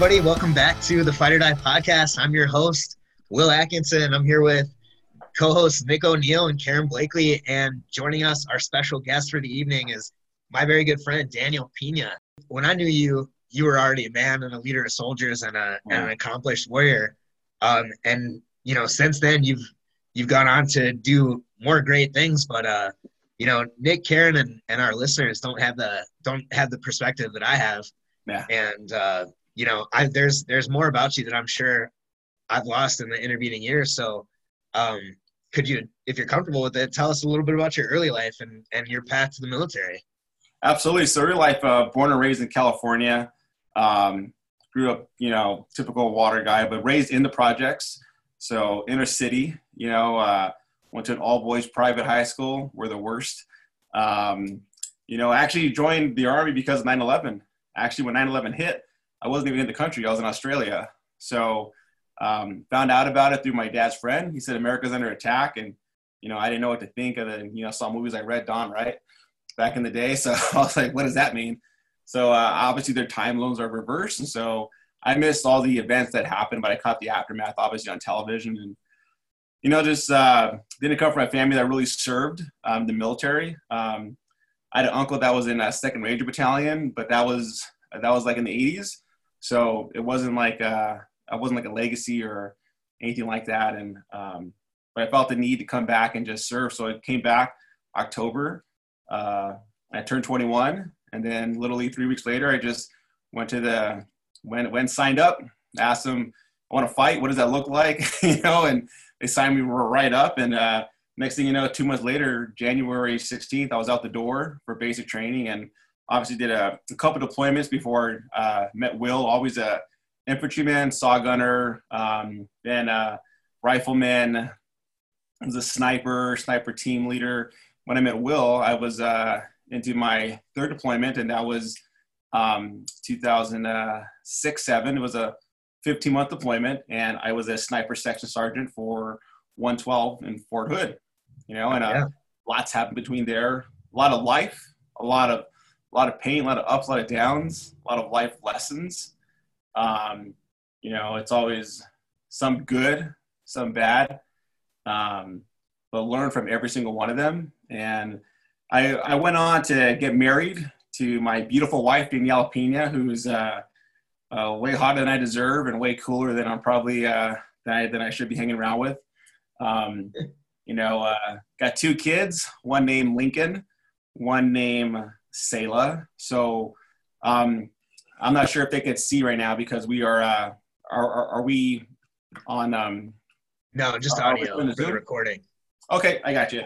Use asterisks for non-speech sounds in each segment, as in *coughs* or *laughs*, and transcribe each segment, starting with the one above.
everybody. Welcome back to the Fight or Die podcast. I'm your host, Will Atkinson. I'm here with co hosts Nick O'Neill and Karen Blakely. And joining us, our special guest for the evening is my very good friend, Daniel Pina. When I knew you, you were already a man and a leader of soldiers and, a, and an accomplished warrior. Um, and, you know, since then, you've you've gone on to do more great things. But, uh, you know, Nick, Karen, and, and our listeners don't have the don't have the perspective that I have. Yeah. And uh, you know, I, there's there's more about you that I'm sure I've lost in the intervening years. So, um, could you, if you're comfortable with it, tell us a little bit about your early life and and your path to the military? Absolutely. So, early life, uh, born and raised in California. Um, grew up, you know, typical water guy, but raised in the projects. So, inner city. You know, uh, went to an all boys private high school. We're the worst. Um, you know, actually joined the army because of 9/11. Actually, when 9/11 hit, I wasn't even in the country. I was in Australia. So um, found out about it through my dad's friend. He said America's under attack, and you know I didn't know what to think of it. You know, saw movies like Red Dawn, right, back in the day. So *laughs* I was like, what does that mean? So uh, obviously their time loans are reversed, and so I missed all the events that happened, but I caught the aftermath obviously on television, and you know just uh, didn't come from a family that really served um, the military. Um, I had an uncle that was in a Second Ranger Battalion, but that was that was like in the 80s so it wasn't like uh, I wasn't like a legacy or anything like that. And um, but I felt the need to come back and just serve. So I came back October. Uh, I turned 21, and then literally three weeks later, I just went to the went went signed up. Asked them, "I want to fight. What does that look like?" *laughs* you know, and they signed me right up. And uh, next thing you know, two months later, January 16th, I was out the door for basic training and obviously did a, a couple deployments before uh, met Will. Always a infantryman, saw gunner, um, then a rifleman. was a sniper, sniper team leader. When I met Will, I was uh, into my third deployment, and that was um, 2006 seven. It was a 15 month deployment, and I was a sniper section sergeant for 112 in Fort Hood. You know, and uh, yeah. lots happened between there. A lot of life, a lot of a lot of pain, a lot of ups, a lot of downs, a lot of life lessons. Um, you know, it's always some good, some bad, um, but learn from every single one of them. And I, I went on to get married to my beautiful wife, Danielle Pina, who's uh, uh, way hotter than I deserve and way cooler than I'm probably uh, than, I, than I should be hanging around with. Um, *laughs* you know, uh, got two kids, one named Lincoln, one named Selah. So um, I'm not sure if they could see right now because we are, uh, are, are, are we on? Um, no, just audio for the recording. Okay, I got you.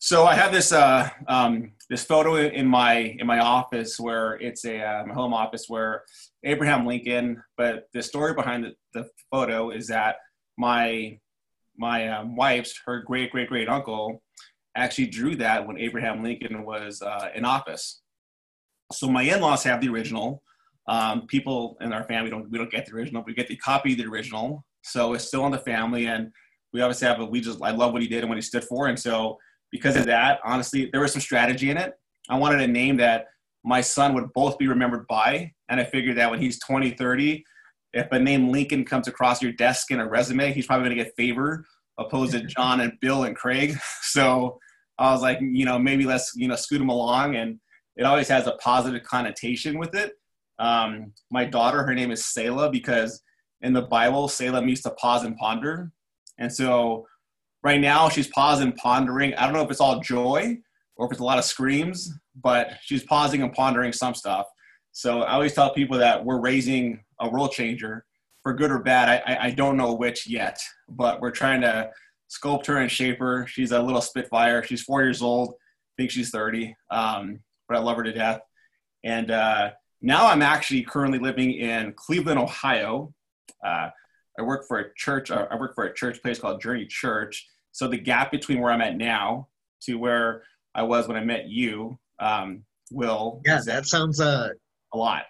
So I have this uh, um, this photo in my in my office where it's a uh, my home office where Abraham Lincoln. But the story behind the, the photo is that my my um, wife's her great great great uncle actually drew that when Abraham Lincoln was uh, in office. So my in-laws have the original. Um, people in our family don't we don't get the original. We get the copy of the original, so it's still in the family, and we obviously have. A, we just I love what he did and what he stood for, and so because of that, honestly, there was some strategy in it. I wanted a name that my son would both be remembered by, and I figured that when he's 20, 30, if a name Lincoln comes across your desk in a resume, he's probably going to get favor opposed to *laughs* John and Bill and Craig. *laughs* So I was like, you know, maybe let's, you know, scoot them along. And it always has a positive connotation with it. Um, my daughter, her name is Selah because in the Bible, Selah means to pause and ponder. And so right now she's pausing and pondering. I don't know if it's all joy or if it's a lot of screams, but she's pausing and pondering some stuff. So I always tell people that we're raising a world changer for good or bad. I, I don't know which yet, but we're trying to sculpt her and shape her. She's a little spitfire. She's four years old. I think she's 30, um, but I love her to death. And uh, now I'm actually currently living in Cleveland, Ohio. Uh, I work for a church. Uh, I work for a church place called Journey Church. So the gap between where I'm at now to where I was when I met you um, will. Yeah, that sounds uh, a lot.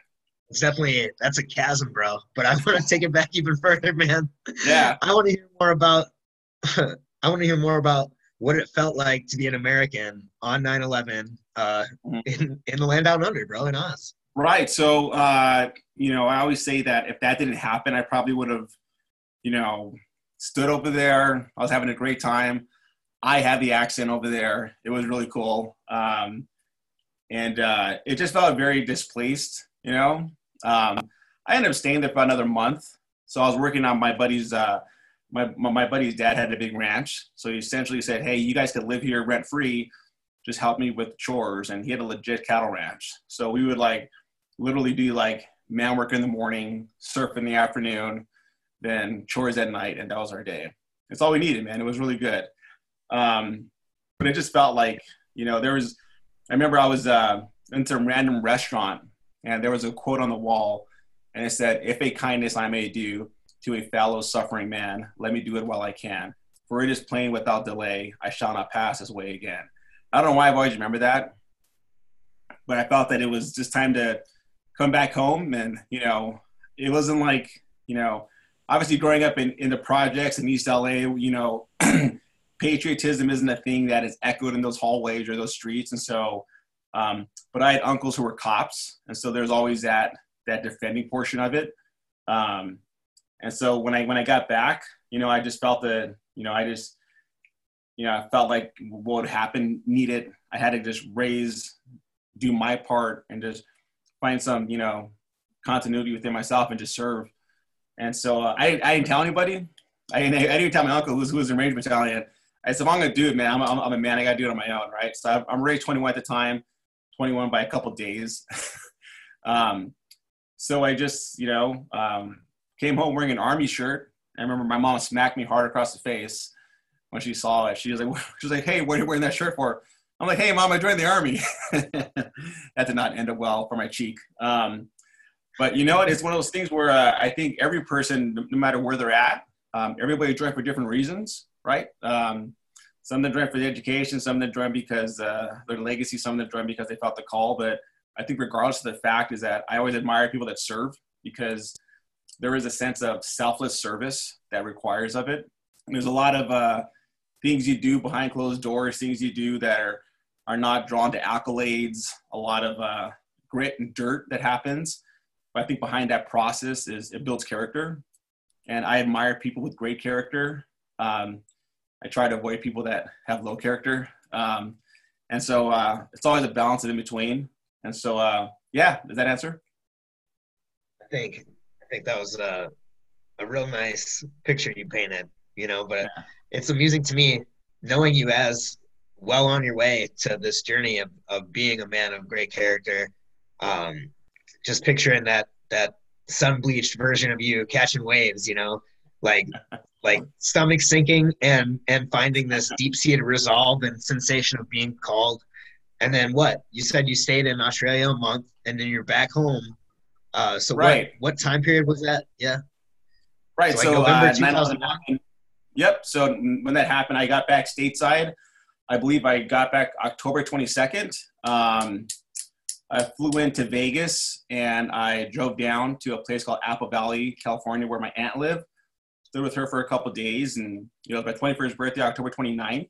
It's definitely that's a chasm, bro. But I want to take it back even further, man. Yeah. I want to hear more about *laughs* I want to hear more about what it felt like to be an American on 9/11 uh, mm-hmm. in in the land down under, bro, in Oz. Right. So, uh, you know, I always say that if that didn't happen, I probably would have, you know, stood over there. I was having a great time. I had the accent over there. It was really cool. Um, and uh, it just felt very displaced, you know. Um, I ended up staying there for another month. So I was working on my buddy's, uh, my, my buddy's dad had a big ranch. So he essentially said, hey, you guys could live here rent free. Just help me with chores. And he had a legit cattle ranch. So we would like literally do like man work in the morning, surf in the afternoon, then chores at night. And that was our day. It's all we needed, man. It was really good. Um, but it just felt like, you know, there was, I remember I was uh, in some random restaurant and there was a quote on the wall and it said, If a kindness I may do to a fellow suffering man, let me do it while I can. For it is plain without delay, I shall not pass this way again. I don't know why I've always remembered that, but I felt that it was just time to come back home. And, you know, it wasn't like, you know, obviously growing up in, in the projects in East LA, you know, *clears throat* patriotism isn't a thing that is echoed in those hallways or those streets. And so, um, but I had uncles who were cops. And so there's always that, that defending portion of it. Um, and so when I, when I got back, you know, I just felt that, you know, I just, you know, I felt like what would happen needed. I had to just raise, do my part and just find some, you know, continuity within myself and just serve. And so uh, I, I didn't tell anybody. I didn't, I didn't tell my uncle who's, who's in Ranger Battalion. I said, if I'm gonna do it, man, I'm, I'm, I'm a man. I gotta do it on my own, right? So I'm raised 21 at the time, 21 by a couple days. *laughs* um, so I just, you know, um, came home wearing an army shirt. I remember my mom smacked me hard across the face when she saw it. She was like, *laughs* she was like, "Hey, what are you wearing that shirt for?" I'm like, "Hey, mom, I joined the army." *laughs* that did not end up well for my cheek. Um, but you know what? It's one of those things where uh, I think every person, no matter where they're at, um, everybody joined for different reasons, right? Um, some that joined for the education, some that joined because uh, their legacy, some that joined because they felt the call. But I think regardless of the fact is that I always admire people that serve because there is a sense of selfless service that requires of it. And there's a lot of uh, things you do behind closed doors, things you do that are, are not drawn to accolades, a lot of uh, grit and dirt that happens. But I think behind that process is it builds character. And I admire people with great character. Um, I try to avoid people that have low character. Um, and so uh, it's always a balance in between. And so, uh, yeah, does that answer? I think think that was a, a real nice picture you painted. You know, but yeah. it's amusing to me knowing you as well on your way to this journey of, of being a man of great character. Um, just picturing that that sun bleached version of you catching waves. You know, like *laughs* like stomach sinking and and finding this deep seated resolve and sensation of being called and then what you said you stayed in australia a month and then you're back home uh so right. what what time period was that? Yeah. Right so, so like uh, yep so when that happened i got back stateside. I believe i got back october 22nd um I flew into Vegas and I drove down to a place called Apple Valley, California, where my aunt lived. Stood with her for a couple days and you know my 21st birthday october 29th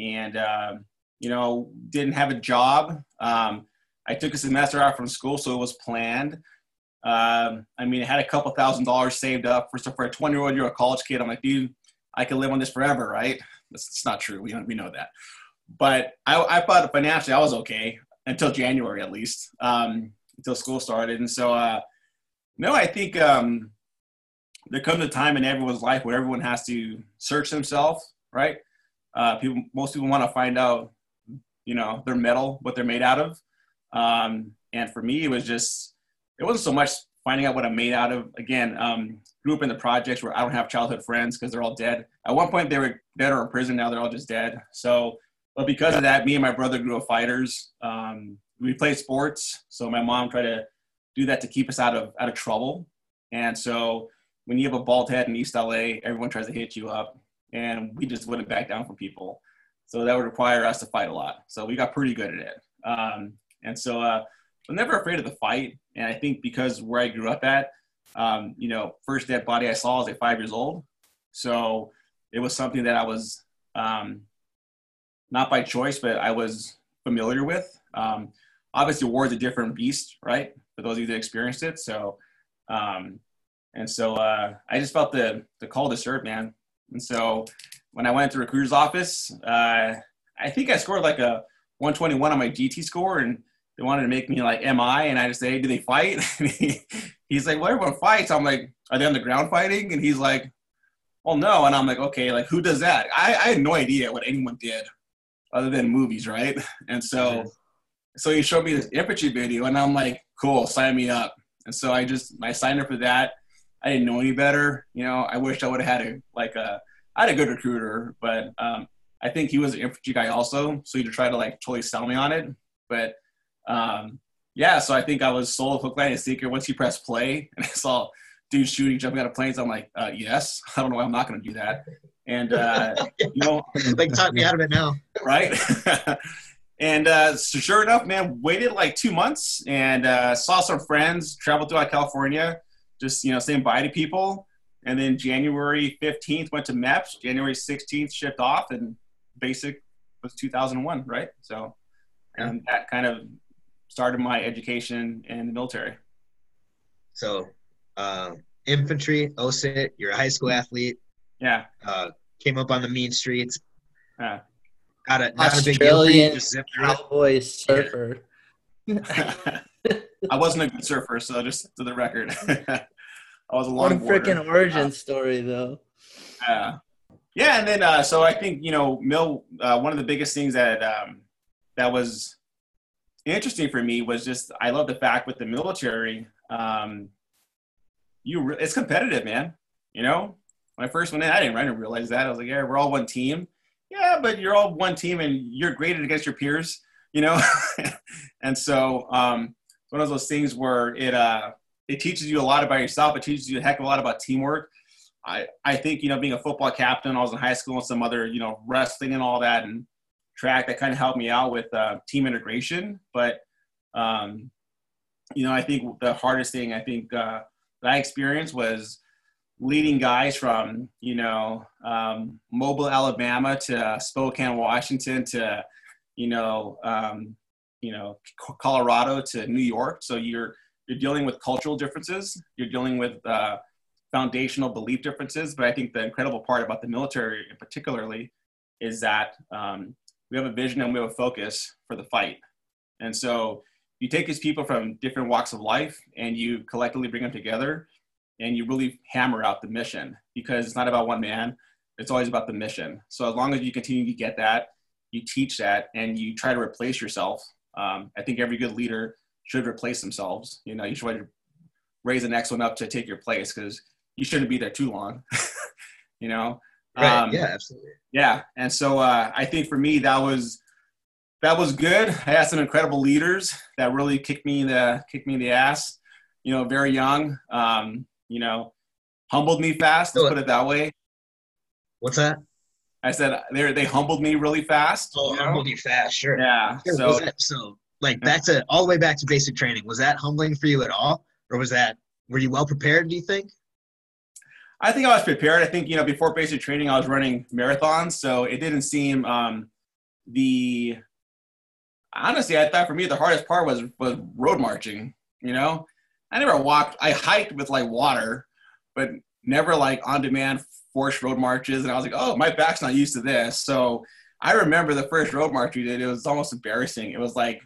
and uh, you know didn't have a job. Um, i took a semester out from school so it was planned. Um, i mean i had a couple thousand dollars saved up for, for a 20 year old year old college kid i'm like dude i could live on this forever right? That's, that's not true. We, we know that. But I, I thought financially i was okay until january at least um, until school started. And so uh, no i think um, there comes a time in everyone's life where everyone has to search themselves, right? Uh, people, most people want to find out, you know, their metal, what they're made out of. Um, and for me, it was just, it wasn't so much finding out what I'm made out of. Again, um, grew up in the projects where I don't have childhood friends because they're all dead. At one point, they were dead or in prison. Now they're all just dead. So, but because of that, me and my brother grew up fighters. Um, we played sports. So my mom tried to do that to keep us out of out of trouble. And so when you have a bald head in East LA, everyone tries to hit you up, and we just wouldn't back down from people. So that would require us to fight a lot. So we got pretty good at it. Um, and so uh, I'm never afraid of the fight. And I think because where I grew up at, um, you know, first dead body I saw was at five years old. So it was something that I was um, not by choice, but I was familiar with. Um, obviously, war is a different beast, right? for those of you that experienced it. So, um, and so uh, I just felt the the call to serve, man. And so when I went to recruiter's office, uh, I think I scored like a 121 on my GT score, and they wanted to make me like MI, and I just say, do they fight? *laughs* he, he's like, well, everyone fights. I'm like, are they on the ground fighting? And he's like, well, no. And I'm like, okay, like who does that? I, I had no idea what anyone did other than movies, right? And so, so he showed me this infantry video, and I'm like, cool, sign me up. And so I just I signed up for that. I didn't know any better. You know, I wish I would have had a like a I had a good recruiter, but um, I think he was an infantry guy also, so he tried to like totally sell me on it. But um, yeah, so I think I was sold hook, line, and sinker once you press play, *laughs* and I saw dudes shooting, jumping out of planes. I'm like, uh, yes, *laughs* I don't know why I'm not going to do that. And uh, you know, *laughs* like talk me out of it now, right? and uh, so sure enough, man, waited like two months and uh, saw some friends, traveled throughout California, just you know saying bye to people. And then January 15th went to MEPS. January 16th shipped off, and basic was 2001, right? So, and that kind of started my education in the military. So, uh, infantry, OSUT, you're a high school athlete. Yeah. Uh, came up on the mean streets. Yeah. Got a, not Australian a big deal cowboy surfer. *laughs* I wasn't a good surfer, so just to the record. *laughs* I was a long. What a freaking origin uh, story, though. Yeah. Yeah, and then uh, so I think you know, Mill. Uh, one of the biggest things that um, that was interesting for me was just I love the fact with the military, um, you re- it's competitive, man. You know, when I first went in, I didn't, didn't realize that. I was like, yeah, we're all one team. Yeah, but you're all one team and you're graded against your peers. You know, *laughs* and so um, one of those things where it uh, it teaches you a lot about yourself. It teaches you a heck of a lot about teamwork. I, I think, you know, being a football captain, I was in high school and some other, you know, wrestling and all that and track that kind of helped me out with uh, team integration. But, um, you know, I think the hardest thing I think uh, that I experienced was leading guys from, you know, um, Mobile, Alabama to Spokane, Washington to, you know, um, you know, Colorado to New York. So you're, you're dealing with cultural differences. You're dealing with uh, foundational belief differences. But I think the incredible part about the military, particularly, is that um, we have a vision and we have a focus for the fight. And so you take these people from different walks of life and you collectively bring them together and you really hammer out the mission because it's not about one man. It's always about the mission. So as long as you continue to get that you teach that and you try to replace yourself um, i think every good leader should replace themselves. You know you should raise the next one up to take your place because you shouldn't be there too long *laughs* you know right. Um, yeah absolutely. Yeah. And so uh, i think for me that was that was good. I had some incredible leaders that really kicked me in the kicked me in the ass you know very young. Um, you know humbled me fast let's put it that way. What's that? I said they they humbled me really fast oh you know? humbled you fast sure. Yeah sure. so, that, so like back to all the way back to basic training was that humbling for you at all? Or was that were you well prepared do you think I think I was prepared. I think you know before basic training, I was running marathons, so it didn't seem um, the. Honestly, I thought for me the hardest part was was road marching. You know, I never walked. I hiked with like water, but never like on demand forced road marches. And I was like, oh, my back's not used to this. So I remember the first road march we did. It was almost embarrassing. It was like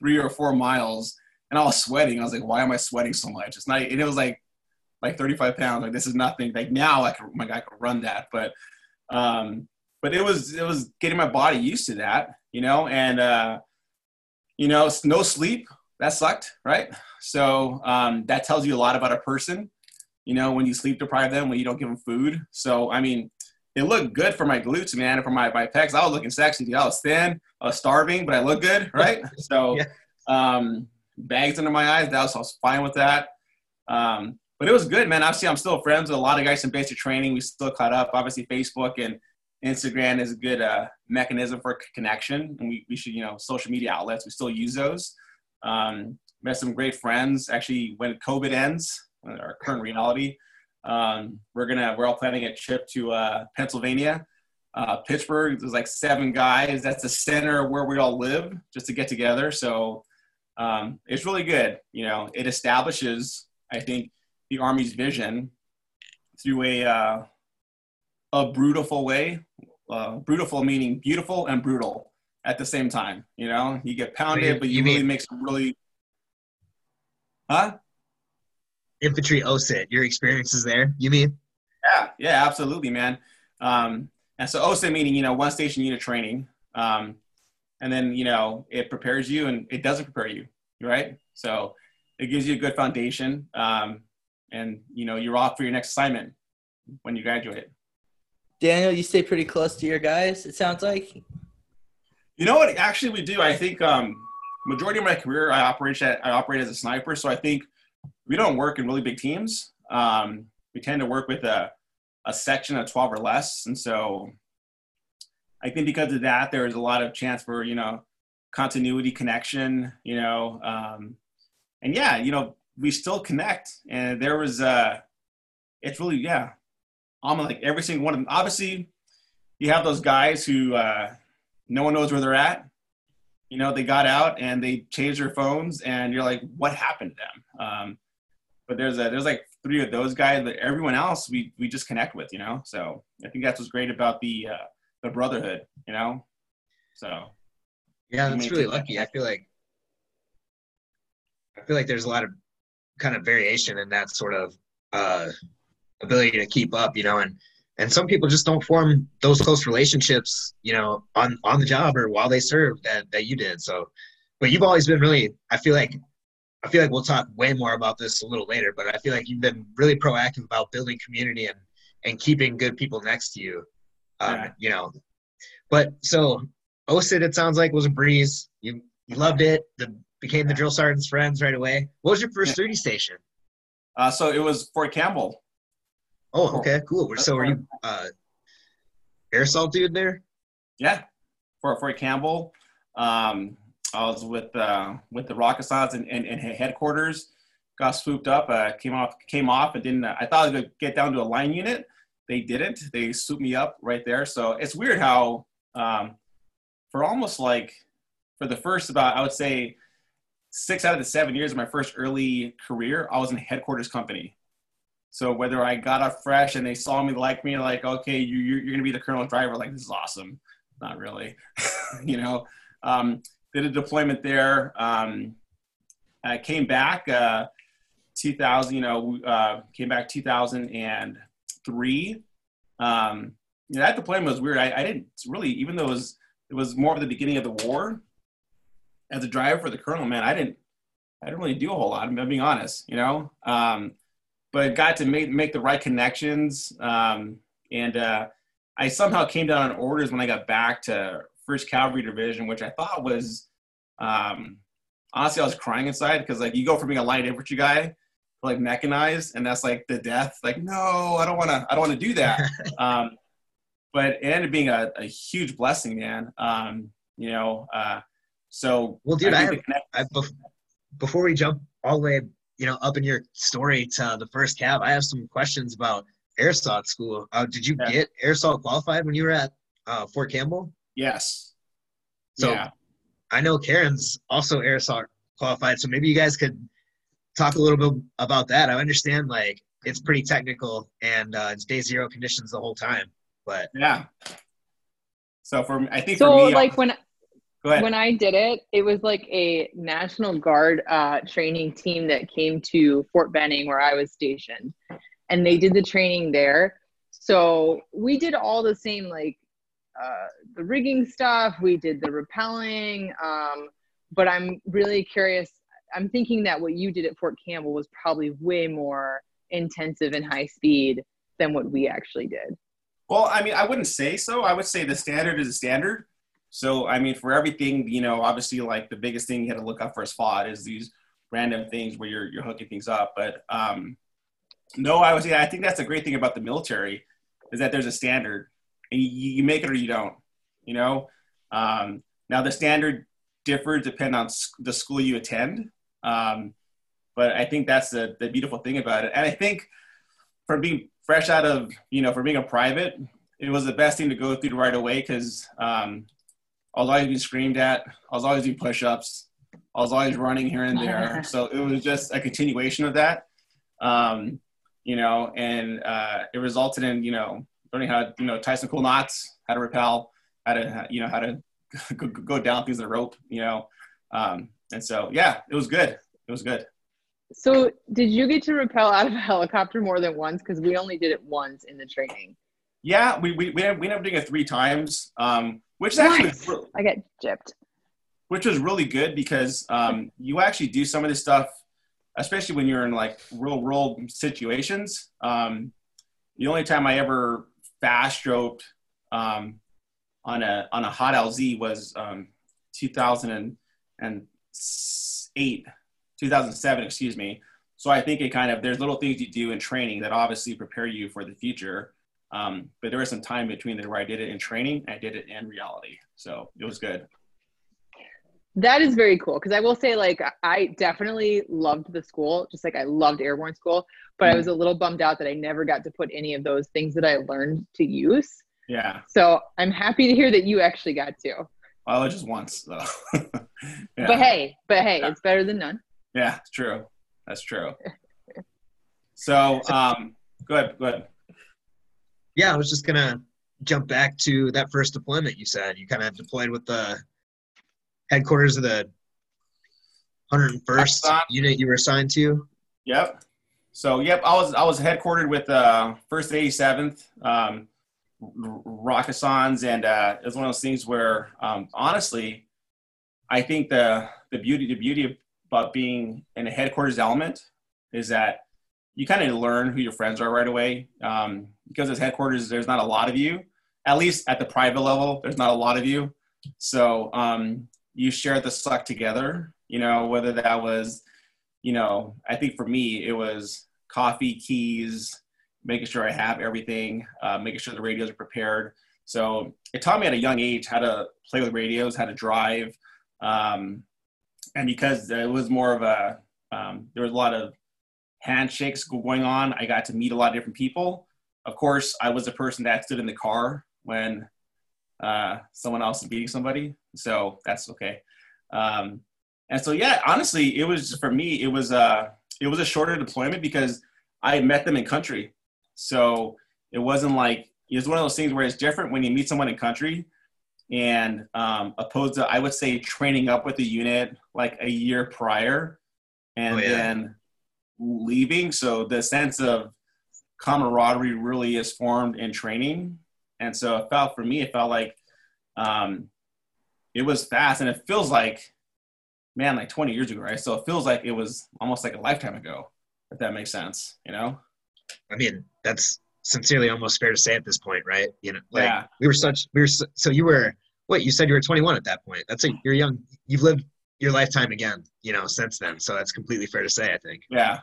three or four miles, and I was sweating. I was like, why am I sweating so much? It's not. And it was like like 35 pounds. Like this is nothing. Like now I can, my guy could run that, but, um, but it was, it was getting my body used to that, you know, and, uh, you know, no sleep, that sucked, right? So um, that tells you a lot about a person, you know, when you sleep deprive them, when you don't give them food. So, I mean, it looked good for my glutes, man, and for my, my pecs. I was looking sexy. I was thin, I was starving, but I looked good, *laughs* right? So, yeah. um, bags under my eyes, that was, I was fine with that. Um, but it was good, man. Obviously, I'm still friends with a lot of guys in basic training. We still caught up. Obviously, Facebook and Instagram is a good uh, mechanism for connection, and we, we should, you know, social media outlets. We still use those. Um, met some great friends. Actually, when COVID ends, our current reality, um, we're gonna we're all planning a trip to uh, Pennsylvania, uh, Pittsburgh. There's like seven guys. That's the center where we all live, just to get together. So um, it's really good. You know, it establishes, I think, the Army's vision through a uh, a brutal way. Uh, brutal meaning beautiful and brutal at the same time. You know, you get pounded, but you, you really mean, make some really, huh? Infantry OSUT, your experiences there. You mean? Yeah, yeah, absolutely, man. Um, and so OSUT meaning you know one station unit training. Um, and then you know it prepares you and it doesn't prepare you right so it gives you a good foundation um, and you know you're off for your next assignment when you graduate. Daniel you stay pretty close to your guys it sounds like. You know what? Actually we do. I think um, majority of my career i operate at, i operate as a sniper so i think we don't work in really big teams. Um, we tend to work with a, a section of 12 or less and so I think because of that, there's a lot of chance for you know continuity, connection, you know, um, and yeah, you know, we still connect. And there was, uh, it's really yeah, I'm like every single one of them. Obviously, you have those guys who uh, no one knows where they're at. You know, they got out and they changed their phones, and you're like, what happened to them? Um, but there's a there's like three of those guys, but everyone else we we just connect with, you know. So I think that's what's great about the uh, the brotherhood, you know. So yeah, that's really lucky. I feel like I feel like there's a lot of kind of variation in that sort of uh, ability to keep up, you know, and and some people just don't form those close relationships, you know, on on the job or while they serve that that you did. So, but you've always been really. I feel like I feel like we'll talk way more about this a little later, but I feel like you've been really proactive about building community and and keeping good people next to you um, yeah. You know, but so OSUT, it sounds like was a breeze. You, you loved it. The became the drill sergeant's friends right away. What was your first duty station? Uh, so it was Fort Campbell. Oh, okay, cool. So were you uh, air assault dude there? Yeah, for Fort Campbell. Um, I was with uh, with the Rakkasans in, headquarters. Got swooped up, uh, came off, came off, and didn't. I thought I was gonna get down to a line unit, they didn't. They swooped me up right there. So it's weird how um, for almost like for the first about I would say six out of the seven years of my first early career, I was in a headquarters company. So whether I got up fresh and they saw me like me, like, okay, you, you're, you're going to be the colonel driver, like, this is awesome. Not really, *laughs* you know. Um, did a deployment there. Um, I came back uh, 2000, you know, uh, came back 2000 and three. Um, you know, that deployment was weird. I, I didn't really, even though it was it was more of the beginning of the war. As a driver for the colonel, man, I didn't I didn't really do a whole lot. I'm being honest, you know. Um, but got to make make the right connections, um, and uh, I somehow came down on orders when I got back to First Cavalry Division, which I thought was um, honestly I was crying inside because like you go from being a light infantry guy to like mechanized and that's like the death like no i don't want to i don't want to do that *laughs* um, but it ended up being a, a huge blessing man um, you know uh, so well dude i, I, have, I before we jump all the way you know up in your story to the first Cav i have some questions about air assault school uh, did you yeah. get air assault qualified when you were at uh, fort campbell yes so yeah. i know karen's also air assault qualified so maybe you guys could talk a little bit about that. I understand like it's pretty technical and uh, it's day zero conditions the whole time, but yeah. So for I think so. Me, like when when I did it, it was like a National Guard uh, training team that came to Fort Benning where I was stationed, and they did the training there. So we did all the same like uh, the rigging stuff. We did the rappelling. Um, but I'm really curious I'm thinking that what you did at Fort Campbell was probably way more intensive and high speed than what we actually did. Well, I mean, I wouldn't say so. I would say the standard is a standard. So, I mean, for everything, you know, obviously, like the biggest thing you had to look up for a spot is these random things where you're you're hooking things up. But um, no, I was yeah, I think that's a great thing about the military is that there's a standard, and you, you make it or you don't. You know, um, now the standard differs depending on the school you attend. Um, but I think that's the, the beautiful thing about it. And I think from being fresh out of, you know, for being a private, it was the best thing to go through right away because um, I was always being screamed at. I was always doing push-ups. I was always running here and there. *laughs* so it was just a continuation of that. Um, you know, and uh, it resulted in, you know, learning how to, you know, tie some cool knots, how to rappel, how to, you know, how to *laughs* go down through the rope, you know. Um, and so, yeah, it was good. It was good. So, did you get to rappel out of a helicopter more than once? Because we only did it once in the training. Yeah, we we we ended up doing it three times, um, which is actually nice. I get gypped. Which was really good because um, you actually do some of this stuff, especially when you're in like real world situations. Um, the only time I ever fast stroked um, on a on a hot LZ was um, 2008 2007, excuse me. So I think it kind of there's little things you do in training that obviously prepare you for the future. Um, but there was some time between there where I did it in training, I did it in reality, so it was good. That is very cool because I will say, like, I definitely loved the school, just like I loved airborne school, but mm-hmm. I was a little bummed out that I never got to put any of those things that I learned to use. Yeah. So I'm happy to hear that you actually got to. Well, just once though. *laughs* yeah. But hey, but hey, yeah. it's better than none. Yeah, it's true. That's true. So, um, go ahead, go ahead. Yeah, I was just gonna jump back to that first deployment. You said you kind of deployed with the headquarters of the 101st unit you were assigned to. Yep. So, yep, I was I was headquartered with uh, First 87th um, Rakkasans, and uh, it was one of those things where, um, honestly, I think the the beauty the beauty about being in a headquarters element is that you kind of learn who your friends are right away. Um, because as headquarters, there's not a lot of you. At least at the private level, there's not a lot of you. So um, you share the suck together. You know, whether that was, you know, I think for me it was coffee, keys, making sure I have everything, uh, making sure the radios are prepared. So it taught me at a young age how to play with radios, how to drive, um, and because it was more of a um, there was a lot of handshakes going on i got to meet a lot of different people. Of course i was the person that stood in the car when uh, someone else is beating somebody so that's okay. Um, and so yeah honestly it was for me it was a uh, it was a shorter deployment because i met them in country. So it wasn't like it was one of those things where it's different when you meet someone in country and um, opposed to I would say training up with the unit like a year prior. And oh, yeah. then leaving. So the sense of camaraderie really is formed in training. And so it felt for me, it felt like um, it was fast and it feels like, man, like 20 years ago, right? So it feels like it was almost like a lifetime ago, if that makes sense, you know? I mean, that's sincerely almost fair to say at this point, right? You know, like yeah. we were such we were so, so you were what you said you were 21 at that point. That's a you're young. You've lived your lifetime again, you know, since then. So that's completely fair to say, I think. Yeah.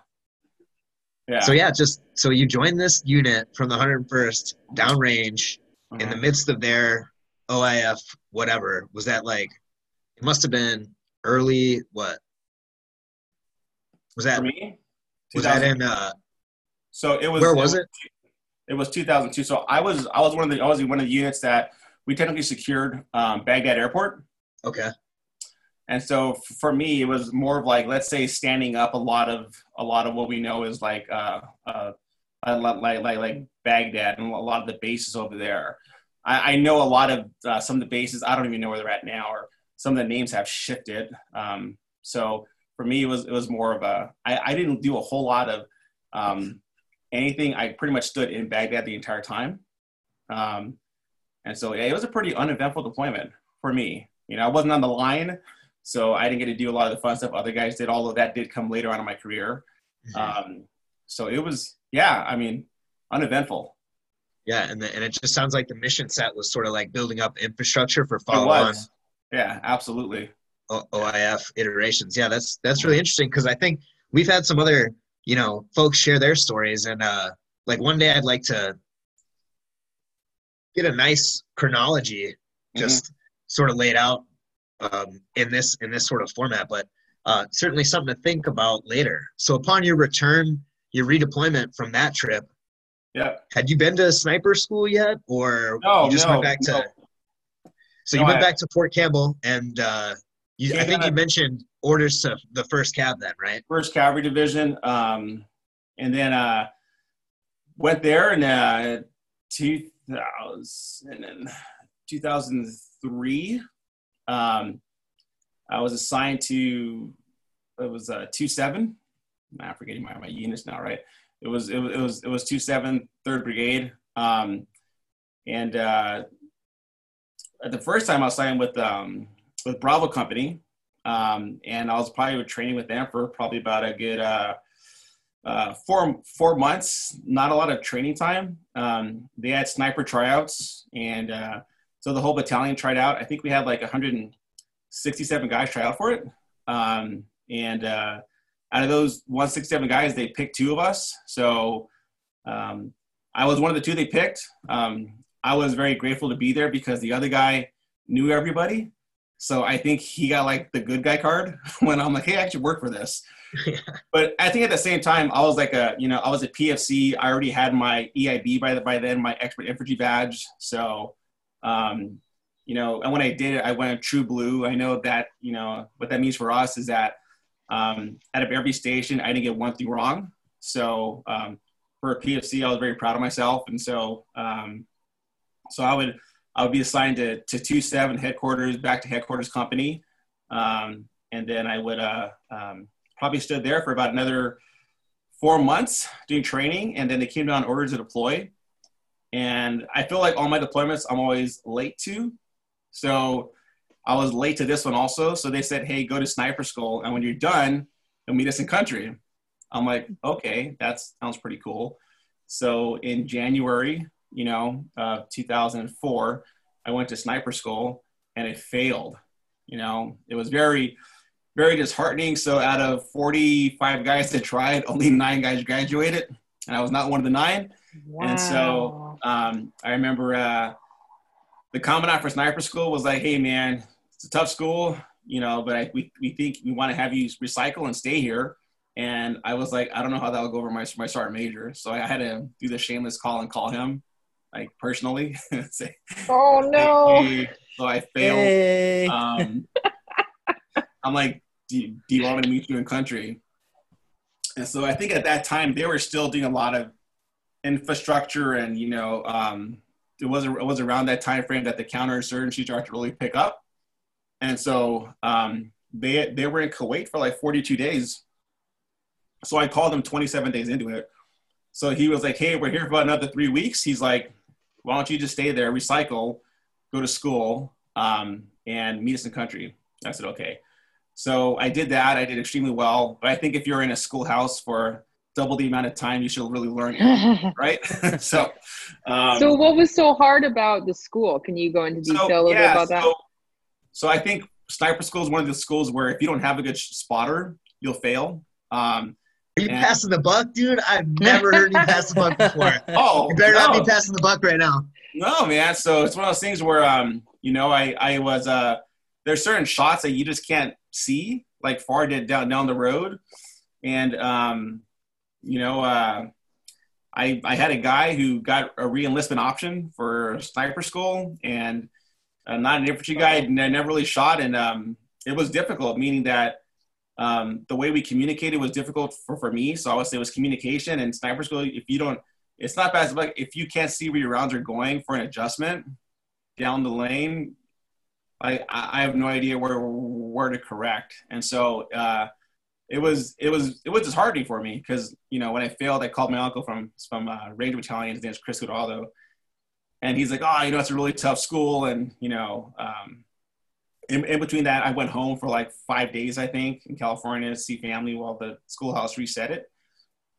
Yeah. So yeah, just so you joined this unit from the 101st downrange uh-huh. in the midst of their OIF whatever. Was that like? It must have been early. What was that? For me, was that in? uh So it was. Where was it? It was 2002. So I was I was one of the I was one of the units that we technically secured um, Baghdad Airport. Okay. And so for me, it was more of like let's say standing up a lot of a lot of what we know is like uh, uh, like like like Baghdad and a lot of the bases over there. I, I know a lot of uh, some of the bases. I don't even know where they're at now, or some of the names have shifted. Um, so for me, it was it was more of a I, I didn't do a whole lot of um, anything. I pretty much stood in Baghdad the entire time. Um, and so yeah, it was a pretty uneventful deployment for me. You know, I wasn't on the line, so I didn't get to do a lot of the fun stuff other guys did. although that did come later on in my career. Mm-hmm. Um, so it was, yeah, I mean, uneventful. Yeah, and the, and it just sounds like the mission set was sort of like building up infrastructure for follow on. Yeah, absolutely. O- OIF iterations. Yeah, that's that's really interesting because I think we've had some other you know folks share their stories and uh like one day I'd like to get a nice chronology just mm-hmm. sort of laid out um, in this in this sort of format but uh, certainly something to think about later so upon your return your redeployment from that trip yeah had you been to sniper school yet or no, you just no, went back to no. so you went I, back to fort campbell and uh, You, I think you mentioned orders to the first Cav then, right? First Cavalry Division, um, and then uh, went there in uh, 2000, 2003. Um, I was assigned to it was uh, two seven. I'm forgetting my, my units now, right? It was it was it was two seven third brigade, um, and uh, the first time I was signed with um, with Bravo Company, um, and I was probably training with them for probably about a good uh, uh, four four months. Not a lot of training time. Um, they had sniper tryouts, and uh, so the whole battalion tried out. I think we had like 167 guys try out for it, um, and uh, out of those 167 guys, they picked two of us. So um, I was one of the two they picked. Um, I was very grateful to be there because the other guy knew everybody. So I think he got like the good guy card *laughs* when I'm like, hey, I actually work for this. Yeah. *laughs* But I think at the same time, I was like a, you know, I was a PFC. I already had my EIB by the by then, my expert infantry badge. So, um, you know, and when I did it, I went true blue. I know that, you know, what that means for us is that um, out of every station, I didn't get one thing wrong. So um, for a PFC, I was very proud of myself, and so um, so I would I would be assigned to to two seven headquarters, back to headquarters company, um, and then I would uh, um, probably stood there for about another four months doing training, and then they came down orders to deploy. And I feel like all my deployments I'm always late to, so I was late to this one also. So they said, hey, go to Sniper School. And when you're done, you'll meet us in country. I'm like, okay, that sounds pretty cool. So in January, you know, uh, 2004, I went to Sniper School and it failed. You know, it was very, very disheartening. So out of 45 guys that tried, only nine guys graduated. And I was not one of the nine. Wow. And so um, I remember uh, the commandant for Sniper School was like, hey, man, it's a tough school, you know, but I, we, we think we want to have you recycle and stay here. And I was like, I don't know how that will go over my, my sergeant major. So I had to do the shameless call and call him, like personally. *laughs* say, oh, no. Hey, So I failed. Hey. Um, *laughs* I'm like, do you, do you want me to meet you in country? And so I think at that time they were still doing a lot of infrastructure and, you know, um, it was it was around that time frame that the counterinsurgency started to really pick up. And so um, they they were in Kuwait for like 42 days. So I called him 27 days into it. So he was like, "Hey, we're here for another three weeks." He's like, "Why don't you just stay there, recycle, go to school, um, and meet us in country?" I said, "Okay." So I did that. I did extremely well. But I think if you're in a schoolhouse for double the amount of time, you should really learn, *laughs* right? *laughs* so, um, so what was so hard about the school? Can you go into detail so, a little yeah, bit about that? So, so I think sniper school is one of the schools where if you don't have a good spotter, you'll fail. Um, Are you and, passing the buck, dude? I've never heard you pass the buck before. *laughs* Oh, you better no. not be passing the buck right now. No, man. So it's one of those things where, um, you know, I I was uh, there's certain shots that you just can't see like far down down the road, and um, you know, uh, I I had a guy who got a reenlistment option for sniper school and uh, not an infantry guy. I never really shot, and um, it was difficult. Meaning that um, the way we communicated was difficult for, for me. So I would say it was communication and sniper school. If you don't, it's not bad. Like if you can't see where your rounds are going for an adjustment down the lane, I I have no idea where where to correct. And so uh, it was it was it was disheartening for me because you know when I failed, I called my uncle from from uh, Ranger Battalion. His name's Chris Guidaldo and he's like, oh, you know, it's a really tough school, and you know, um, in, in, between that, I went home for like five days, I think, in California to see family while the schoolhouse reset it,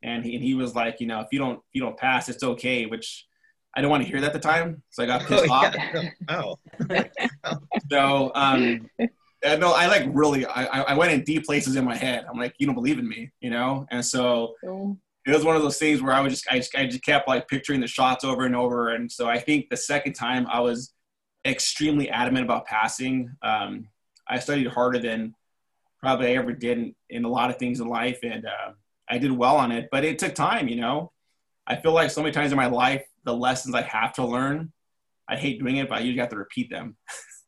and he, and he was like, you know, if you don't if you don't pass, it's okay, which I didn't want to hear that at the time, so I got *laughs* pissed *laughs* oh, off. Yeah. Oh. so, um, no, I like really, I, I went in deep places in my head. I'm like, you don't believe in me, you know, and so. It was one of those things where I was just I, just I just kept like picturing the shots over and over, and so I think the second time I was extremely adamant about passing. Um, I studied harder than probably I ever did in, in a lot of things in life, and uh, I did well on it, but it took time. You know, I feel like so many times in my life, the lessons I have to learn, I hate doing it, but I usually have to repeat them.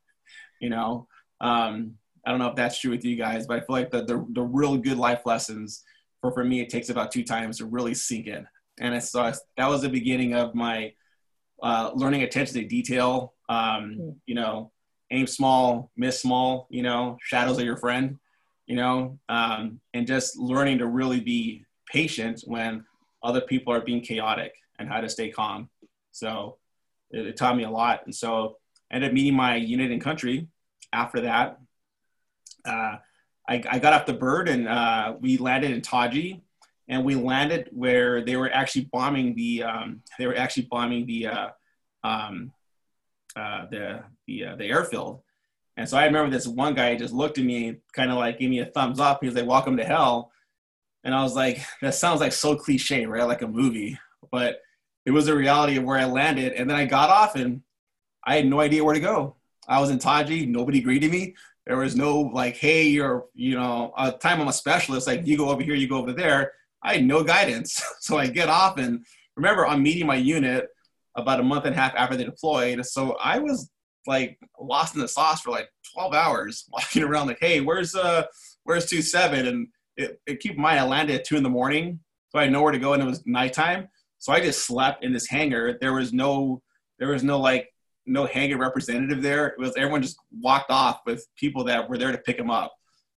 *laughs* you know, um, I don't know if that's true with you guys, but I feel like the the, the real good life lessons for for me it takes about two times to really sink in, and it's so that was the beginning of my uh, learning attention to detail. Um, hmm. you know, aim small, miss small. You know, shadows are your friend. You know, um, and just learning to really be patient when other people are being chaotic and how to stay calm. So it, it taught me a lot. And so I ended up meeting my unit in country after that. Uh, I, I, got off the bird and uh, we landed in Taji and we landed where they were actually bombing the um, they were actually bombing the uh, um, uh, the the, uh, the airfield. And so I remember this one guy just looked at me, kind of like gave me a thumbs up. He was like, "Welcome to hell," and I was like, "That sounds like so cliche, right? Like a movie." But it was a reality of where I landed. And then I got off and I had no idea where to go. I was in Taji, nobody greeted me. There was no like, hey, you're, you know, a time I'm a specialist, like you go over here, you go over there. I had no guidance. *laughs* so I get off and remember I'm meeting my unit about a month and a half after they deployed. So I was like lost in the sauce for like 12 hours *laughs* walking around like, hey, where's uh where's two seven? And it, it keep in mind I landed at two in the morning. So I had nowhere to go and it was nighttime. So I just slept in this hangar. There was no, there was no like, no hangar representative there. It was everyone just walked off with people that were there to pick them up.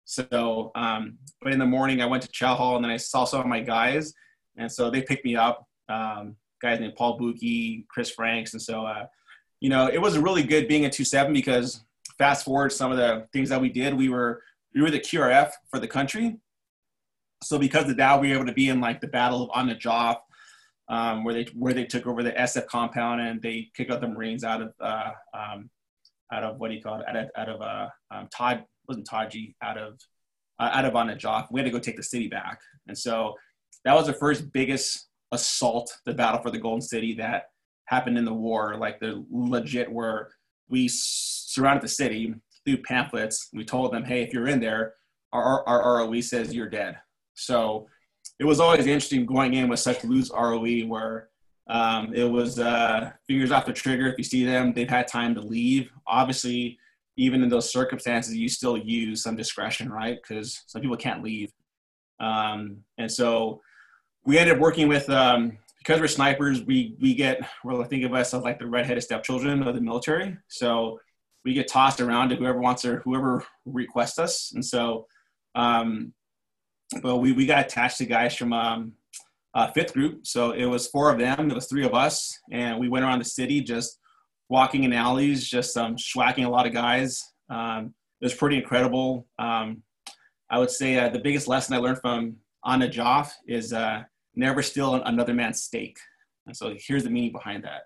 So, um, but in the morning I went to chow hall and then I saw some of my guys, and so they picked me up. Um, guys named Paul Buki, Chris Franks, and so uh, you know it was really good being at two seven because fast forward some of the things that we did, we were we were the QRF for the country. So because of that, we were able to be in like the Battle of An Najaf, um, where they where they took over the SF compound and they kicked out the Marines out of uh, um, out of what he called out of, out of uh, um, Todd wasn't Taji out of uh, out of An Najaf. We had to go take the city back, and so that was the first biggest assault, the battle for the Golden City that happened in the war. Like the legit where we surrounded the city through pamphlets. We told them, hey, if you're in there, our, our, our ROE says you're dead. So it was always interesting going in with such loose ROE where um, it was uh, fingers off the trigger. If you see them, they've had time to leave. Obviously, even in those circumstances, you still use some discretion, right? Because some people can't leave. Um, and so we ended up working with, um, because we're snipers, we, we get, well, I think of us as like the redheaded stepchildren of the military. So we get tossed around to whoever wants or whoever requests us. And so um, well, we, we got attached to guys from um, uh, fifth group. So it was four of them. It was three of us, and we went around the city just walking in alleys, just um, schwacking a lot of guys. Um, it was pretty incredible. Um, I would say uh, the biggest lesson I learned from An Najaf is uh, never steal another man's steak. And so here's the meaning behind that.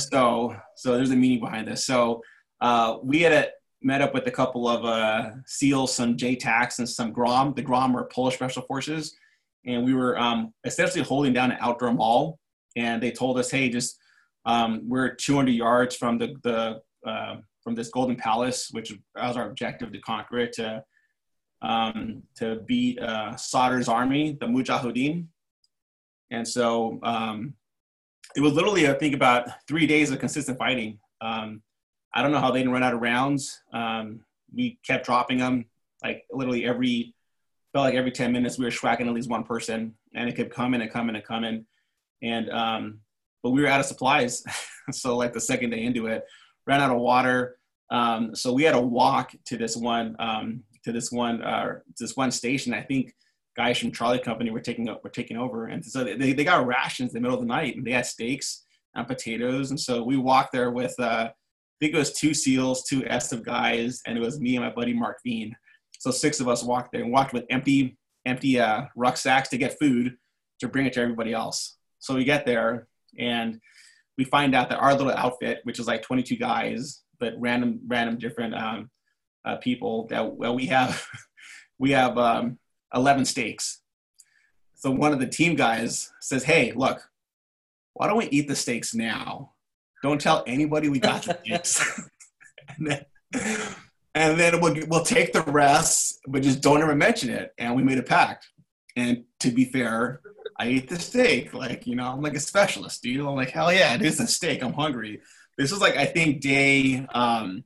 *laughs* so so there's a meaning behind this. So uh, we had a met up with a couple of uh, SEALs, some JTACs, and some GROM. The GROM were Polish Special Forces. And we were um, essentially holding down an outdoor mall. And they told us, hey, just um, we're 200 yards from the, the uh, from this Golden Palace, which was our objective to conquer it, to, um, to beat uh, Sadr's army, the Mujahideen. And so um, it was literally, I think, about three days of consistent fighting. Um, I don't know how they didn't run out of rounds. Um, we kept dropping them like literally every felt like every 10 minutes we were schwacking at least one person and it kept coming and coming and coming. And um, but we were out of supplies. *laughs* So like the second day into it ran out of water. Um, so we had to walk to this one um, to this one uh, this one station. I think guys from charlie company were taking were taking over. And so they, they got rations in the middle of the night and they had steaks and potatoes. And so we walked there with uh, think it was two SEALs, two SF guys, and it was me and my buddy Mark Veen. So six of us walked there and walked with empty, empty uh, rucksacks to get food to bring it to everybody else. So we get there and we find out that our little outfit, which is like 22 guys, but random, random different um, uh, people, that well, we have, *laughs* we have um, 11 steaks. So one of the team guys says, "Hey, look, why don't we eat the steaks now?" Don't tell anybody we got the *laughs* steaks. *laughs* and then, and then we'll, we'll take the rest, but just don't ever mention it. And we made a pact. And to be fair, I ate the steak. Like, you know, I'm like a specialist, dude. I'm like, hell yeah, it is a steak. I'm hungry. This was like, I think, day um,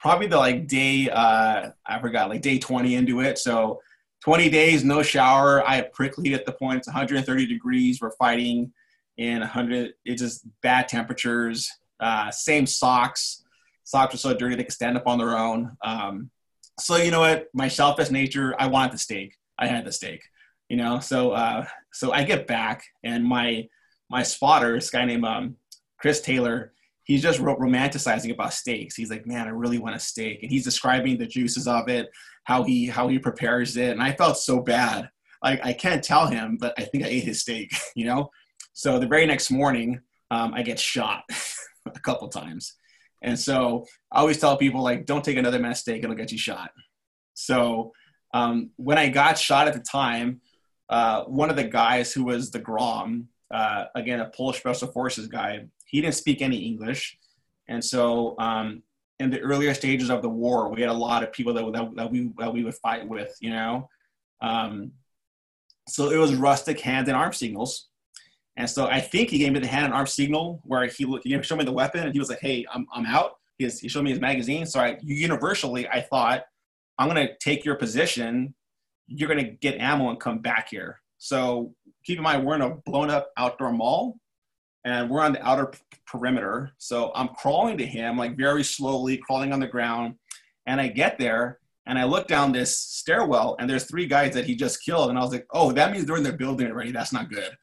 probably the like day uh, I forgot like day 20 into it. So 20 days, no shower. I had prickly at the point. It's 130 degrees. We're fighting in 100. It's just bad temperatures. Uh, same socks. Socks are so dirty they can stand up on their own. Um, so you know what? My selfish nature. I wanted the steak. I had the steak. You know. So uh, so I get back and my my spotter, this guy named um, Chris Taylor he's just romanticizing about steaks. He's like, man, I really want a steak, and he's describing the juices of it, how he how he prepares it, and I felt so bad. Like I can't tell him, but I think I ate his steak, *laughs* you know. So the very next morning, um, I get shot *laughs* a couple times, and so I always tell people like, don't take another mistake; it'll get you shot. So um, when I got shot at the time, uh, one of the guys who was the Grom, uh, again a Polish Special Forces guy, he didn't speak any English, and so um, in the earlier stages of the war, we had a lot of people that, that, that we that we would fight with, you know. Um, so it was rustic hand and arm signals, and so I think he gave me the hand and arm signal where he he showed me the weapon and he was like, "Hey, I'm I'm out." He, he showed me his magazine. So I universally I thought, "I'm gonna take your position. You're gonna get ammo and come back here." So keep in mind, we're in a blown up outdoor mall and we're on the outer perimeter. So I'm crawling to him, like very slowly, crawling on the ground. And I get there and I look down this stairwell, and there's three guys that he just killed. And I was like, oh, that means they're in their building already. That's not good.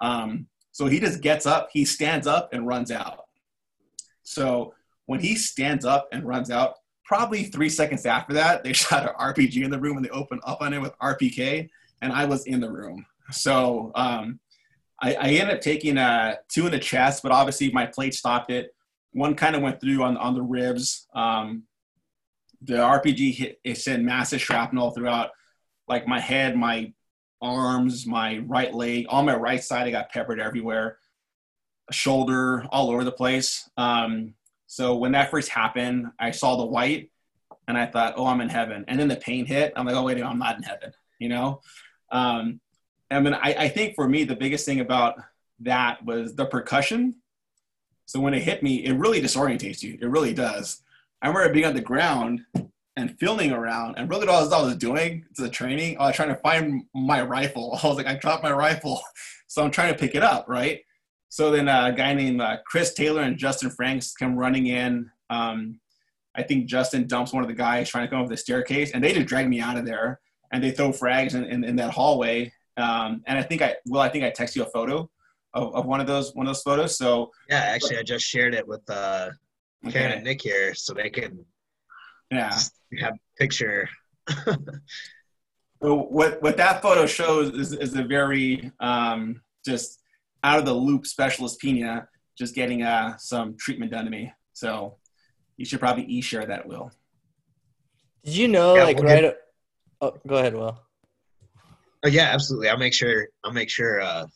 Um, so he just gets up, he stands up and runs out. So when he stands up and runs out, probably three seconds after that, they *laughs* shot an RPG in the room and they opened up on it with RPK, and I was in the room. So um, I, I ended up taking uh, two in the chest, but obviously my plate stopped it. One kind of went through on, on the ribs. Um, the RPG hit, it sent massive shrapnel throughout like my head, my arms, my right leg, on my right side. I got peppered everywhere, shoulder, all over the place. Um, so when that first happened, I saw the white and I thought, oh, I'm in heaven. And then the pain hit. I'm like, oh, wait, I'm not in heaven, you know? Um, I mean, I, I think for me, the biggest thing about that was the percussion. So when it hit me, it really disorientates you. It really does. I remember being on the ground and filming around, and really all I was doing to the training, I was trying to find my rifle. *laughs* I was like, I dropped my rifle, *laughs* so I'm trying to pick it up, right? So then a guy named uh, Chris Taylor and Justin Franks come running in. Um, I think Justin dumps one of the guys trying to come up the staircase, and they just drag me out of there, and they throw frags in, in, in that hallway, um, and I think I well, I think I text you a photo of, of one of those one of those photos. So yeah, actually, I just shared it with uh, Karen okay. and Nick here, so they can yeah have picture. so what what that photo shows is, is a very um, just out of the loop specialist pena just getting uh, some treatment done to me. So you should probably e-share that, Will. Did you know, yeah, like, right? Oh, go ahead, Will. Oh yeah, absolutely. I'll make sure. I'll make sure. Uh,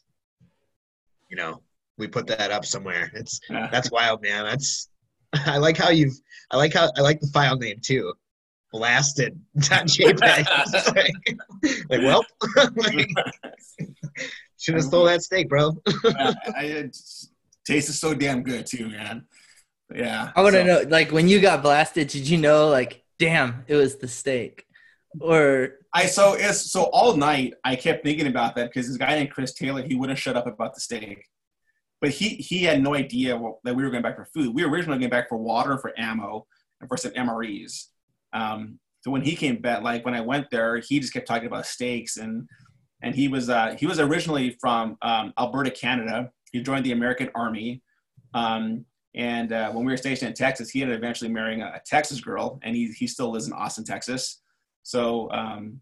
you know, we put that up somewhere. It's yeah. that's wild, man. That's *laughs* I like how you've. I like how I like the file name too. Blasted.jpg. like, *laughs* like, well, *laughs* like, should have stole that steak, bro. I, I, it tasted so damn good too, man. Yeah. I want to so. know, like, when you got blasted, did you know, like, damn, it was the steak? or I so it's so all night I kept thinking about that because this guy named Chris Taylor he wouldn't shut up about the steak, but he he had no idea what, that we were going back for food. We were originally going back for water, for ammo, and for some MREs. Um, so when he came back, like when I went there, he just kept talking about steaks and and he was uh, he was originally from um, Alberta, Canada. He joined the American Army. Um, and uh, when we were stationed in Texas, he ended up eventually marrying a, Texas girl, and he, he still lives in Austin, Texas. So um,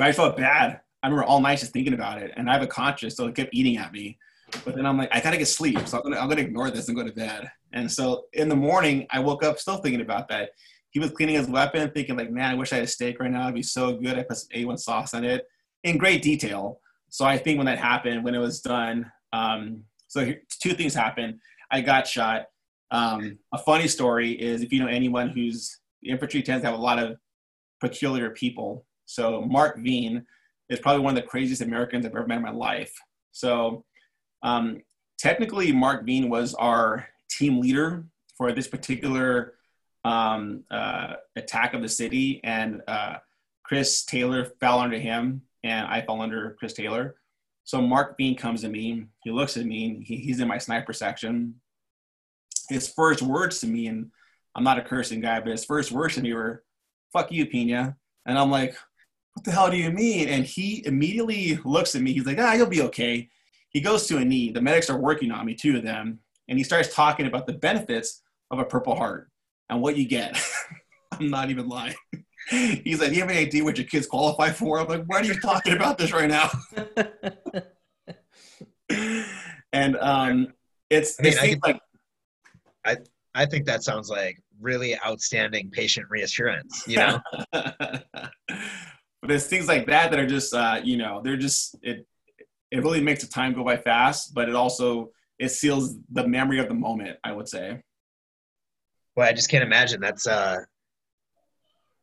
I felt bad. I remember all night just thinking about it, and I have a conscience, so it kept eating at me. But then I'm like, I gotta get sleep, so I'm gonna, I'm gonna ignore this and go to bed. And so in the morning, I woke up still thinking about that. He was cleaning his weapon, thinking like, man, I wish I had a steak right now. It'd be so good. I put some A1 sauce on it in great detail. So I think when that happened, when it was done, um, so two things happened. I got shot. Um, a funny story is if you know anyone who's infantry tends to have a lot of peculiar people. So Mark Veen is probably one of the craziest Americans I've ever met in my life. So um, technically, Mark Veen was our team leader for this particular um, uh, attack of the city, and uh, Chris Taylor fell under him, and I fell under Chris Taylor. So Mark Veen comes to me. He looks at me. He, he's in my sniper section. His first words to me, and I'm not a cursing guy, but his first words to me were, "Fuck you, Pena," and I'm like, "What the hell do you mean?" And he immediately looks at me. He's like, "Ah, you'll be okay." He goes to a knee. The medics are working on me, two of them, and he starts talking about the benefits of a Purple Heart and what you get. *laughs* I'm not even lying. *laughs* He's like, "Do you have any idea what your kids qualify for?" I'm like, "Why are you talking about this right now?" *laughs* and um, it's I mean, I like I I think that sounds like really outstanding patient reassurance. You know, but it's things like that that are just uh, you know they're just it it really makes the time go by fast, but it also it seals the memory of the moment. I would say. Well, I just can't imagine. That's uh,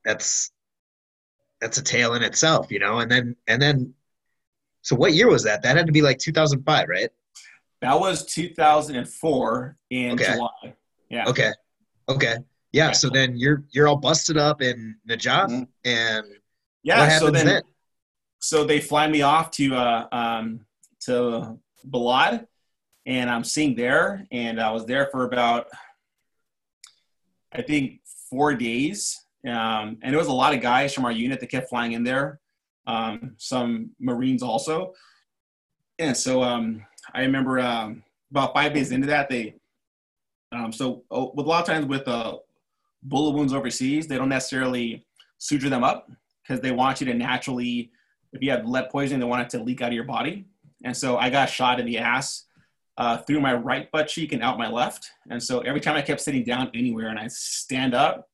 that's that's a tale in itself, you know. And then and then, so what year was that? That had to be like 2005, right? That was 2004 in okay. July. Yeah. Okay. Okay. Yeah. Okay. So then you're you're all busted up in Najaf, mm-hmm. and yeah. So then, then? So they fly me off to uh, um, to Balad, and I'm seeing there, and I was there for about I think four days, um, and it was a lot of guys from our unit that kept flying in there. Um, some Marines also, and so um, I remember um, about five days into that they. Um, so oh, with a lot of times with uh, bullet wounds overseas, they don't necessarily suture them up because they want you to naturally, if you have lead poisoning, they want it to leak out of your body. And so I got shot in the ass uh, through my right butt cheek and out my left. And so every time I kept sitting down anywhere and I stand up,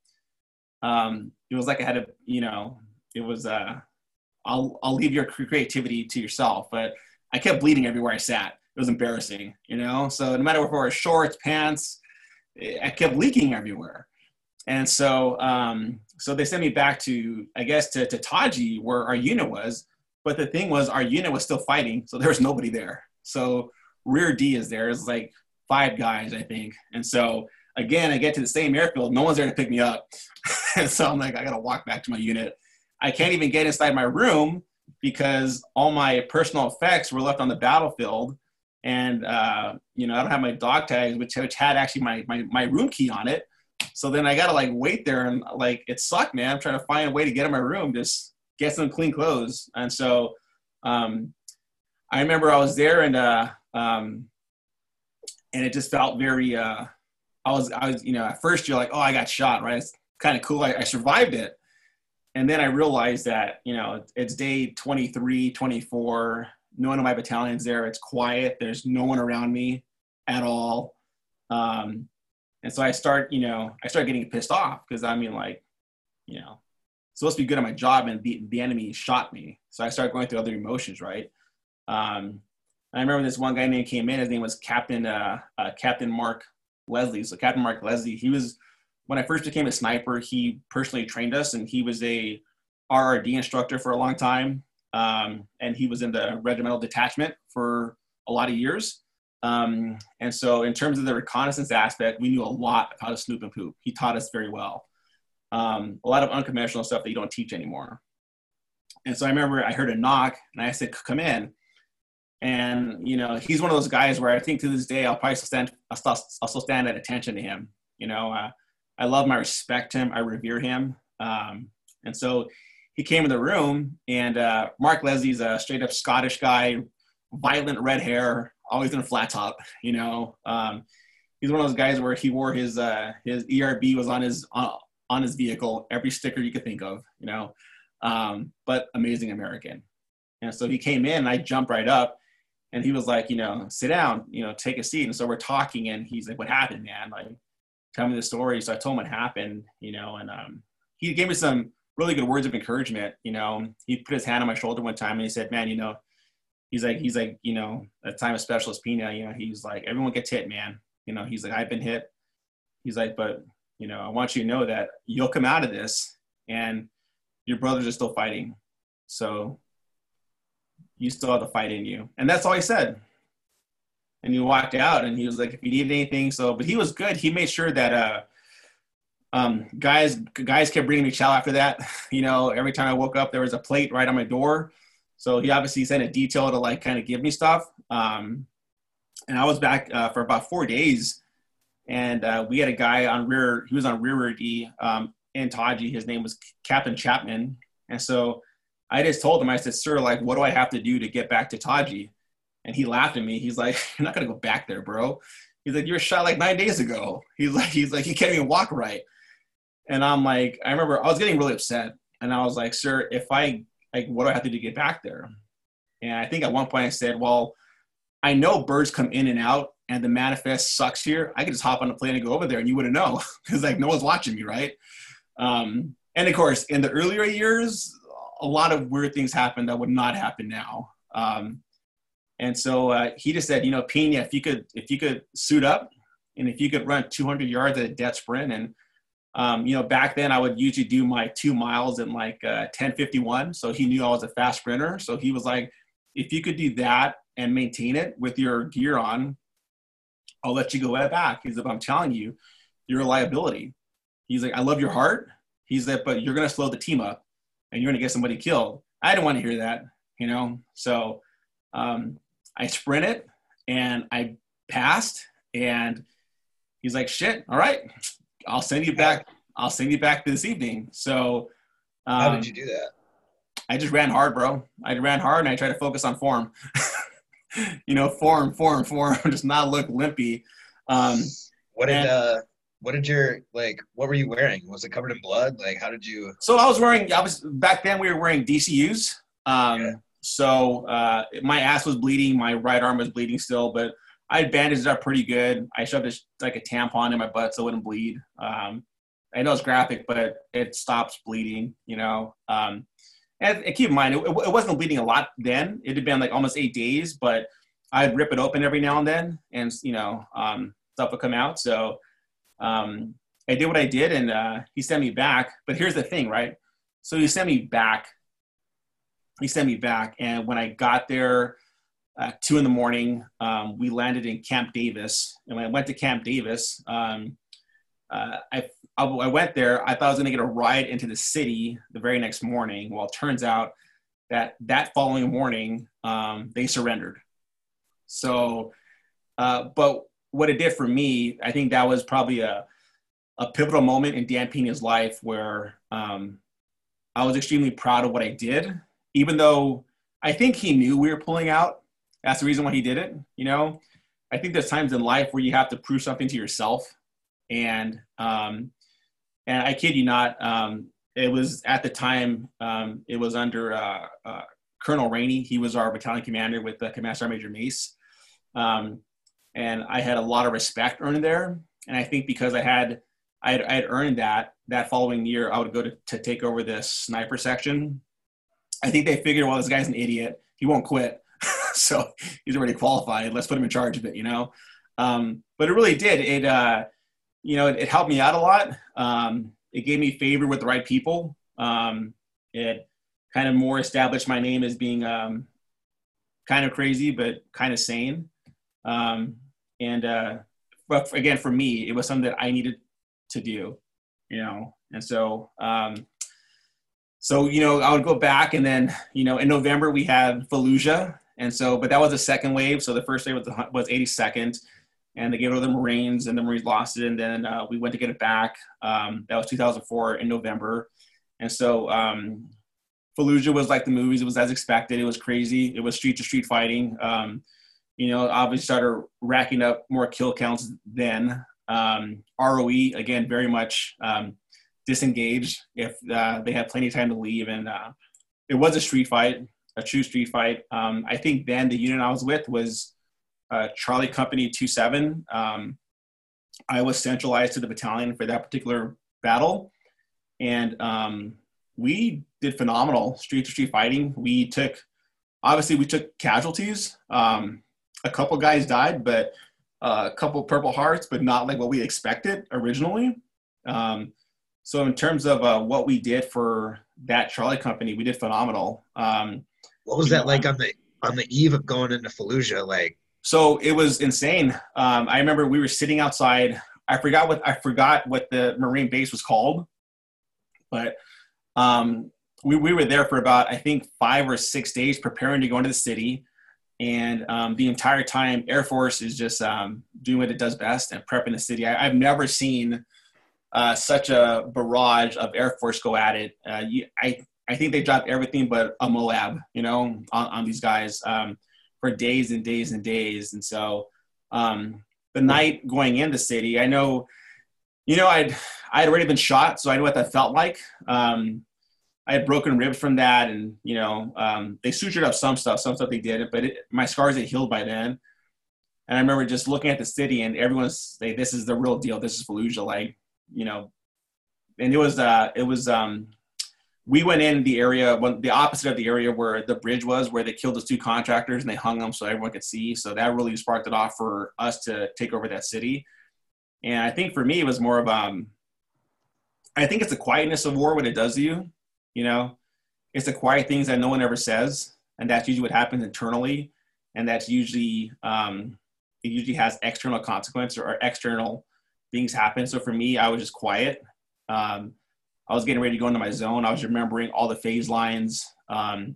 um, it was like I had a, you know, it was, uh, I'll, I'll leave your creativity to yourself, but I kept bleeding everywhere I sat. It was embarrassing, you know? So no matter if it were shorts, pants, I kept leaking everywhere. And so, um, so they sent me back to, I guess, to, to Taji where our unit was. But the thing was, our unit was still fighting, so there was nobody there. So rear D is there. It's like five guys, I think. And so again, I get to the same airfield, no one's there to pick me up. and *laughs* so I'm like, I gotta walk back to my unit. I can't even get inside my room because all my personal effects were left on the battlefield. And uh, you know, I don't have my dog tags, which, which had actually my, my my room key on it. So then I gotta like wait there and like it sucked, man. I'm trying to find a way to get in my room, just get some clean clothes. And so um, I remember I was there and uh, um, and it just felt very. Uh, I was I was you know at first you're like oh I got shot right it's kind of cool I, I survived it, and then I realized that you know it's day 23 24 no one of my battalion's there it's quiet there's no one around me at all um, and so I start you know I start getting pissed off because I mean like you know supposed to be good at my job and the, the enemy shot me so I start going through other emotions right um, I remember this one guy named came in. His name was Captain uh, uh, Captain Mark Leslie. So Captain Mark Leslie, he was when I first became a sniper. He personally trained us, and he was a RRD instructor for a long time. Um, and he was in the regimental detachment for a lot of years. Um, and so, in terms of the reconnaissance aspect, we knew a lot about how snoop and poop. He taught us very well. Um, a lot of unconventional stuff that you don't teach anymore. And so I remember I heard a knock, and I said, "Come in." And you know, he's one of those guys where I think to this day I'll probably stand, I'll still, I'll still stand at attention to him. You know, uh, I love him, I respect him, I revere him. Um, and so he came in the room, and uh, Mark Leslie's a straight up Scottish guy, violent red hair, always in a flat top. You know, um, he's one of those guys where he wore his uh, his ERB was on his on, on his vehicle, every sticker you could think of. You know, um, but amazing American. And so he came in, and I jumped right up and he was like, you know, sit down, you know, take a seat. And so we're talking, and he's like, "What happened, man? Like, tell me the story." So I told him what happened, you know, and um, he gave me some really good words of encouragement. You know, he put his hand on my shoulder one time, and he said, "Man, you know," he's like, he's like, you know, at time of specialist Pena, you know, he's like, everyone gets hit, man. You know, he's like, I've been hit. He's like, but you know, I want you to know that you'll come out of this, and your brothers are still fighting. So you still have the fight in you. And that's all he said. And he walked out and he was like, if you need anything, so, but he was good. He made sure that, uh, um, guys guys kept bringing me chow after that. *laughs* You know, every time I woke up, there was a plate right on my door. So he obviously sent a detail to like kind of give me stuff. Um, and I was back uh, for about four days, and uh, we had a guy on rear. He was on rear D um, in Taji. His name was Captain Chapman, and so I just told him, I said, "Sir, like, what do I have to do to get back to Taji?" And he laughed at me. He's like, *laughs* "You're not gonna go back there, bro." He's like, "You were shot like nine days ago." He's like, "He's like, you can't even walk right." And I'm like, I remember I was getting really upset, and I was like, "Sir, if I like, what do I have to do to get back there?" And I think at one point I said, "Well, I know birds come in and out, and the manifest sucks here. I could just hop on a plane and go over there, and you wouldn't know *laughs* because like no one's watching me, right?" Um, and of course, in the earlier years, a lot of weird things happened that would not happen now. Um, and so uh, he just said, you know, Pena, if you could, if you could suit up, and if you could run 200 yards at a dead sprint, and um, you know, back then I would usually do my two miles in like uh, 10:51. So he knew I was a fast sprinter. So he was like, if you could do that and maintain it with your gear on, I'll let you go back. He's like, I'm telling you, you're a liability. He's like, I love your heart. He's like, but you're gonna slow the team up and you're going to get somebody killed. I didn't want to hear that, you know? So um, I sprinted and I passed and he's like, shit, all right, I'll send you back. I'll send you back this evening. So um, how did you do that? I just ran hard, bro. I ran hard and I tried to focus on form. *laughs* you know, form, form, form, *laughs* just not look limpy. Um, what did and, uh, what did your like what were you wearing was it covered in blood like how did you so i was wearing i was back then we were wearing dcus um yeah. so uh my ass was bleeding my right arm was bleeding still but i had bandaged up pretty good i shoved a, like a tampon in my butt so it wouldn't bleed um i know it's graphic but it stops bleeding you know um and, and keep in mind it, it wasn't bleeding a lot then it had been like almost eight days but i'd rip it open every now and then and you know um stuff would come out so um, I did what I did, and uh, he sent me back. But here's the thing, right? So he sent me back. He sent me back, and when I got there at two in the morning, um, we landed in Camp Davis. And when I went to Camp Davis, um, uh, I, I went there. I thought I was going to get a ride into the city the very next morning. Well, it turns out that that following morning um, they surrendered. So, uh, but what it did for me, I think that was probably a, a pivotal moment in Dan Pena's life where um, I was extremely proud of what I did, even though I think he knew we were pulling out. That's the reason why he did it. You know, I think there's times in life where you have to prove something to yourself, and um, and I kid you not, um, it was at the time um, it was under uh, uh, Colonel Rainey. He was our battalion commander with the Command Sergeant Major Mace. Um, and I had a lot of respect earned there. And I think because I had I had, I had earned that that following year, I would go to, to take over this sniper section. I think they figured, well, this guy's an idiot. He won't quit. *laughs* so he's already qualified. Let's put him in charge of it, you know? Um, but it really did. It, uh, you know, it, it, helped me out a lot. Um, it gave me favor with the right people. Um, it kind of more established my name as being um, kind of crazy, but kind of sane. Um, and uh, but again, for me, it was something that I needed to do, you know. And so, um, so you know, I would go back, and then you know, in November we had Fallujah, and so, but that was the second wave. So the first wave was was 82nd, and they gave it to the Marines, and the Marines lost it, and then uh, we went to get it back. Um, that was 2004 in November, and so um, Fallujah was like the movies. It was as expected. It was crazy. It was street to street fighting. Um, you know, obviously started racking up more kill counts then. Um, ROE, again, very much um, disengaged if uh, they had plenty of time to leave. And uh, it was a street fight, a true street fight. Um, I think then the unit I was with was uh, Charlie Company 27. Um, I was centralized to the battalion for that particular battle. And um, we did phenomenal street to street fighting. We took, obviously, we took casualties. Um, a couple guys died, but uh, a couple Purple Hearts, but not like what we expected originally. Um, so in terms of uh, what we did for that Charlie company, we did phenomenal. Um, what was that like on the on the eve of going into Fallujah? Like, so it was insane. Um, I remember we were sitting outside I forgot what I forgot what the Marine base was called, but um, we we were there for about I think five or six days preparing to go into the city, and um, the entire time Air Force is just um, doing what it does best and prepping the city. I, have never seen uh, such a barrage of Air Force go at it. Uh, you, I I think they dropped everything but a Moab, you know, on, on these guys um, for days and days and days. And so um, the night going in the city, I know, you know, I'd I had already been shot, so I knew what that felt like. Um, I had broken ribs from that, and you know, um, they sutured up some stuff, some stuff they didn't, but it, my scars had healed by then. And I remember just looking at the city, and everyone's like, "This is the real deal. This is Fallujah." Like, you know, and it was uh, it was um, we went in the area, when, the opposite of the area where the bridge was, where they killed those two contractors and they hung them so everyone could see. So that really sparked it off for us to take over that city. And I think for me, it was more of um, I think it's the quietness of war what it does to you. You know, it's the quiet things that no one ever says, and that's usually what happens internally, and that's usually um, it usually has external consequence or, or external things happen. So for me, I was just quiet. Um, I was getting ready to go into my zone. I was remembering all the phase lines. Um,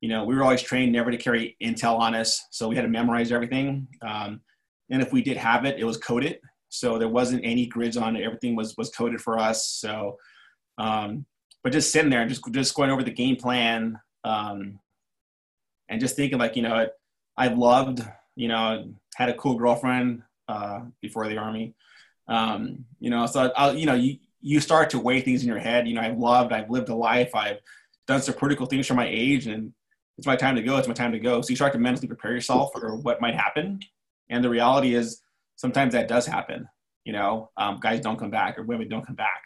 you know, we were always trained never to carry intel on us, so we had to memorize everything. Um, and if we did have it, it was coded, so there wasn't any grids on it. Everything was was coded for us. So, um, but just sitting there and just just going over the game plan um, and just thinking like, you know, I loved, you know, had a cool girlfriend uh, before the army. Um, you know, so I, you know, you you start to weigh things in your head. You know, I've loved, I've lived a life, I've done some critical things for my age, and it's my time to go. It's my time to go. So you start to mentally prepare yourself for what might happen. And the reality is, sometimes that does happen. You know, um, guys don't come back or women don't come back,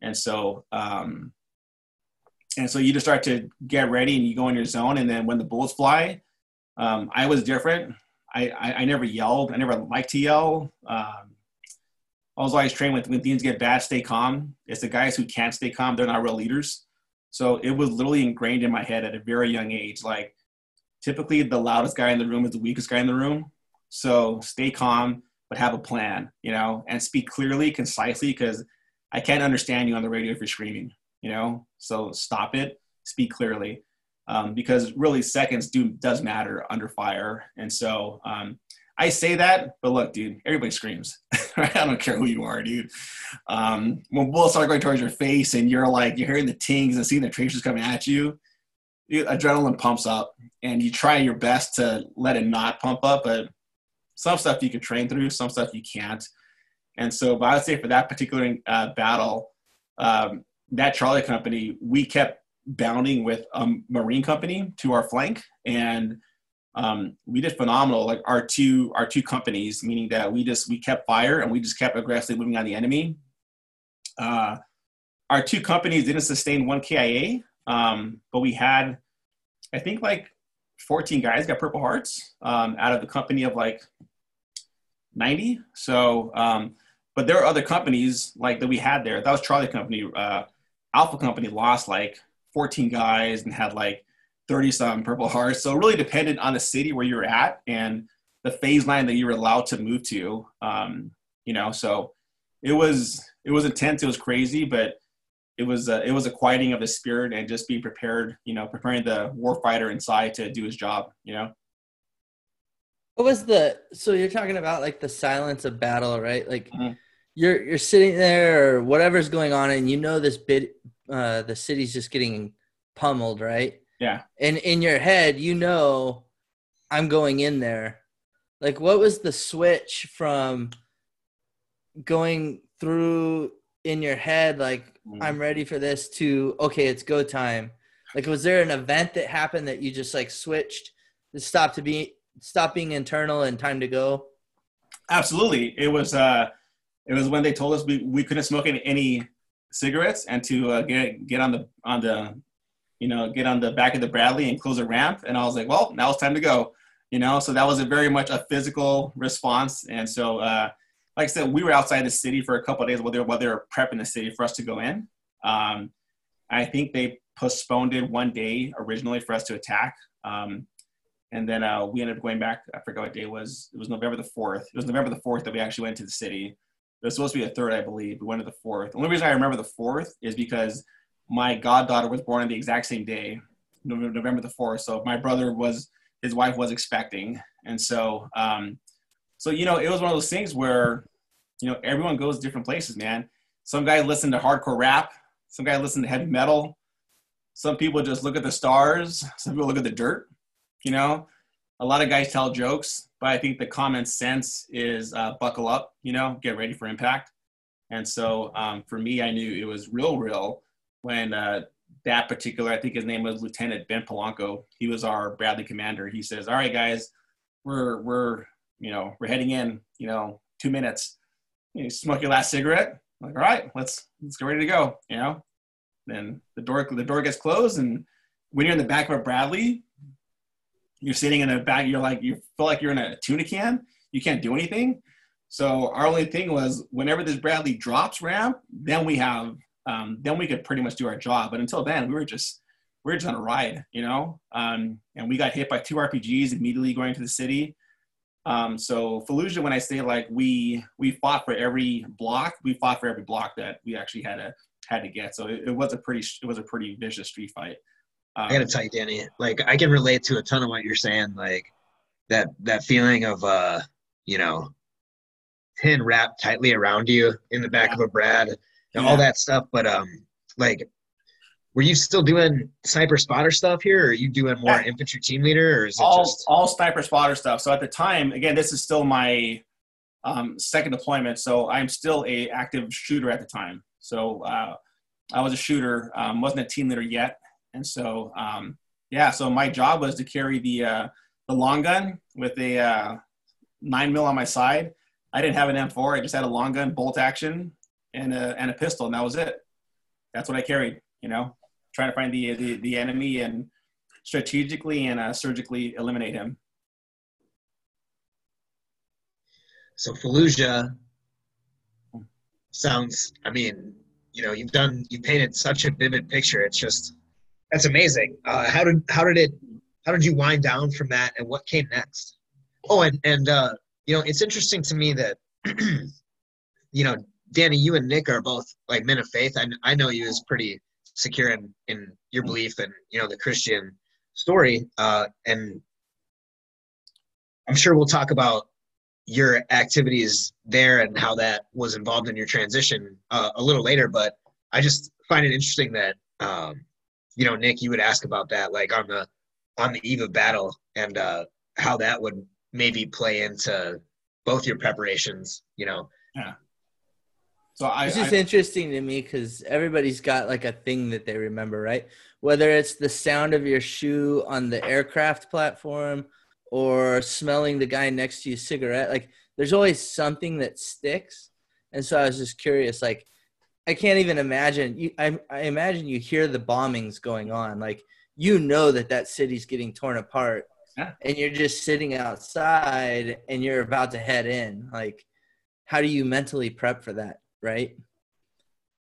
and so um, and so you just start to get ready and you go in your zone. And then when the bullets fly, um, I was different. I, I, I never yelled. I never liked to yell. Um, I was always trained with when things get bad, stay calm. It's the guys who can't stay calm, they're not real leaders. So it was literally ingrained in my head at a very young age. Like typically the loudest guy in the room is the weakest guy in the room. So stay calm, but have a plan, you know, and speak clearly, concisely, because I can't understand you on the radio if you're screaming, you know. So stop it, speak clearly, um, because really seconds do does matter under fire. And so um, I say that, but look, dude, everybody screams. *laughs* I don't care who you are, dude. Um, when bullets start going towards your face and you're like, you're hearing the tings and seeing the tracers coming at you, adrenaline pumps up and you try your best to let it not pump up, but some stuff you can train through, some stuff you can't. And so, but I would say for that particular uh, battle, um, that Charlie company, we kept bounding with a Marine company to our flank. And um, we did phenomenal. Like our two our two companies, meaning that we just we kept fire and we just kept aggressively moving on the enemy. Uh, our two companies didn't sustain one KIA, um, but we had, I think, like 14 guys got Purple Hearts um, out of the company of like 90. So, um, but there are other companies like that we had there. That was Charlie Company. Uh, Alpha Company lost like 14 guys and had like 30 some Purple Hearts. So really dependent on the city where you're at and the phase line that you were allowed to move to. Um, you know, so it was it was intense. It was crazy, but it was a, it was a quieting of the spirit and just being prepared. You know, preparing the warfighter inside to do his job. You know. What was the so you're talking about like the silence of battle, right? Like mm-hmm. you're you're sitting there or whatever's going on, and you know this bit uh, the city's just getting pummeled, right? Yeah. And in your head, you know, I'm going in there. Like, what was the switch from going through in your head, like, mm. I'm ready for this, to, okay, it's go time? Like, was there an event that happened that you just like switched, to stop to be, stop being internal and time to go? Absolutely. It was, uh, it was when they told us we, we couldn't smoke any, any cigarettes and to uh, get get on the on the you know, get on the back of the Bradley and close a ramp. And I was like, well, now it's time to go, you know? So that was a very much a physical response. And so, uh, like I said, we were outside the city for a couple days while they, were, while they were prepping the city for us to go in. Um, I think they postponed it one day originally for us to attack. Um, and then uh, we ended up going back. I forgot what day it was. It was November the 4th. It was November the 4th that we actually went to the city. It was supposed to be a third, I believe. We went to the fourth. The only reason I remember the fourth is because my goddaughter was born on the exact same day, November the fourth. So my brother was his wife was expecting, and so um, so you know it was one of those things where you know everyone goes different places, man. Some guy listened to hardcore rap, some guy listened to heavy metal, some people just look at the stars, some people look at the dirt. You know, a lot of guys tell jokes, but I think the common sense is uh, buckle up. You know, get ready for impact. And so um, for me, I knew it was real, real when uh, that particular, I think his name was Lieutenant Ben Polanco. He was our Bradley commander. He says, "All right, guys, we're we're you know we're heading in. You know, two minutes. You smoke your last cigarette. I'm like, all right, let's let's get ready to go. You know, then the door the door gets closed, and when you're in the back of a Bradley, you're sitting in a back. You're like you feel like you're in a tuna can. You can't do anything. So our only thing was whenever this Bradley drops ramp, then we have um, then we could pretty much do our job. But until then, we were just we were just on a ride, you know. Um, and we got hit by two RPGs immediately going to the city. Um, so Fallujah, when I say like we we fought for every block, we fought for every block that we actually had to had to get. So it, it was a pretty it was a pretty vicious street fight. Um, I gotta tell you, Danny, like I can relate to a ton of what you're saying. Like that that feeling of uh, you know, pin wrapped tightly around you in the back yeah. of a Brad and yeah. all that stuff. But um, like, were you still doing sniper spotter stuff here, or are you doing more yeah. infantry team leader, or is it all just all sniper spotter stuff? So at the time, again, this is still my um, second deployment, so I'm still a active shooter at the time. So uh, I was a shooter, um, wasn't a team leader yet, and so um, yeah, so my job was to carry the uh, the long gun with a uh, nine mil on my side. I didn't have an M4. I just had a long gun, bolt action, and a and a pistol, and that was it. That's what I carried. You know, trying to find the the, the enemy and strategically and uh, surgically eliminate him. So Fallujah sounds. I mean, you know, you've done you painted such a vivid picture. It's just that's amazing. Uh, how did how did it how did you wind down from that, and what came next? Oh, and and uh, you know, it's interesting to me that *clears throat* you know Danny, you and Nick are both like men of faith. I, I know you is pretty secure in, in your belief and you know the Christian story. Uh, and I'm sure we'll talk about your activities there and how that was involved in your transition uh, a little later. But I just find it interesting that um, you know Nick, you would ask about that like on the on the eve of battle and uh, how that would maybe play into both your preparations. You know. Yeah so I, it's just I, interesting to me because everybody's got like a thing that they remember, right? Whether it's the sound of your shoe on the aircraft platform or smelling the guy next to you cigarette, like there's always something that sticks. And so I was just curious, like I can't even imagine. You, I, I imagine you hear the bombings going on, like you know that that city's getting torn apart, yeah. and you're just sitting outside and you're about to head in. Like, how do you mentally prep for that? Right?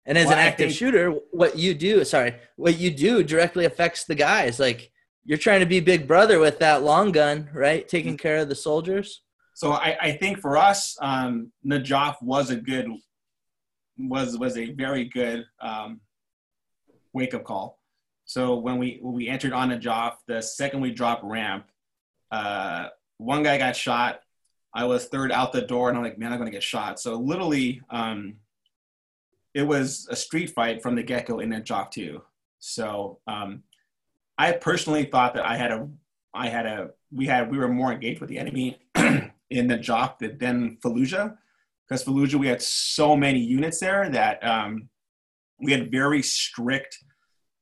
And as well, an active think, shooter, what you do, sorry, what you do directly affects the guys. Like you're trying to be big brother with that long gun, right? Taking mm-hmm. care of the soldiers. So I, I think for us, um, Najaf was a good, was was a very good um, wake up call. So when we when we entered on Najaf, the second we dropped ramp, uh, one guy got shot. I was third out the door, and I'm like, man, I'm gonna get shot. So literally, um, it was a street fight from the get go in Najaf too. So um, I personally thought that I had a, I had a, we had, we were more engaged with the enemy *clears throat* in Najaf than Fallujah, because Fallujah we had so many units there that um, we had very strict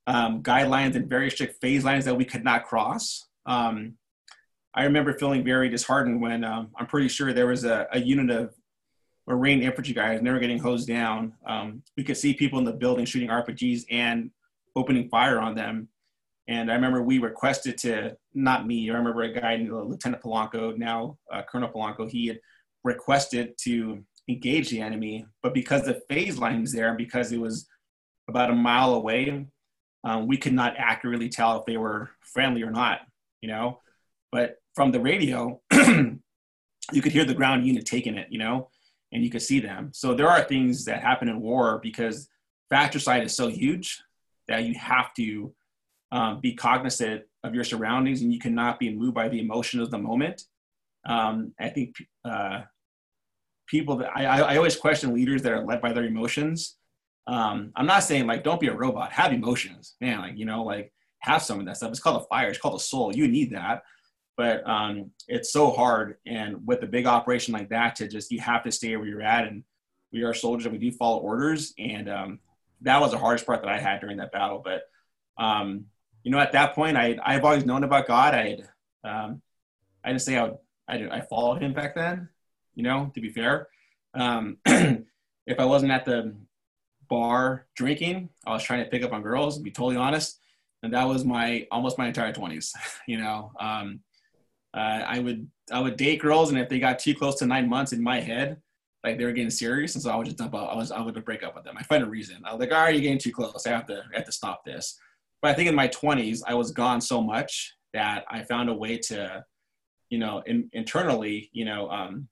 um, guidelines and very strict phase lines that we could not cross. Um, I remember feeling very disheartened when um, I'm pretty sure there was a, a, unit of Marine infantry guys and they were getting hosed down. Um, we could see people in the building shooting RPGs and opening fire on them. And I remember we requested to, not me, I remember a guy, Lieutenant Polanco, now uh, Colonel Polanco, he had requested to engage the enemy, but because the phase line was there, because it was about a mile away, um, we could not accurately tell if they were friendly or not, you know. But from the radio, *clears throat* you could hear the ground unit taking it, you know, and you could see them. So there are things that happen in war because fratricide is so huge that you have to um, be cognizant of your surroundings and you cannot be moved by the emotion of the moment. Um, I think uh, people that I, I always question leaders that are led by their emotions. Um, I'm not saying like don't be a robot, have emotions, man. Like you know, like have some of that stuff. It's called a fire. It's called a soul. You need that, but um, it's so hard. And with a big operation like that, to just you have to stay where you're at. And we are soldiers and we do follow orders. And um, that was the hardest part that I had during that battle. But um, you know, at that point, I I've always known about God. I had um, I didn't say I would, I, I followed him back then you know, to be fair. Um, *clears throat* if I wasn't at the bar drinking, I was trying to pick up on girls, to be totally honest. And that was my almost my entire 20s, *laughs* you know. Um, uh, I would I would date girls, and if they got too close to nine months in my head, like they were getting serious, and so I would just dump out. I was I would break up with them. I find a reason. I was like, "All right, you're getting too close. I have to I have to stop this." But I think in my 20s, I was gone so much that I found a way to, you know, in, internally, you know, um,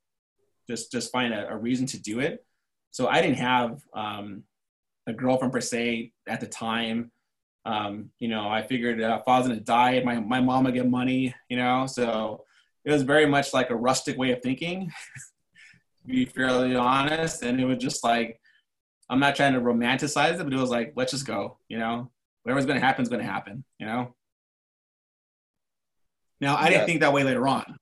just just find a, a reason to do it. So I didn't have um, a girlfriend per se at the time. Um, you know, I figured uh, if I was gonna die, my my mom would get money. You know, so it was very much like a rustic way of thinking, *laughs* to be fairly honest. And it was just like, I'm not trying to romanticize it, but it was like, let's just go. You know, whatever's gonna happen is gonna happen. You know. Now I yeah. didn't think that way later on.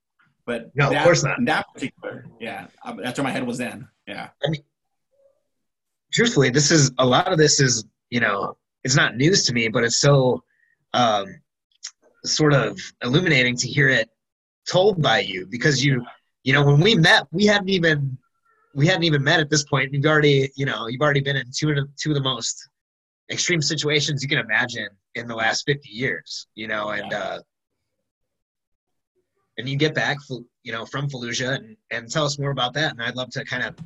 But no, that, of course not. That particular, yeah, that's where my head was then. Yeah. I mean, truthfully, this is a lot of this is you know it's not news to me, but it's so um, sort of illuminating to hear it told by you because you you know when we met we hadn't even we hadn't even met at this point you've already you know you've already been in two of the, two of the most extreme situations you can imagine in the last 50 years you know and uh and you get back, you know, from Fallujah and, and tell us more about that. And I'd love to kind of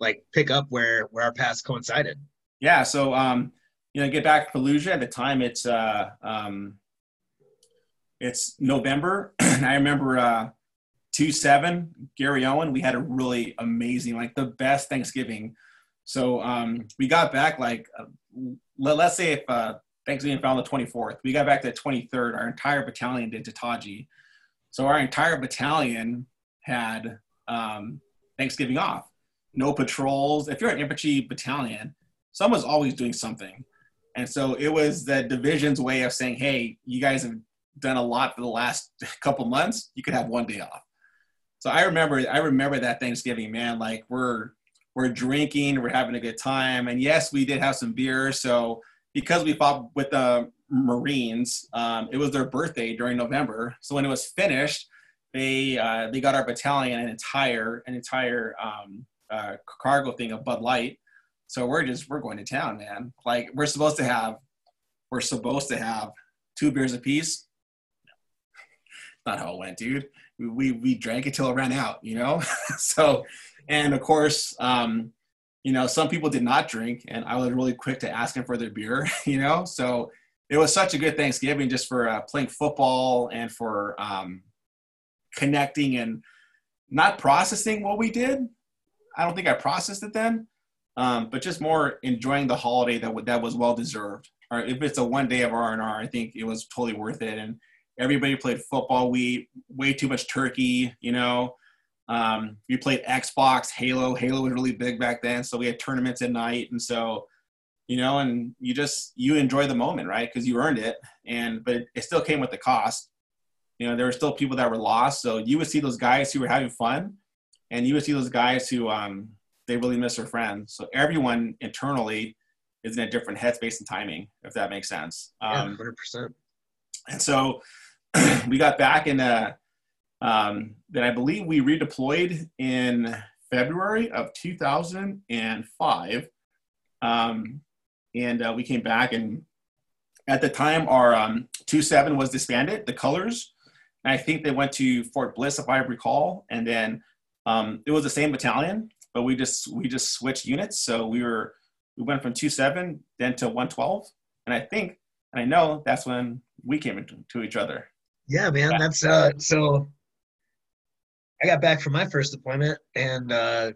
like pick up where where our paths coincided. Yeah. So, um, you know, get back to Fallujah at the time. It's uh, um, it's November, *clears throat* and I remember uh, two seven Garryowen. We had a really amazing, like the best Thanksgiving. So um, we got back like uh, let, us say if uh, Thanksgiving fell on the 24th, we got back to the 23rd. Our entire battalion did to Taji. So our entire battalion had um, Thanksgiving off. No patrols. If you're an infantry battalion, someone's always doing something. And so it was the division's way of saying, hey, you guys have done a lot for the last *laughs* couple months. You could have one day off. So I remember, I remember that Thanksgiving, man. Like we're we're drinking, we're having a good time, and yes, we did have some beer. So because we fought with the Marines. Um, it was their birthday during November, so when it was finished, they uh, they got our battalion an entire an entire um, uh, cargo thing of Bud Light. So we're just we're going to town, man. Like we're supposed to have we're supposed to have two beers apiece. *laughs* Not how it went, dude. We we, we drank it till it ran out, you know. *laughs* so, and of course, um, you know, some people did not drink, and I was really quick to ask them for their beer, *laughs* you know. So it was such a good Thanksgiving just for uh, playing football and for um, connecting and not processing what we did. I don't think I processed it then, um, but just more enjoying the holiday that that was well deserved. Or if it's a one day of R and R, I think it was totally worth it. And everybody played football. We way too much turkey, you know. Um, we played Xbox, Halo. Halo was really big back then, so we had tournaments at night, and so you know, and you just you enjoy the moment, right? Because you earned it, and but it, still came with the cost. You know, there were still people that were lost, so you would see those guys who were having fun, and you would see those guys who um, they really miss their friends. So everyone internally is in a different headspace and timing, if that makes sense. Um, yeah, hundred percent. And so *clears throat* we got back in. Uh, um, then I believe we redeployed in February of 2005. Um, and uh, we came back and at the time our um, 2-7 was disbanded the colors and i think they went to fort bliss if i recall and then um, it was the same battalion but we just we just switched units so we were we went from 2-7 then to 112 and i think and i know that's when we came into each other yeah man yeah. that's uh so i got back from my first deployment and uh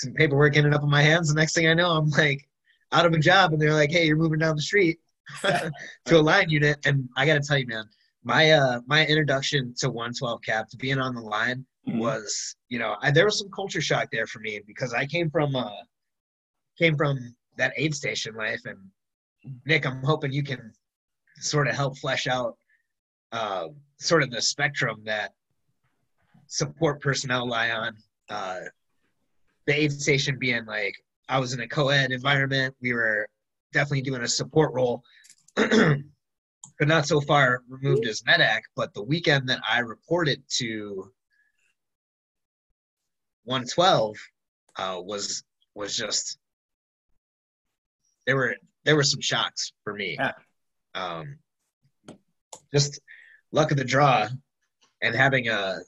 some paperwork ended up in my hands. The next thing I know, I'm like out of a job, and they're like, "Hey, you're moving down the street *laughs* to a line unit." And I got to tell you, man, my uh my introduction to 112 Cav to being on the line mm-hmm. was, you know, I, there was some culture shock there for me because I came from uh came from that aid station life, and Nick, I'm hoping you can sort of help flesh out uh, sort of the spectrum that support personnel lie on. Uh, the aid station being like I was in a co-ed environment. We were definitely doing a support role, *clears throat* but not so far removed as medac. But the weekend that I reported to 112 uh, was was just there were there were some shocks for me. Yeah. Um, just luck of the draw and having a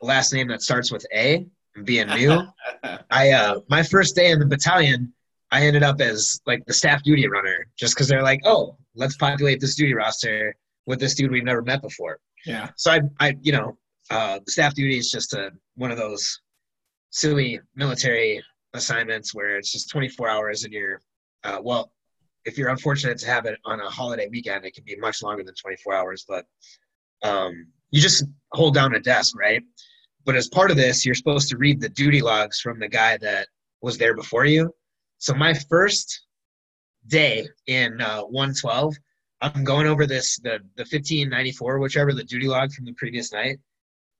last name that starts with A and being new. *laughs* I uh, my first day in the battalion, I ended up as like the staff duty runner, just because they're like, oh, let's populate this duty roster with this dude we've never met before. Yeah. So I, I, you know, uh, staff duty is just a one of those silly military assignments where it's just 24 hours and you're, uh, well, if you're unfortunate to have it on a holiday weekend, it can be much longer than 24 hours. But um, you just hold down a desk, right? But as part of this, you're supposed to read the duty logs from the guy that was there before you. So my first day in uh, 112, I'm going over this the the 1594, whichever the duty log from the previous night,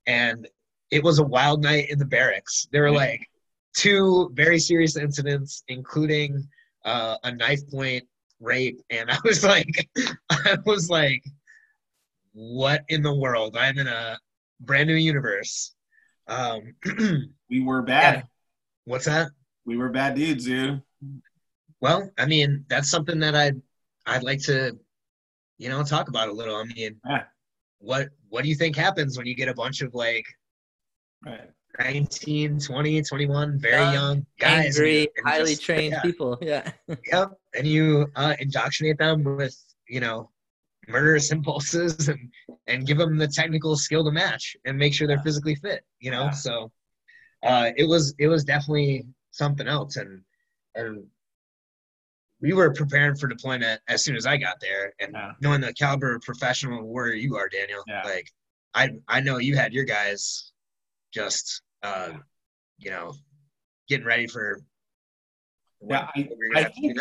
and it was a wild night in the barracks. There were like two very serious incidents, including uh, a knife point rape, and I was like, *laughs* I was like, what in the world? I'm in a brand new universe. Um, *clears throat* we were bad. Yeah. What's that? We were bad dudes, dude. Well, I mean, that's something that I'd I'd like to, you know, talk about a little. I mean, yeah. what what do you think happens when you get a bunch of like right. 19, 20, 21, very young, young guys, angry, highly just, trained yeah. people. Yeah. yep. And you uh, indoctrinate them with, you know, murderous impulses and and give them the technical skill to match and make sure they're physically fit. You know, yeah. so uh, it was it was definitely something else, and and we were preparing for deployment as soon as I got there, and yeah. knowing the caliber of professional warrior you are, Daniel, yeah. like I I know you had your guys just uh, you know getting ready for yeah I, I think,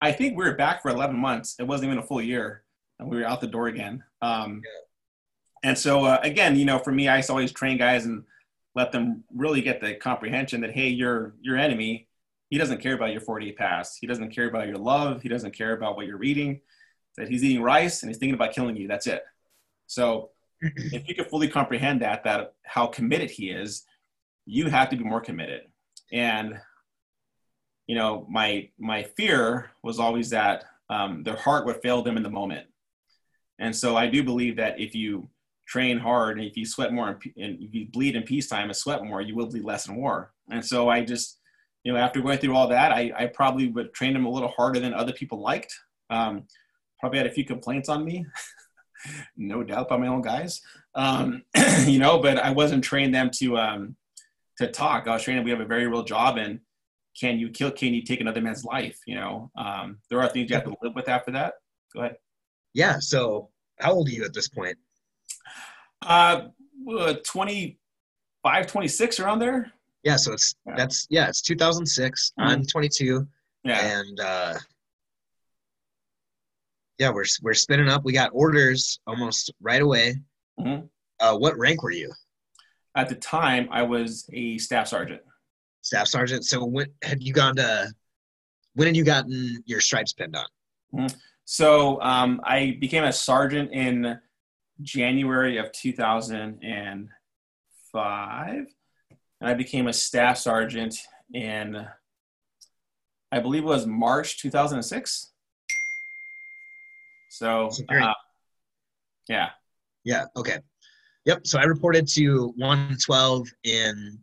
I think we were back for 11 months. It wasn't even a full year and we were out the door again. Um, yeah. and so uh, again you know for me i always train guys and let them really get the comprehension that hey your your enemy he doesn't care about your 40 pass. He doesn't care about your love. He doesn't care about what you're reading. That he's eating rice and he's thinking about killing you. That's it. So *clears throat* if you can fully comprehend that that how committed he is you have to be more committed. And you know my my fear was always that um, their heart would fail them in the moment. And so i do believe that if you train hard and if you sweat more and if you bleed in peacetime and sweat more you will bleed less in war. And so i just you know after going through all that i, I probably would train them a little harder than other people liked. Um, probably had a few complaints on me *laughs* no doubt by my own guys. Um, *clears throat* you know, but I wasn't trained them to um, to talk. I was trained. We have a very real job, and can you kill? Can you take another man's life? You know, um, there are things you have to live with after that. Go ahead. Yeah. So, how old are you at this point? Uh, 25, 26 around there. Yeah. So it's yeah. that's yeah. It's 2006. Mm-hmm. I'm 22. Yeah. And uh, yeah, we're we're spinning up. We got orders almost right away. Mm-hmm. Uh, what rank were you? At the time, I was a staff sergeant. Staff sergeant. So when had you gone to? When had you gotten your stripes pinned on? Mm-hmm. So um, I became a sergeant in January of 2005, and I became a staff sergeant in, I believe it was March 2006. So, uh, yeah. Yeah. Okay. Yep. So I reported to 112 in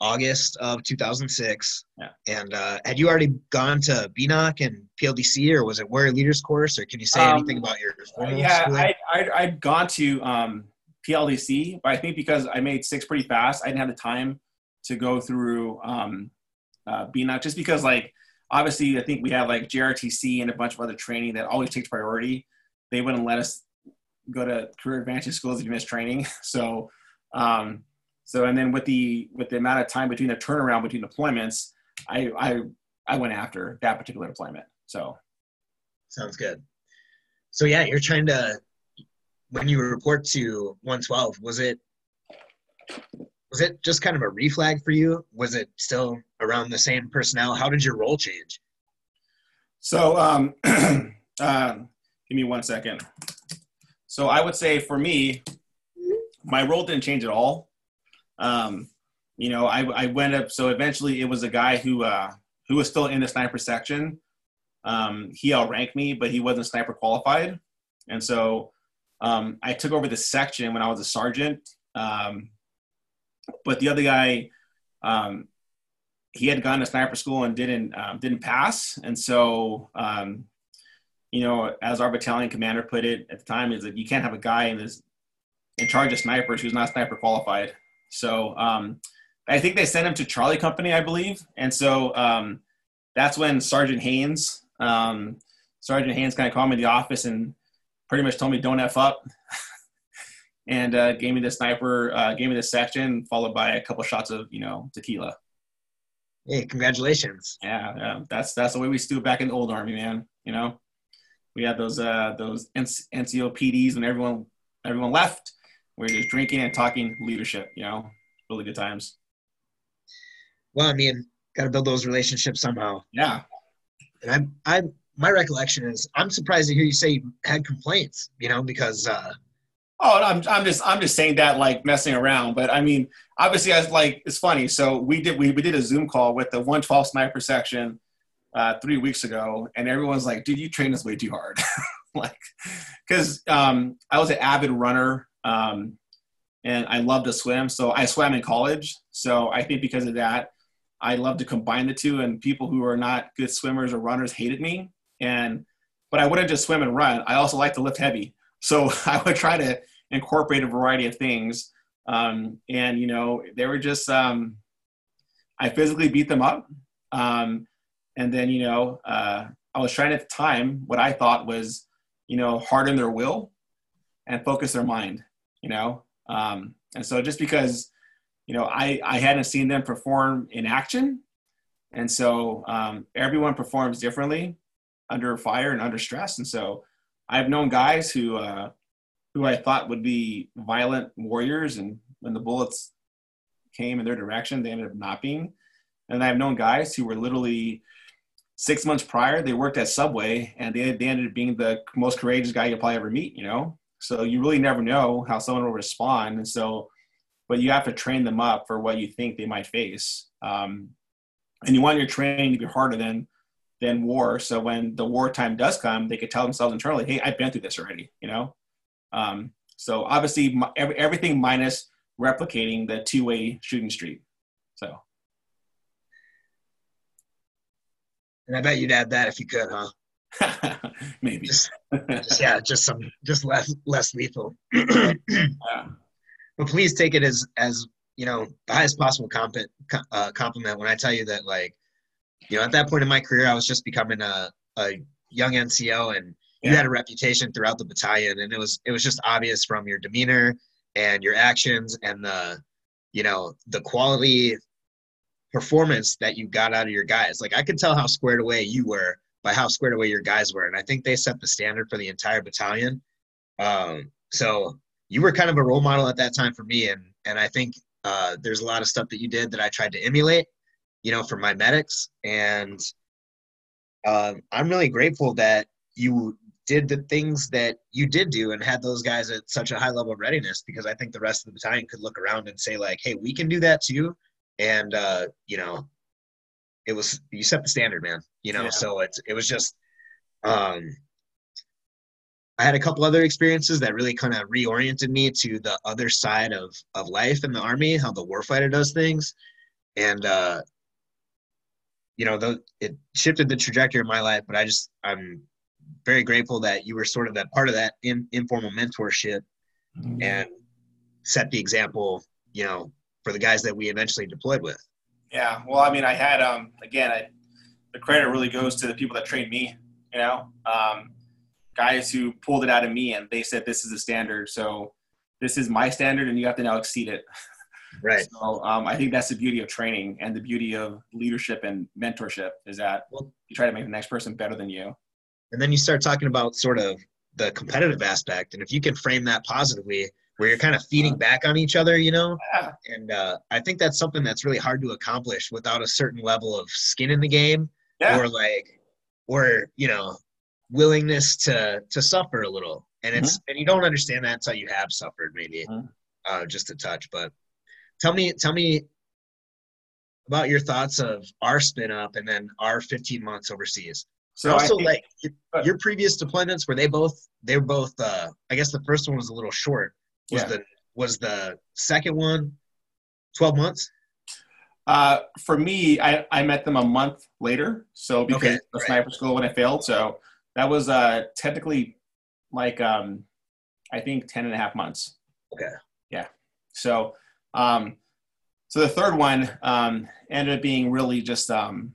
August of 2006. Yeah. And uh, had you already gone to BNOC and PLDC, or was it Warrior Leaders course, or can you say um, anything about your? Yeah, I, I I'd gone to um, PLDC, but I think because I made six pretty fast, I didn't have the time to go through um, uh, out just because like obviously I think we have like JRTC and a bunch of other training that always takes priority. They wouldn't let us go to career advantage schools if you miss training. *laughs* So, um, so and then with the with the amount of time between the turnaround between deployments, I I I went after that particular deployment. So, sounds good. So yeah, you're trying to when you report to 112, was it was it just kind of a reflag for you? Was it still around the same personnel? How did your role change? So, um, *clears throat* uh, give me one second. So I would say for me, my role didn't change at all. Um, you know, I, I went up. So eventually, it was a guy who uh, who was still in the sniper section. Um, he outranked me, but he wasn't sniper qualified, and so um, I took over the section when I was a sergeant. Um, but the other guy, um, he had gone to sniper school and didn't um, didn't pass, and so um, you know, as our battalion commander put it at the time, is that you can't have a guy in this in charge of snipers who's not sniper qualified. So um, I think they sent him to Charlie Company, I believe, and so um, that's when Sergeant Haynes, um, Sergeant Haynes, kind of called me in the office and pretty much told me don't f up, *laughs* and uh, gave me the sniper, uh, gave me the section, followed by a couple shots of you know tequila. Hey, congratulations! Yeah, yeah, that's that's the way we stew back in the old army, man. You know, we had those uh, those NCO PDs when everyone everyone left. We are just drinking and talking leadership. You know, really good times. Well, I mean, got to build those relationships somehow. Yeah. And I'm I'm my recollection is, I'm surprised to hear you say you had complaints. You know, because uh, Oh, I'm, I'm just I'm just saying that like messing around, but I mean, obviously, I was like, it's funny. So we did we, we did a Zoom call with the 112 sniper section uh, three weeks ago, and everyone's like, "Dude, you train us way too hard." *laughs* like, because um, I was an avid runner, um, and I love to swim. So I swam in college. So I think because of that, I love to combine the two. And people who are not good swimmers or runners hated me. And but I wouldn't just swim and run. I also like to lift heavy. So *laughs* I would try to incorporate a variety of things. Um, and you know, they were just um, I physically beat them up. Um, and then you know, uh, I was trying at the time what I thought was, you know, harden their will and focus their mind. You know, um, and so just because, you know, I I hadn't seen them perform in action, and so um, everyone performs differently under fire and under stress, and so I've known guys who uh, who I thought would be violent warriors, and when the bullets came in their direction, they ended up not being. And I've known guys who were literally six months prior, they worked at Subway, and they, they ended up being the most courageous guy you'll probably ever meet. You know, so you really never know how someone will respond, and so, but you have to train them up for what you think they might face. Um, and you want your training to be harder than than war. So when the wartime does come, they could tell themselves internally, "Hey, I've been through this already." You know, um, so obviously, every, everything minus replicating the two-way shooting street. So. And I bet you'd add that if you could, huh? *laughs* Maybe. Just, just, yeah, just some, just less, less lethal. *clears throat* yeah. But please take it as, as you know, the highest possible comp- uh, compliment when I tell you that, like, you know, at that point in my career, I was just becoming a, a young NCO, and you had a reputation throughout the battalion and it was it was just obvious from your demeanor and your actions and the you know the quality performance that you got out of your guys. Like i could tell how squared away you were by how squared away your guys were and i think they set the standard for the entire battalion. Um, so you were kind of a role model at that time for me and and i think uh, there's a lot of stuff that you did that i tried to emulate you know for my medics. And uh, i'm really grateful that you did the things that you did do and had those guys at such a high level of readiness because I think the rest of the battalion could look around and say like, hey, we can do that too. And uh, you know, it was you set the standard, man. You know, yeah. so it's it was just um I had a couple other experiences that really kind of reoriented me to the other side of of life in the army, how the warfighter does things. And uh you know, the, it shifted the trajectory of my life, but I just I'm very grateful that you were sort of that part of that in, informal mentorship mm-hmm. and set the example, you know, for the guys that we eventually deployed with. Yeah, well, I mean, I had um again, I, the credit really goes to the people that trained me. You know, um, guys who pulled it out of me and they said this is the standard. So this is my standard, and you have to now exceed it. *laughs* Right. So um, I think that's the beauty of training and the beauty of leadership and mentorship is that you try to make the next person better than you. And then you start talking about sort of the competitive aspect, and if you can frame that positively, where you're kind of feeding back on each other, you know, Yeah. and uh, I think that's something that's really hard to accomplish without a certain level of skin in the game, Yeah. or like, or you know, willingness to to suffer a little. And it's and you don't understand that until you have suffered, maybe Mhm. uh, just a touch. But tell me, tell me about your thoughts of our spin up and then our 15 months overseas. So So also, think- like your, your previous deployments, were they both? They were both. Uh, I guess the first one was a little short. Was Yeah. the was the second one 12 months? Uh, for me, I, I met them a month later. So because Okay, of right. sniper school when I failed. So that was uh, technically like, um, I think 10 and a half months. Okay. Yeah. So, um, so the third one um, ended up being really just um,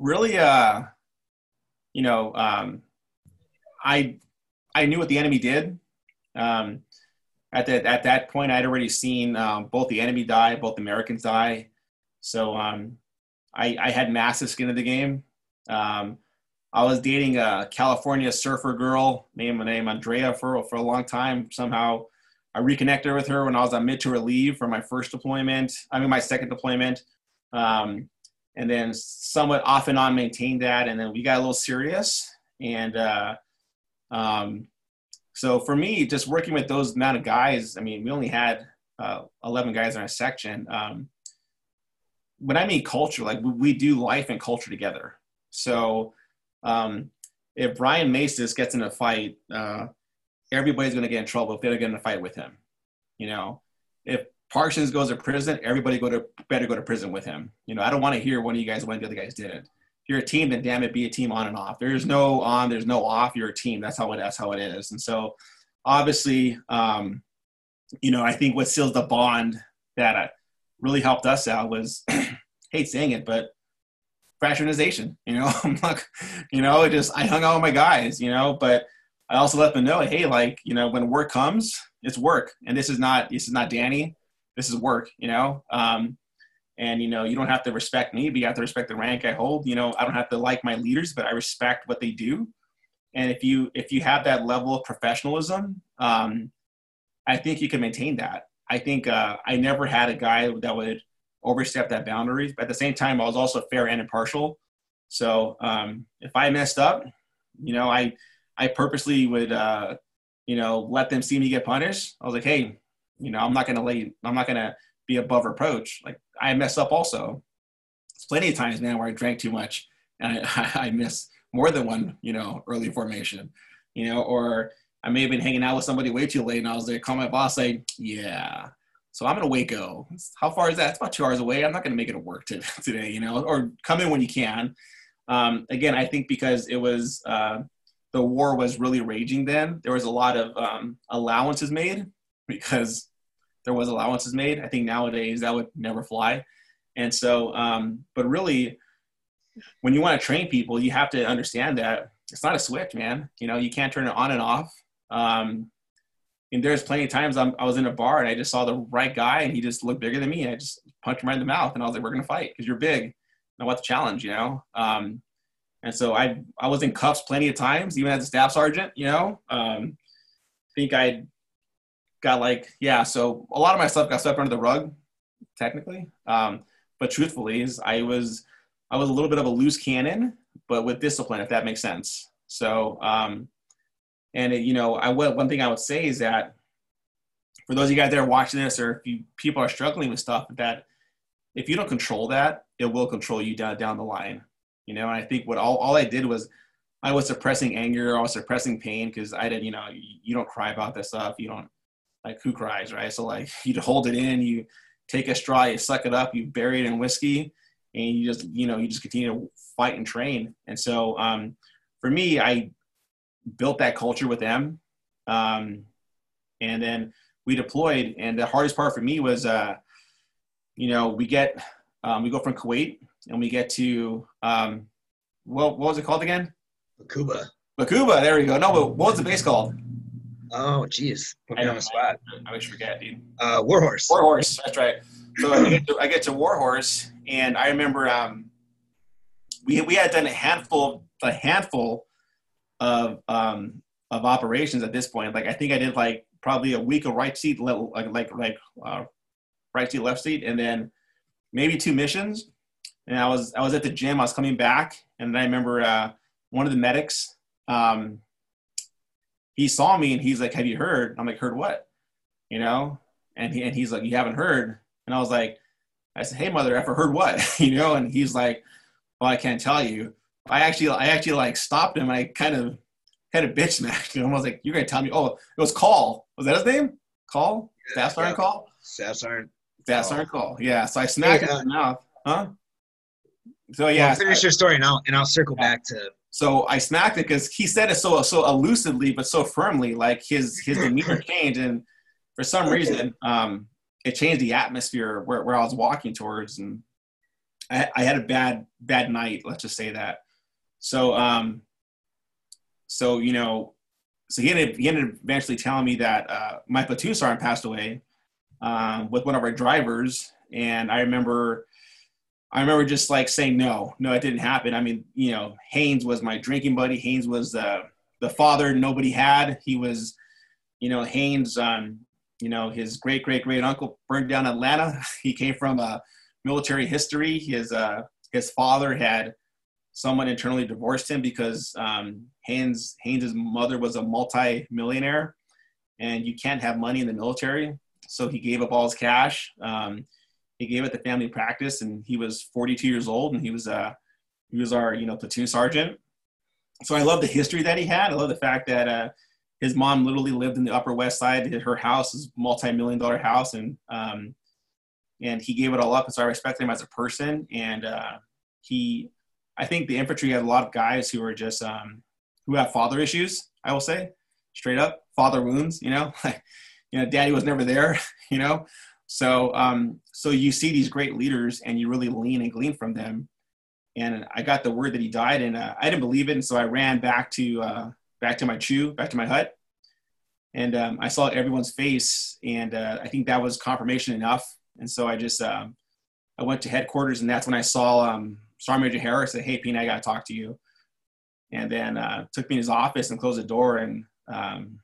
really, uh, you know, um, I I knew what the enemy did. Um, at that at that point, I'd already seen um, both the enemy die, both Americans die. So um, I, I had massive skin in the game. Um, I was dating a California surfer girl named name Andrea for for a long time. Somehow, I reconnected with her when I was on mid tour leave for my first deployment. I mean, my second deployment, um, and then somewhat off and on maintained that. And then we got a little serious, and uh, um, so for me, just working with those amount of guys, I mean, we only had uh, 11 guys in our section. Um, when I mean culture, like we, do life and culture together. So um, if Brian Macis gets in a fight, uh, everybody's going to get in trouble if they don't get in a fight with him. You know, if Parsons goes to prison, everybody go to better go to prison with him. You know, I don't want to hear one of you guys went, the other guys didn't. If you're a team, then damn it, be a team on and off. There's no on, there's no off. You're a team. That's how it. That's how it is. And so, obviously, um, you know, I think what seals the bond that uh, really helped us out was, *clears throat* hate saying it, but fraternization. You know, *laughs* I'm not, you know, it just I hung out with my guys. You know, but I also let them know, hey, like, you know, when work comes, it's work, and this is not this is not Danny, this is work. You know, um, and you know, you don't have to respect me, but you have to respect the rank I hold. You know, I don't have to like my leaders, but I respect what they do. And if you if you have that level of professionalism, um, I think you can maintain that. I think uh, I never had a guy that would overstep that boundary. But at the same time, I was also fair and impartial. So um, if I messed up, you know, I I purposely would uh, you know let them see me get punished. I was like, hey, you know, I'm not gonna lay, I'm not gonna be above reproach. Like I mess up also. It's plenty of times, man, where I drank too much and *laughs* I, I miss more than one, you know, early formation, you know, or I may have been hanging out with somebody way too late and I was there, call my boss, say, yeah, so I'm in Waco. How far is that? It's about two hours away. I'm not going to make it to work *laughs* to, today, you know, or come in when you can. Um, again, I think because it was, uh, the war was really raging then, there was a lot of um, allowances made because there was allowances made. I think nowadays that would never fly. And so, um, but really, when you want to train people, you have to understand that it's not a switch, man. You know, you can't turn it on and off. Um, and there's plenty of times I'm, I was in a bar and I just saw the right guy and he just looked bigger than me. And I just punched him right in the mouth and I was like, we're to fight because you're big. And I want the challenge, you know? Um, and so I, I was in cuffs plenty of times, even as a staff sergeant, you know? Um, I think I got like, yeah, so a lot of my stuff got swept under the rug, technically. Um, but truthfully is I was, I was a little bit of a loose cannon, but with discipline, if that makes sense. So, um, and it, you know, I one thing I would say is that for those of you guys that are watching this, or if you people are struggling with stuff, that if you don't control that, it will control you down down the line. You know, and I think what all, all I did was I was suppressing anger, I was suppressing pain because I didn't, you know, you, you don't cry about this stuff. You don't like who cries, right? So like *laughs* you hold it in, you take a straw, you suck it up, you bury it in whiskey, and you just, you know, you just continue to fight and train. And so um, for me, I built that culture with them. Um, and then we deployed. And the hardest part for me was, uh, you know, we get Um, we go from Kuwait and we get to um, what, what was it called again? Bakuba. Bakuba. There we go. No, what was the base called? Oh, jeez. Put me on the spot. I, always forget, dude. Uh, Warhorse. Warhorse. That's right. So I get to, I get to Warhorse, and I remember um, we we had done a handful a handful of um, of operations at this point. Like I think I did like probably a week of right seat, like like like uh, right seat, left seat, and then maybe two missions. And I was I was at the gym. I was coming back, and I remember uh, one of the medics. Um, he saw me and he's like, "Have you heard?" I'm like, "Heard what?" You know, and he and he's like, "You haven't heard?" And I was like, "I said, hey mother effer, heard what?" *laughs* you know, and he's like, "Well, I can't tell you." I actually I actually like stopped him. I kind of had a bitch smacked him. I was like, "You're gonna tell me?" Oh, it was Call. Was that his name? Call? Yeah, Staff yeah. Call? Staff Sergeant Call. Yeah. So I smacked him in the mouth. Huh? So yeah. Well, finish I, your story now, and I'll circle yeah. back to so I smacked it because he said it so so elusively but so firmly, like his his demeanor *laughs* changed, and for some reason, um, it changed the atmosphere where, where I was walking towards, and I, I had a bad bad night. Let's just say that. So um, so you know, so he ended he ended eventually telling me that uh, my platoon sergeant passed away um, with one of our drivers, and I remember I remember just like saying no, no, it didn't happen. I mean, you know, Haynes was my drinking buddy. Haynes was the the father nobody had. He was, you know, Haynes. Um, you know, his great great great uncle burned down Atlanta. *laughs* He came from a military history. His uh, his father had someone internally divorced him because um, Haynes Haynes's mother was a multi-millionaire, and you can't have money in the military. So he gave up all his cash. Um, he gave it the family practice, and he was 42 years old, and he was uh, he was our you know platoon sergeant. So I love the history that he had. I love the fact that uh, his mom literally lived in the Upper West Side. Her house is multi-million dollar house, and um, and he gave it all up. And so I respect him as a person. And uh, he, I think the infantry had a lot of guys who are just um, who have father issues. I will say, straight up, father wounds. You know, *laughs* you know, daddy was never there. *laughs* You know, so, um, so you see these great leaders, and you really lean and glean from them. And I got the word that he died, and uh, I didn't believe it, and so I ran back to uh, back to my CHU, back to my hut, and um, I saw everyone's face, and uh, I think that was confirmation enough. And so I just um, I went to headquarters, and that's when I saw um, Sergeant Major Harris. Said, "Hey, Pete, I got to talk to you." And then uh, took me in his office and closed the door, and um,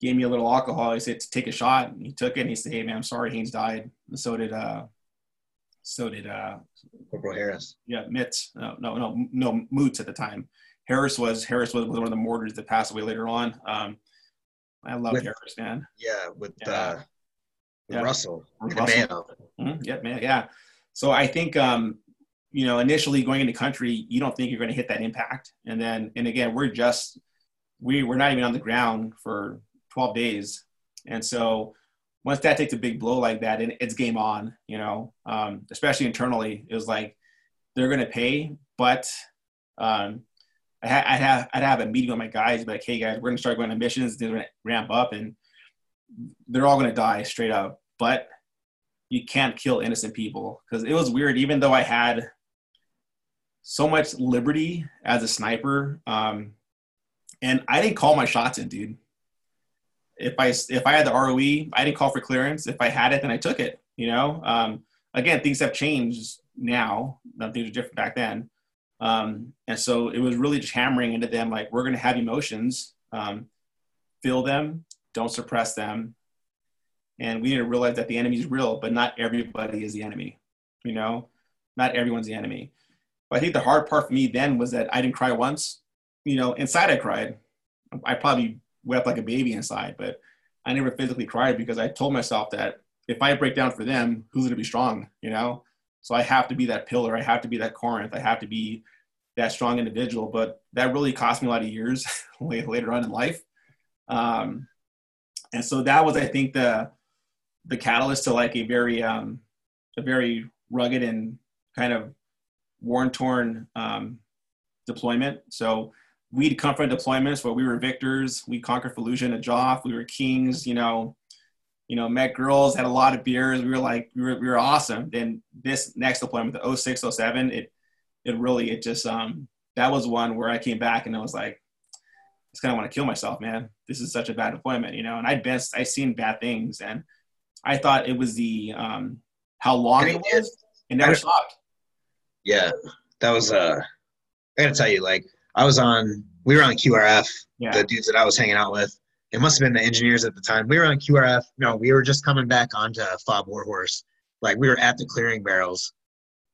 gave me a little alcohol. He said to take a shot. And he took it and he said, Hey man, I'm sorry Haynes died. And so did uh so did uh Corporal Harris. Yeah, Mitz. No, no, no, no Moots at the time. Harris was Harris was one of the mortars that passed away later on. Um I love Harris, man. Yeah, with yeah. uh with yeah. Russell. With Russell. Mm-hmm. Yeah, man, yeah. So I think um, you know, initially going into country, you don't think you're going to hit that impact. And then, and again, we're just, we, we're not even on the ground for 12 days. And so once that takes a big blow like that, and it's game on, you know, um, especially internally, it was like they're going to pay, but um, I ha- I'd, have, I'd have a meeting with my guys, like, hey guys, we're going to start going on missions, they're going to ramp up, and they're all going to die straight up. But you can't kill innocent people because it was weird, even though I had so much liberty as a sniper. Um, and I didn't call my shots in, dude if I if I had the ROE, I didn't call for clearance. If I had it, then I took it. You know, um, again, things have changed now. Things are different back then, um, and so it was really just hammering into them like we're going to have emotions, um, feel them, don't suppress them, and we need to realize that the enemy is real, but not everybody is the enemy. You know, not everyone's the enemy. But I think the hard part for me then was that I didn't cry once. You know, inside I cried. I probably wept like a baby inside, but I never physically cried because I told myself that if I break down for them, who's going to be strong, you know? So I have to be that pillar. I have to be that Corinth. I have to be that strong individual. But that really cost me a lot of years *laughs* later on in life. Um, and so that was, I think, the the catalyst to like a very um, a very rugged and kind of worn torn um, deployment. So we'd come from deployments where we were victors. We conquered Fallujah and Najaf. We were kings, you know. you know, met girls, had a lot of beers. We were like, we were, we were awesome. Then this next deployment, the 06, 07, it, it really, it just, um, that was one where I came back and I was like, I just kind of want to kill myself, man. This is such a bad deployment, you know, and I'd been, I seen bad things and I thought it was the, um, how long it was. It never stopped. Yeah. That was, uh, I gotta tell you, like, I was on, we were on QRF, yeah. the dudes that I was hanging out with it must have been the engineers at the time. We were on QRF. No, we were just coming back onto Fob Warhorse. Like we were at the clearing barrels.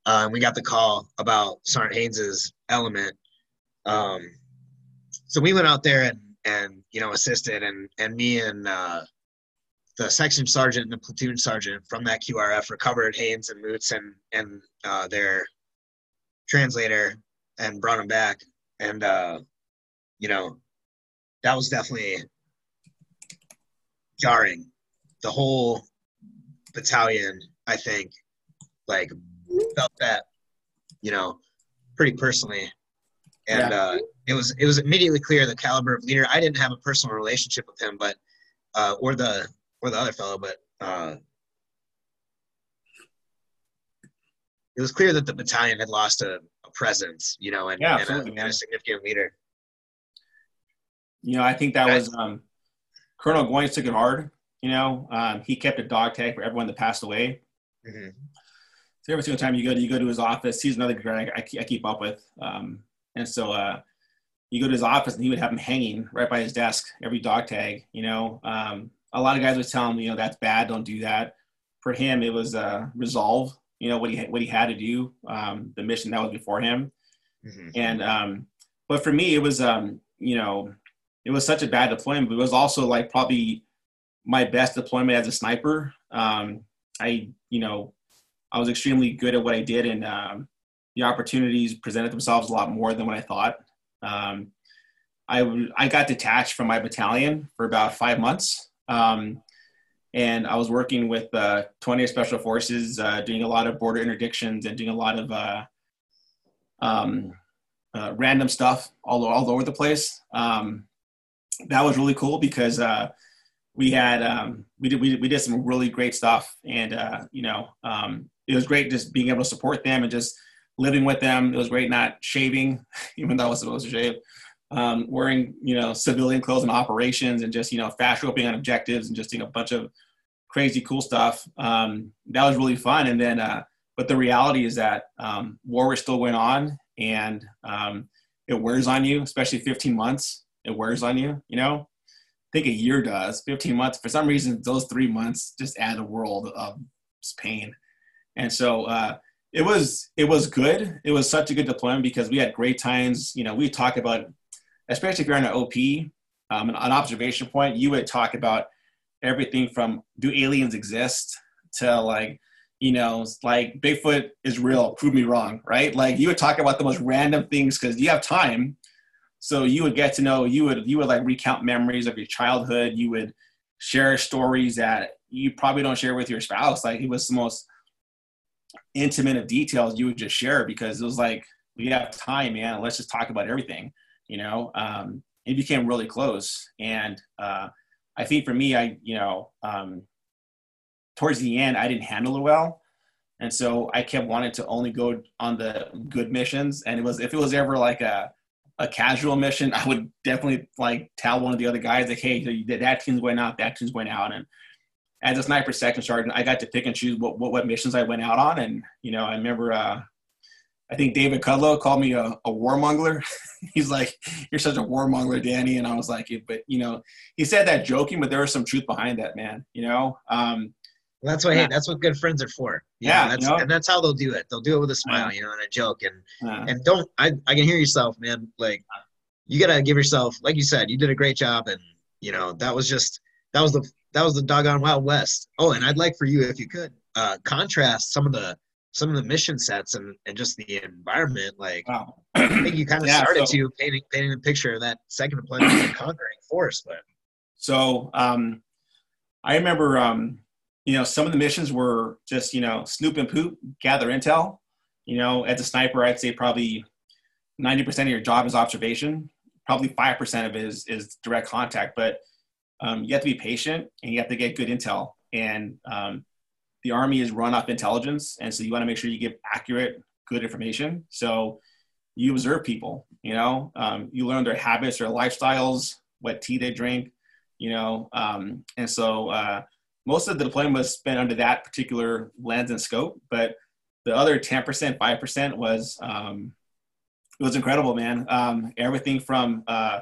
Uh, and we got the call about Sergeant Haynes's element. Um, so we went out there and and you know assisted and and me and uh, the section sergeant and the platoon sergeant from that QRF recovered Haynes and Moots and and uh, their translator and brought them back and uh, you know that was definitely jarring. The whole battalion, I think, like felt that, you know, pretty personally. And yeah. uh, it was it was immediately clear the caliber of leader. I didn't have a personal relationship with him, but uh, or the or the other fellow, but uh, it was clear that the battalion had lost a, a presence, you know, and, yeah, and, a, and, a, significant leader. You know, I think that was um, Colonel Goins took it hard. You know, um, he kept a dog tag for everyone that passed away. Mm-hmm. So every single time you go to you go to his office, he's another guy I, I keep up with, um, and so uh, you go to his office and he would have him hanging right by his desk every dog tag. You know, um, a lot of guys would tell him, you know, that's bad, don't do that. For him, it was uh, resolve. You know what he what he had to do, um, the mission that was before him, mm-hmm. and um, but for me, it was um, you know it was such a bad deployment, but it was also like probably my best deployment as a sniper. Um, I, you know, I was extremely good at what I did, and um, the opportunities presented themselves a lot more than what I thought. Um, I, I got detached from my battalion for about five months. Um, and I was working with uh, 20th Special Forces, uh, doing a lot of border interdictions and doing a lot of uh, um, uh, random stuff all, all over the place. Um, that was really cool because uh, we had um, we did we, we did some really great stuff, and uh, you know um, it was great just being able to support them and just living with them. It was great not shaving, *laughs* even though I was supposed to shave. Um, wearing you know civilian clothes and operations, and just you know fast roping on objectives, and just doing a bunch of crazy cool stuff. Um, that was really fun. And then, uh, but the reality is that um, war was still going on, and um, it wears on you, especially 15 months it wears on you, you know? I think a year does. 15 months, for some reason, those three months just add a world of pain. And so uh, it was it was good. It was such a good deployment because we had great times. You know, we talk about, especially if you're on an OP, um, an, an observation point, you would talk about everything from do aliens exist to like you know, like Bigfoot is real, prove me wrong, right? Like you would talk about the most random things because you have time so you would get to know you would you would like recount memories of your childhood. You would share stories that you probably don't share with your spouse. Like it was the most intimate of details you would just share because it was like we have time, man. Let's just talk about everything. You know, um, it became really close, and uh, I think for me, I you know, um, towards the end, I didn't handle it well, and so I kept wanting to only go on the good missions. And it was if it was ever like a a casual mission, I would definitely like tell one of the other guys like, "Hey, that team's going out, that team's going out." And as a sniper section sergeant, I got to pick and choose what what, what missions I went out on. And you know, I remember, uh, I think David Kudlow called me a, a warmonger. *laughs* He's like, "You're such a warmonger, Danny," and I was like, "But you know," he said that joking, but there was some truth behind that, man. You know, um, well, that's what yeah. hey, that's what good friends are for. yeah, that's, you know? and that's how they'll do it. They'll do it with a smile, you know, and a joke, and and don't. I I can hear yourself, man. Like you gotta give yourself, like you said, you did a great job, and you know that was just that was the that was the doggone Wild West. Oh, and I'd like for you, if you could, uh, contrast some of the some of the mission sets and, and just the environment. Like wow. I think you kind of *clears throat* yeah, started so, to painting painting a picture of that second deployment of the conquering force, but so um, I remember um, you know, some of the missions were just, you know, snoop and poop, gather intel. You know, as a sniper, I'd say probably 90% of your job is observation. Probably 5% of it is, is direct contact. But um, you have to be patient and you have to get good intel. and um, the army is run off intelligence, and so you want to make sure you give accurate, good information. So you observe people. You know, um, you learn their habits, their lifestyles, what tea they drink. You know, um, and so uh, most of the deployment was spent under that particular lens and scope, but the other 10%, 5% was um, it was incredible, man. Um, everything from uh,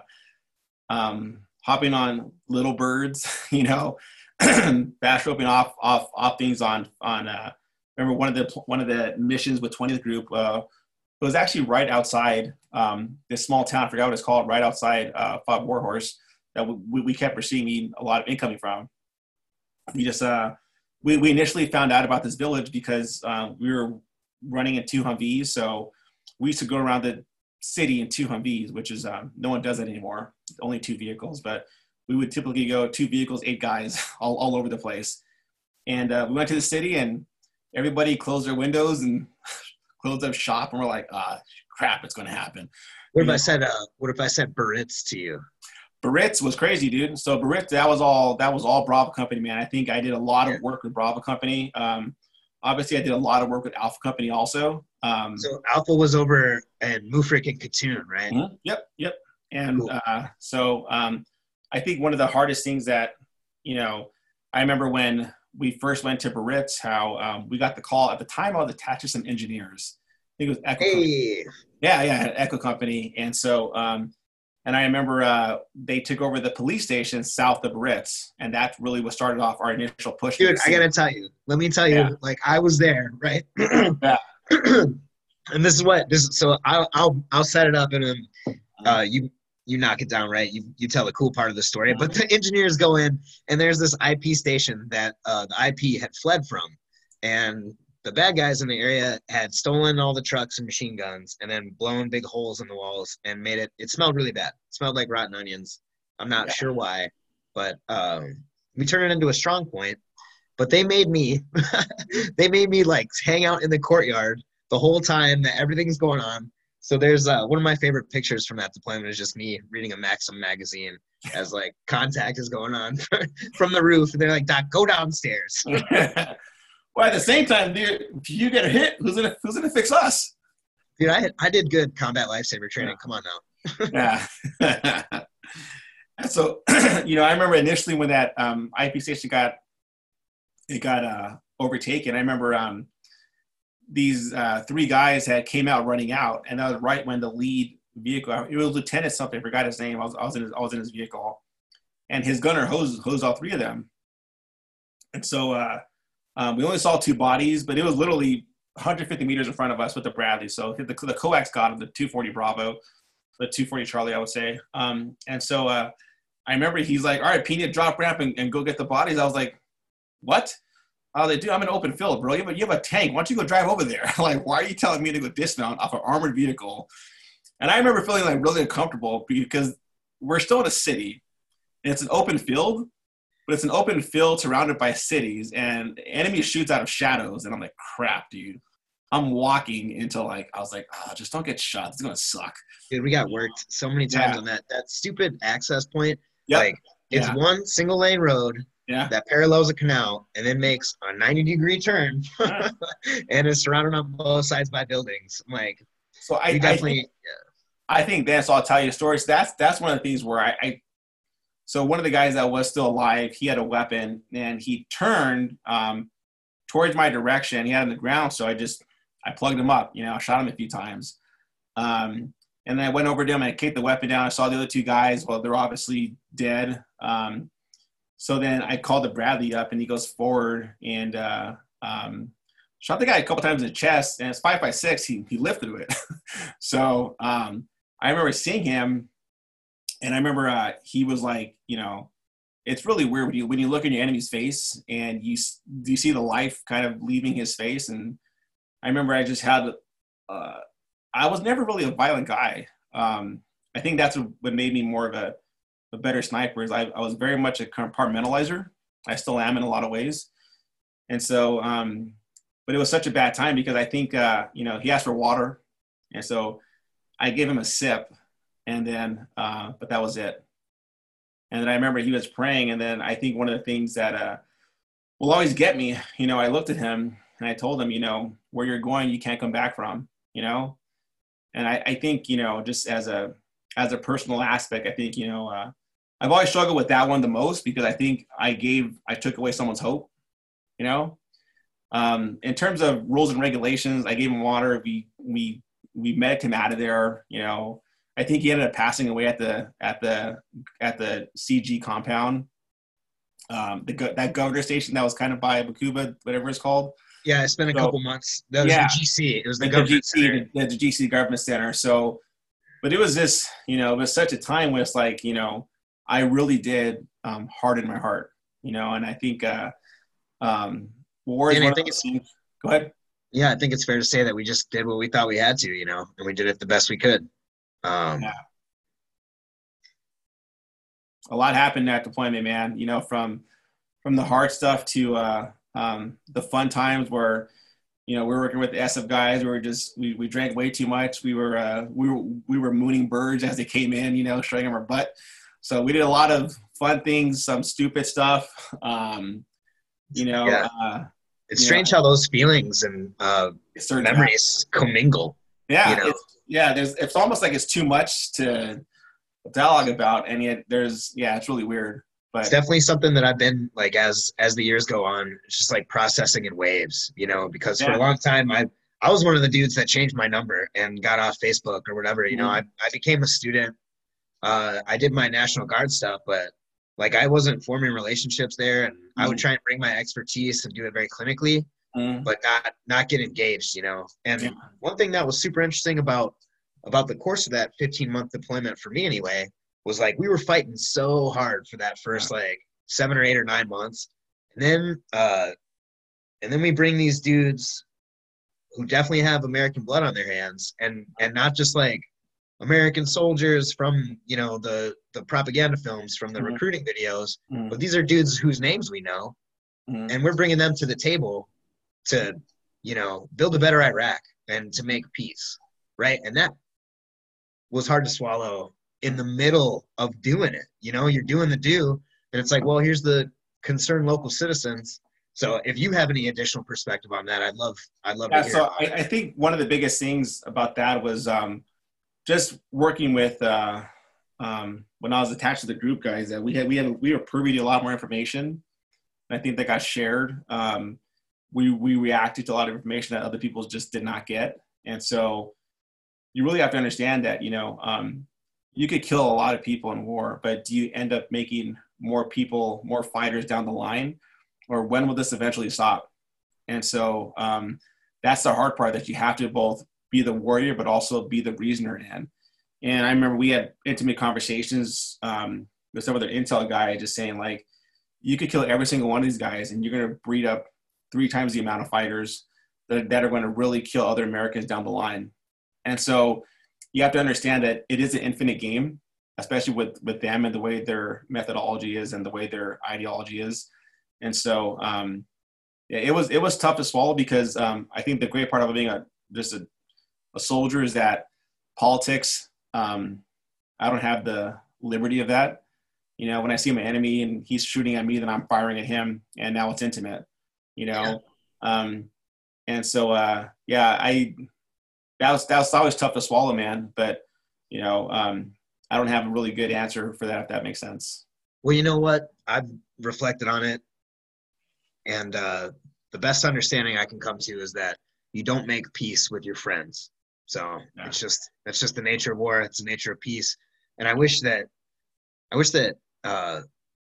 um, hopping on little birds, *laughs* you know, *clears throat* fast roping off off off things on on. Uh, remember one of the one of the missions with 20th group uh, was actually right outside um, this small town. I forgot what it's called. Right outside uh, Warhorse that we, we kept receiving a lot of incoming from. We just uh, we we initially found out about this village because uh, we were running in two Humvees, so we used to go around the city in two Humvees, which is um, no one does that anymore. Only two vehicles, but we would typically go two vehicles, eight guys, *laughs* all, all over the place. And uh, we went to the city, and everybody closed their windows and *laughs* closed up shop, and we're like, ah, crap, it's going to happen. What if I said, uh, what if I said Buhriz to you? Buhriz was crazy, dude. So Buhriz, that was all that was all Bravo Company, man. I think I did a lot of work with Bravo Company. Um, obviously, I did a lot of work with Alpha Company also. Um, so Alpha was over in Mufrik and Katun, right? Mm-hmm. Yep, yep. And cool. uh, so um, I think one of the hardest things that you know, I remember when we first went to Buhriz, how um, we got the call at the time. I was attached to some engineers. I think it was Echo. Hey. Yeah, yeah, Echo Company, and so um, and I remember uh, they took over the police station south of Ritz, and that really was started off our initial push. Dude, I gotta tell you. Let me tell you. Yeah. Like I was there, right? *clears throat* yeah. and this is what this. So I'll I'll I'll set it up, and then uh, you you knock it down, right? You you tell the cool part of the story. But the engineers go in, and there's this IP station that uh, the IP had fled from, and the bad guys in the area had stolen all the trucks and machine guns and then blown big holes in the walls and made it it smelled really bad it smelled like rotten onions i'm not yeah. sure why but um, we turned it into a strong point but they made me *laughs* they made me like hang out in the courtyard the whole time that everything's going on so there's uh, one of my favorite pictures from that deployment is just me reading a maxim magazine as like contact is going on *laughs* from the roof and they're like doc go downstairs *laughs* *laughs* Well, at the same time, dude, if you get a hit, who's gonna who's gonna fix us? Dude, I I did good combat lifesaver training. Yeah. Come on now. yeah. so, *clears throat* you know, I remember initially when that um, IP station got it got uh, overtaken. I remember um, these uh, three guys had came out running out, and that was right when the lead vehicle. It was Lieutenant something. I forgot his name. I was, I was in his, I was in his vehicle, and his gunner hosed hosed all three of them. And so uh, um, we only saw two bodies, but it was literally 150 meters in front of us with the Bradley. So the, the coax got him, the 240 Bravo, the 240 Charlie, I would say. Um, and so uh, I remember he's like, all right, Pena, drop ramp and, and, go get the bodies. I was like, what? Was like, dude, I'm in an open field, bro. You have, a, you have a tank. Why don't you go drive over there? *laughs* like, why are you telling me to go dismount off an armored vehicle? And I remember feeling like really uncomfortable because we're still in a city. And it's an open field, but it's an open field surrounded by cities and enemy shoots out of shadows and i'm like crap dude i'm walking into like i was like oh just don't get shot it's gonna suck dude we got worked so many times yeah. on that that stupid access point yep. like it's yeah. one single lane road yeah. that parallels a canal and then makes a 90 degree turn *laughs* and is surrounded on both sides by buildings I'm like so i definitely I think, yeah. I think that's i'll tell you stories that's that's one of the things where I, I so one of the guys that was still alive, he had a weapon and he turned um, towards my direction. He had on the ground, so I just I plugged him up. You know, I shot him a few times, um, and then I went over to him and I kicked the weapon down. I saw the other two guys. Well, they're obviously dead. Um, so then I called the Bradley up, and he goes forward and uh, um, shot the guy a couple times in the chest. And it's five by six. He he lifted it. *laughs* so um, I remember seeing him and I remember uh, he was like, you know, it's really weird when you when you look in your enemy's face and you you see the life kind of leaving his face. And I remember I just had, uh, I was never really a violent guy. Um, I think that's what made me more of a, a better sniper. Is I, I was very much a compartmentalizer. I still am in a lot of ways. And so, um, but it was such a bad time because I think, uh, you know, he asked for water. And so I gave him a sip and then uh, but that was it and then i remember he was praying and then i think one of the things that uh, will always get me. You know, I looked at him and I told him, you know, where you're going, you can't come back from. You know, and I, I think you know, just as a as a personal aspect, I think you know, uh, I've always struggled with that one the most because I think I gave I took away someone's hope. You know, um, in terms of rules and regulations, I gave him water. We we we met him out of there. You know, I think he ended up passing away at the at the at the CG compound. Um, the that governor station that was kind of by Bakuba, whatever it's called. Yeah, it's been a so, couple months. That was yeah, the GC. It was the, the government GC. The, the GC government center. So, but it was this, you know, it was such a time where it's like, you know, I really did um, harden my heart, you know, and I think, uh, um, war is and I think it's, things. Go ahead. Yeah, I think it's fair to say that we just did what we thought we had to, you know, and we did it the best we could. Um, yeah. A lot happened at deployment, man. You know, from from the hard stuff to uh, um, the fun times where you know we were working with the SF guys. We were just we, we drank way too much. We were uh, we were we were mooning birds as they came in. You know, showing them our butt. So we did a lot of fun things, some stupid stuff. Um, you know, yeah. uh, it's strange know, how those feelings and uh, certain memories commingle. Yeah, you know? yeah. There's it's almost like it's too much to dialogue about, and yet there's yeah, it's really weird. But it's definitely something that I've been like as as the years go on, it's just like processing in waves, you know, because yeah. for a long time I I was one of the dudes that changed my number and got off Facebook or whatever. You mm-hmm. know, I, I became a student. Uh, I did my National Guard stuff, but like I wasn't forming relationships there, and mm-hmm. I would mm-hmm. try and bring my expertise and do it very clinically, mm-hmm. but not not get engaged. You know, and yeah. one thing that was super interesting about about the course of that 15 month deployment for me anyway was like we were fighting so hard for that first like seven or eight or nine months, and then uh, and then we bring these dudes who definitely have American blood on their hands, and and not just like American soldiers from you know the the propaganda films from the mm-hmm. recruiting videos, mm-hmm. but these are dudes whose names we know, mm-hmm. and we're bringing them to the table to you know build a better Iraq and to make peace, right? And that was hard to swallow in the middle of doing it. You know, you're doing the do, and it's like, well, here's the concerned local citizens. So if you have any additional perspective on that, I'd love, I'd love yeah, to hear. So I, I, think one of the biggest things about that was um, just working with uh, um, when I was attached to the group guys that we had we had we were privy to a lot more information. I think that got shared. Um, we we reacted to a lot of information that other people just did not get, and so you really have to understand that you know um, you could kill a lot of people in war, but do you end up making more people, more fighters down the line, or when will this eventually stop? And so um, that's the hard part that you have to both be the warrior, but also be the reasoner in. And I remember we had intimate conversations um, with some other intel guy just saying like, you could kill every single one of these guys and you're going to breed up three times the amount of fighters that, that are going to really kill other Americans down the line. And so you have to understand that it is an infinite game, especially with, with them and the way their methodology is and the way their ideology is. And so um, yeah, it was it was tough to swallow because um, I think the great part of being a just a a soldier is that politics. Um, I don't have the liberty of that. You know, when I see my enemy and he's shooting at me, then I'm firing at him, and now it's intimate. You know, yeah. um, and so uh, yeah, I that was that was always tough to swallow, man. But you know, um, I don't have a really good answer for that if that makes sense. Well, you know what? I've reflected on it, and uh, the best understanding I can come to is that you don't make peace with your friends. So yeah. it's just that's just the nature of war. It's the nature of peace. And I wish that I wish that uh,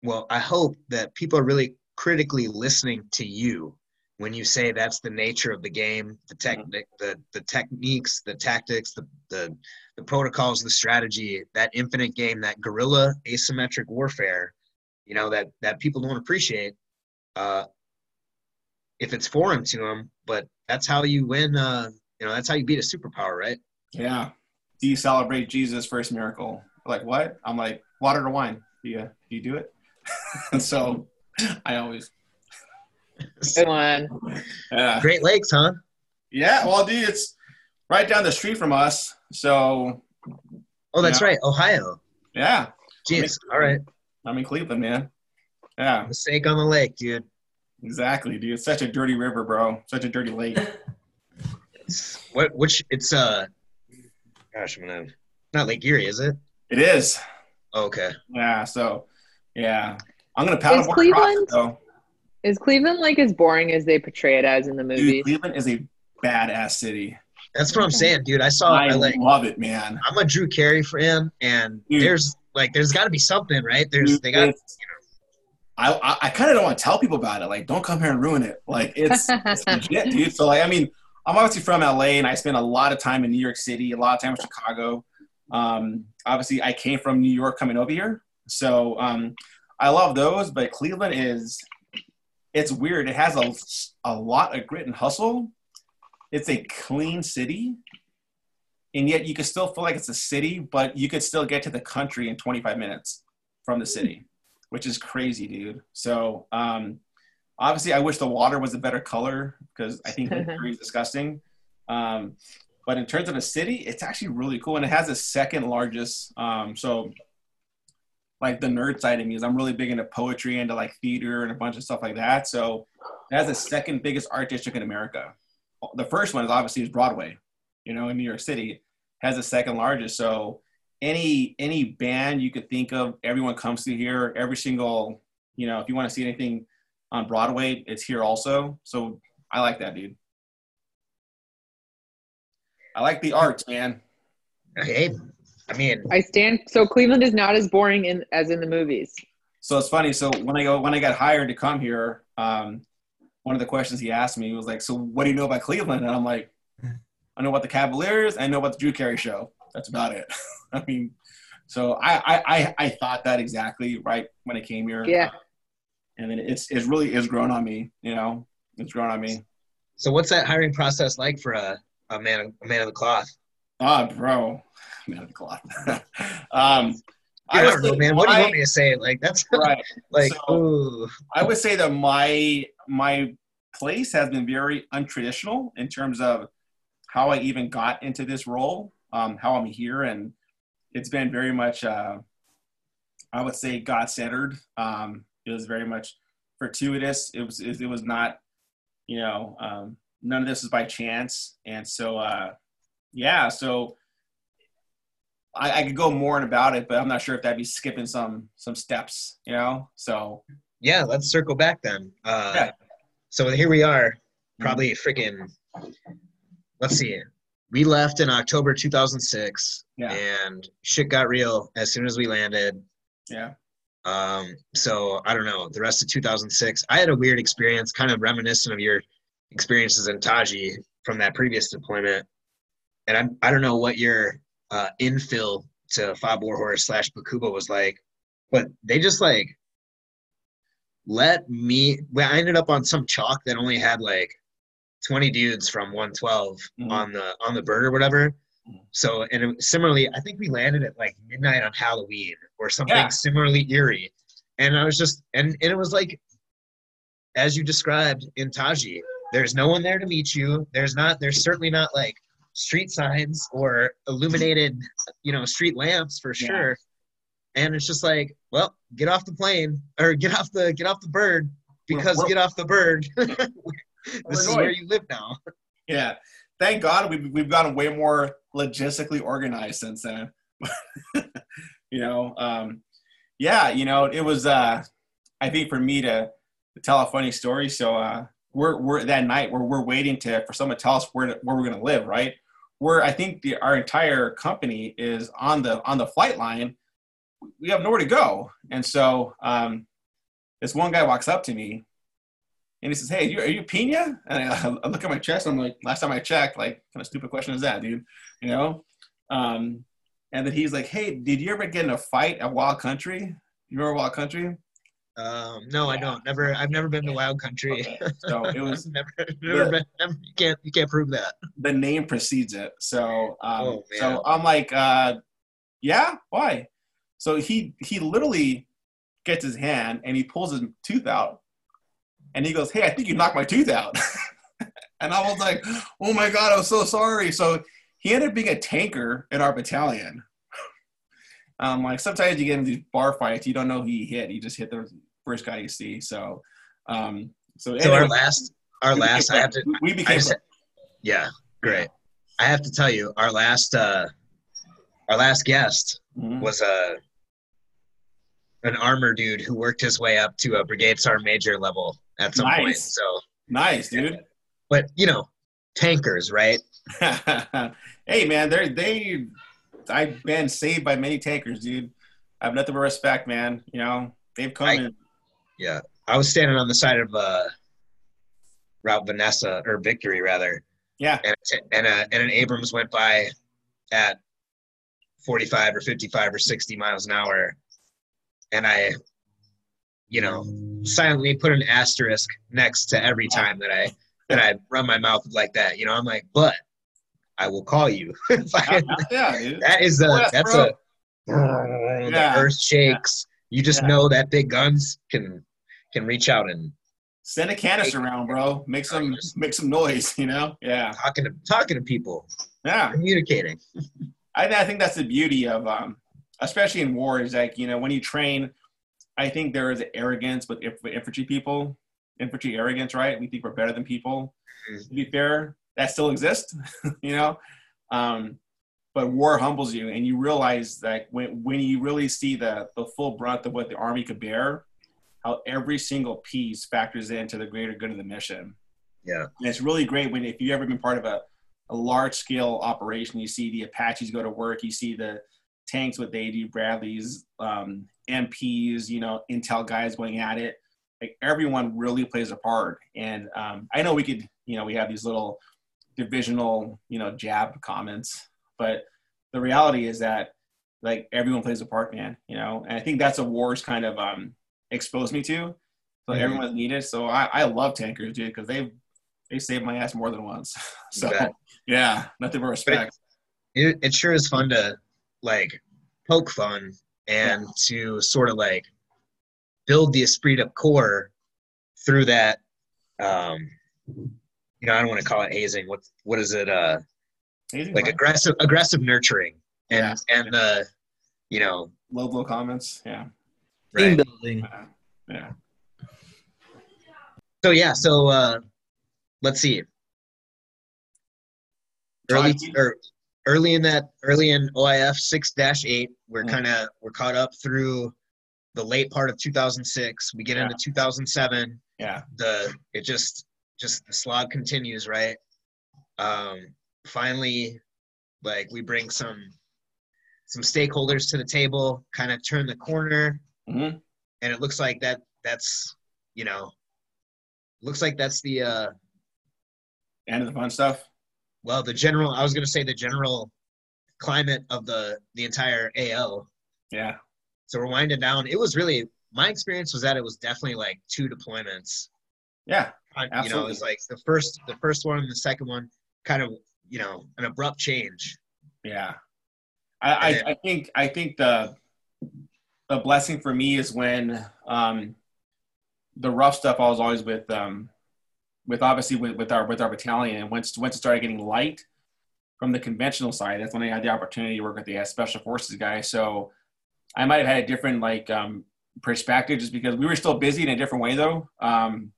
well, I hope that people are really critically listening to you when you say that's the nature of the game, the technique, the the techniques, the tactics, the the the protocols, the strategy, that infinite game, that guerrilla asymmetric warfare, you know that that people don't appreciate. Uh, if it's foreign to them, but that's how you win. Uh, you know, that's how you beat a superpower, right? Yeah. Do you celebrate Jesus' first miracle? Like what? I'm like water to wine. Do you do you do it? and *laughs* so I always. Good one. Yeah. Great Lakes, huh? Yeah. Well, dude, it's right down the street from us. So. Oh, that's right, Ohio. Yeah. Jeez. All right. I'm in Cleveland, man. Yeah. Mistake on the lake, dude. Exactly, dude. It's such a dirty river, bro. Such a dirty lake. *laughs* what? Which? It's uh. Gosh, I'm gonna. Not Lake Erie, is it? It is. Oh, okay. Yeah. So, yeah, I'm gonna paddle Is Cleveland? Though. Is Cleveland like as boring as they portray it as in the movie? Dude, Cleveland is a badass city. That's what I'm saying, dude. I saw. I, I like, love it, man. I'm a Drew Carey fan, and dude. there's like, there's got to be something, right? There's dude, they got. You know, I I, I kind of don't want to tell people about it. Like, don't come here and ruin it. Like, it's, it's *laughs* legit, dude. So like, I mean, I'm obviously from LA, and I spent a lot of time in New York City, a lot of time in Chicago. Um, obviously, I came from New York coming over here, so um, I love those. But Cleveland is, it's weird. It has a a lot of grit and hustle. It's a clean city, and yet you can still feel like it's a city, but you could still get to the country in 25 minutes from the city which is crazy, dude. So um, obviously, I wish the water was a better color because I think *laughs* it's disgusting. Um, but in terms of a city, it's actually really cool, and it has the second largest. Um, so, like the nerd side of me is I'm really big into poetry and to like theater and a bunch of stuff like that. So, it has the second biggest art district in America. The first one is obviously is Broadway, you know, in New York City. Has the second largest. So any any band you could think of, everyone comes to here. Every single, you know, if you want to see anything on Broadway, it's here also. So I like that, dude. I like the arts, man. Hey, I mean, I stand. So Cleveland is not as boring in as in the movies. So it's funny. So when I go when I got hired to come here, um, one of the questions he asked me was like, "So what do you know about Cleveland?" And I'm like, "I know about the Cavaliers. I know about the Drew Carey show. That's about it." *laughs* I mean, so I, I, I thought that exactly right when I came here. Yeah. And then it's, it's really is grown on me, you know, it's grown on me. So what's that hiring process like for a, a man, a man of the cloth? Ah, oh, man of the cloth. *laughs* um, I don't know, man. What do you want me to say? Like that's right. *laughs* like, so, I would say that my my place has been very untraditional in terms of how I even got into this role, um, how I'm here, and it's been very much, uh, I would say, God centered. Um, it was very much fortuitous. It was it, was not, you know, um, none of this is by chance. And so, uh, yeah, so I, I could go more in about it, but I'm not sure if that'd be skipping some some steps, you know. So yeah, let's circle back then. Uh, yeah. So here we are, probably freaking. Let's see we left in October 2006, yeah. and shit got real as soon as we landed. Yeah. Um, so I don't know. The rest of 2006, I had a weird experience, kind of reminiscent of your experiences in Taji from that previous deployment. And I'm, I don't know what your uh, infill to Fob Warhorse slash Bakuba was like, but they just like let me. Well, I ended up on some chalk that only had like 20 dudes from 112 mm-hmm. on the on the bird or whatever. Mm-hmm. So and similarly, I think we landed at like midnight on Halloween or something yeah. similarly eerie. And I was just and, and it was like as you described in Taji, there's no one there to meet you. There's not there's certainly not like street signs or illuminated, you know, street lamps for sure. Yeah. And it's just like, well, get off the plane or get off the get off the bird because get off the bird. *laughs* *laughs* this is where you live now. Yeah. Thank God we've, we've gotten way more logistically organized since then. *laughs* you know, um, yeah, you know, it was, uh, I think for me to, to tell a funny story. So, uh, we're, we're that night where we're waiting to, for someone to tell us where, to, where we're going to live. Right. Where I think the, our entire company is on the, on the flight line. We have nowhere to go. And so, um, this one guy walks up to me and he says, "Hey, are you, are you Pena?" And I, *laughs* I, look at my chest. And I'm like, "Last time I checked, like, kind of stupid question is that, dude? You know?" Um, and then he's like, "Hey, did you ever get in a fight at Wild Country? You remember Wild Country?" Um, no, I don't. Never. I've never been to Wild Country. Okay. *laughs* So it was never. *laughs* Never the, been. Never, you can't. You can't prove that. The name precedes it. So, um, oh, so I'm like, uh, yeah, why? So he he literally gets his hand and he pulls his tooth out and he goes, "Hey, I think you knocked my tooth out." *laughs* and I was like, "Oh my god, I'm so sorry." So he ended up being a tanker in our battalion. Um, like sometimes you get in these bar fights, you don't know who you hit. You just hit the first guy you see. So, um, So, so our last, our last, I have to. We became. Just, yeah, great. I have to tell you, our last, uh our last guest mm-hmm. was a an armor dude who worked his way up to a brigade sergeant major level at some nice. point. So nice, dude. But you know, tankers, right? *laughs* hey, man, they're they. I've been saved by many tankers, dude. I have nothing but respect, man. You know, they've come. I, in. Yeah, I was standing on the side of uh, Route Vanessa or Victory, rather. Yeah. And and, a, and an Abrams went by at 45 or 55 or 60 miles an hour, and I, you know, silently put an asterisk next to every time that I that I run my mouth like that. You know, I'm like, but I will call you. *laughs* I, yeah, that is a that's bro. a yeah. the earth shakes. You just know that big guns can can reach out and send a canister around, bro. Make some *laughs* make some noise. You know, yeah. Talking to talking to people. Yeah, communicating. *laughs* I, I think that's the beauty of um, especially in war is like you know when you train i think there is arrogance with infantry people infantry arrogance right we think we're better than people mm-hmm. to be fair that still exists *laughs* you know um, but war humbles you and you realize that when, when you really see the, the full brunt of what the army could bear how every single piece factors into the greater good of the mission yeah and it's really great when if you've ever been part of a, a large scale operation you see the apaches go to work you see the tanks with AD Bradley's, um, MPs, you know, Intel guys going at it. Like everyone really plays a part. And um, I know we could, you know, we have these little divisional, you know, jab comments, but the reality is that like everyone plays a part, man. You know, and I think that's a war's kind of um, exposed me to. So mm-hmm. everyone's needed. So I, I love tankers, dude, because they've they saved my ass more than once. *laughs* so yeah, nothing but respect. It, it sure is fun to like poke fun and to sort of like build the esprit de corps through that um you know i don't want to call it hazing what what is it uh hazing like aggressive aggressive nurturing and yeah. and the you know low blow comments yeah right. team building uh, yeah so yeah so uh let's see early or early in that early in OIF six dash eight, we're mm. kind of we're caught up through the late part of 2006. We get yeah. into 2007. Yeah. The it just just the slog continues, right? Um, finally, like we bring some some stakeholders to the table, kind of turn the corner, mm-hmm. and it looks like that that's you know looks like that's the uh end of the fun stuff well, the general, I was going to say the general climate of the the entire AO. Yeah. So we're winding down. It was really my experience was that it was definitely like two deployments. Yeah. Absolutely. You know, it was like the first the first one and the second one kind of, you know, an abrupt change. Yeah. I, I, I think I think the the blessing for me is when um the rough stuff I was always with um with obviously with, with our with our battalion and once once it started getting light from the conventional side that's when i had the opportunity to work with the special forces guys so i might have had a different like um, perspective just because we were still busy in a different way though um,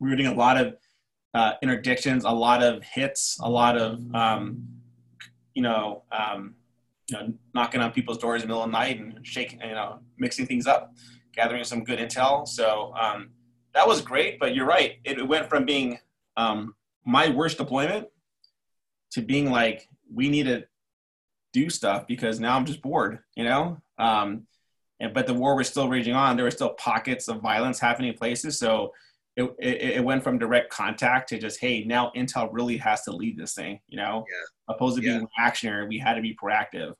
we were doing a lot of uh, interdictions a lot of hits a lot of um, you know um, you know knocking on people's doors in the middle of the night and shaking you know mixing things up gathering some good intel so um, that was great, but you're right. It went from being um, my worst deployment to being like, we need to do stuff because now I'm just bored, you know? Um, and, but the war was still raging on. There were still pockets of violence happening in places. So it, it, it, went from direct contact to just, hey, now Intel really has to lead this thing, you know? Yeah. Opposed to being reactionary, we had to be proactive.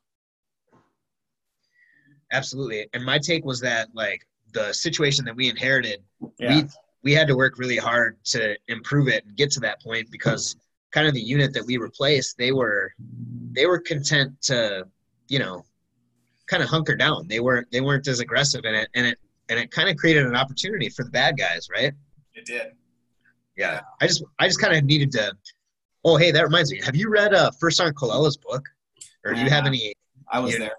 Absolutely. And my take was that, like, the situation that we inherited, yeah. we we had to work really hard to improve it and get to that point because kind of the unit that we replaced, they were they were content to, you know, kind of hunker down. They weren't they weren't as aggressive in it and it and it kind of created an opportunity for the bad guys, right? It did. Yeah. I just I just kind of needed to Oh, hey, that reminds me. Have you read uh First Sergeant Colella's book? Or do you have any I was there.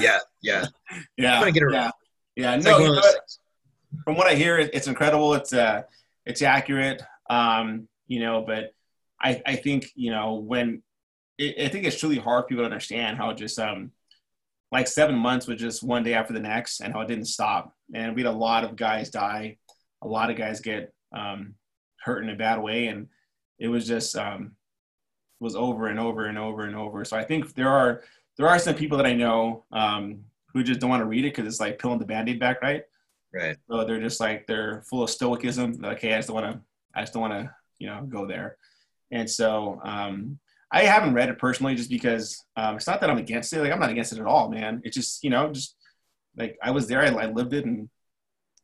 yeah, yeah. *laughs* yeah. I'm gonna get around. Yeah. Yeah, no. Like from what I hear, it's incredible. It's uh, it's accurate. Um, you know, but I, I think, you know, when it, I think it's truly hard for people to understand how just, um, like seven months was just one day after the next and how it didn't stop. And we had a lot of guys die. A lot of guys get, um, hurt in a bad way. And it was just, um, was over and over and over and over. So I think there are, there are some people that I know, um, who just don't want to read it because it's like peeling the band-aid back, right? Right. So they're just like they're full of stoicism. Like, hey, I just don't want to. I just don't want to, you know, go there. And so um, I haven't read it personally, just because um, it's not that I'm against it. Like I'm not against it at all, man. It's just you know, just like I was there, I, I lived it, and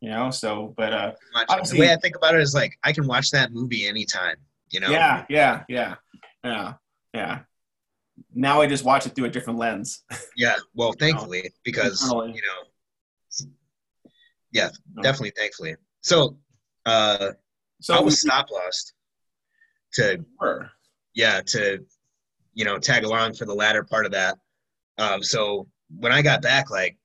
you know, so. But uh, the way I think about it is like I can watch that movie anytime. You know. Yeah, yeah, yeah, yeah, yeah. Now I just watch it through a different lens. *laughs* Yeah. Well, thankfully, know, because you know yeah, definitely. Thankfully. So, uh, so I was stop lost to, yeah, to, you know, tag along for the latter part of that. Um, so when I got back, like,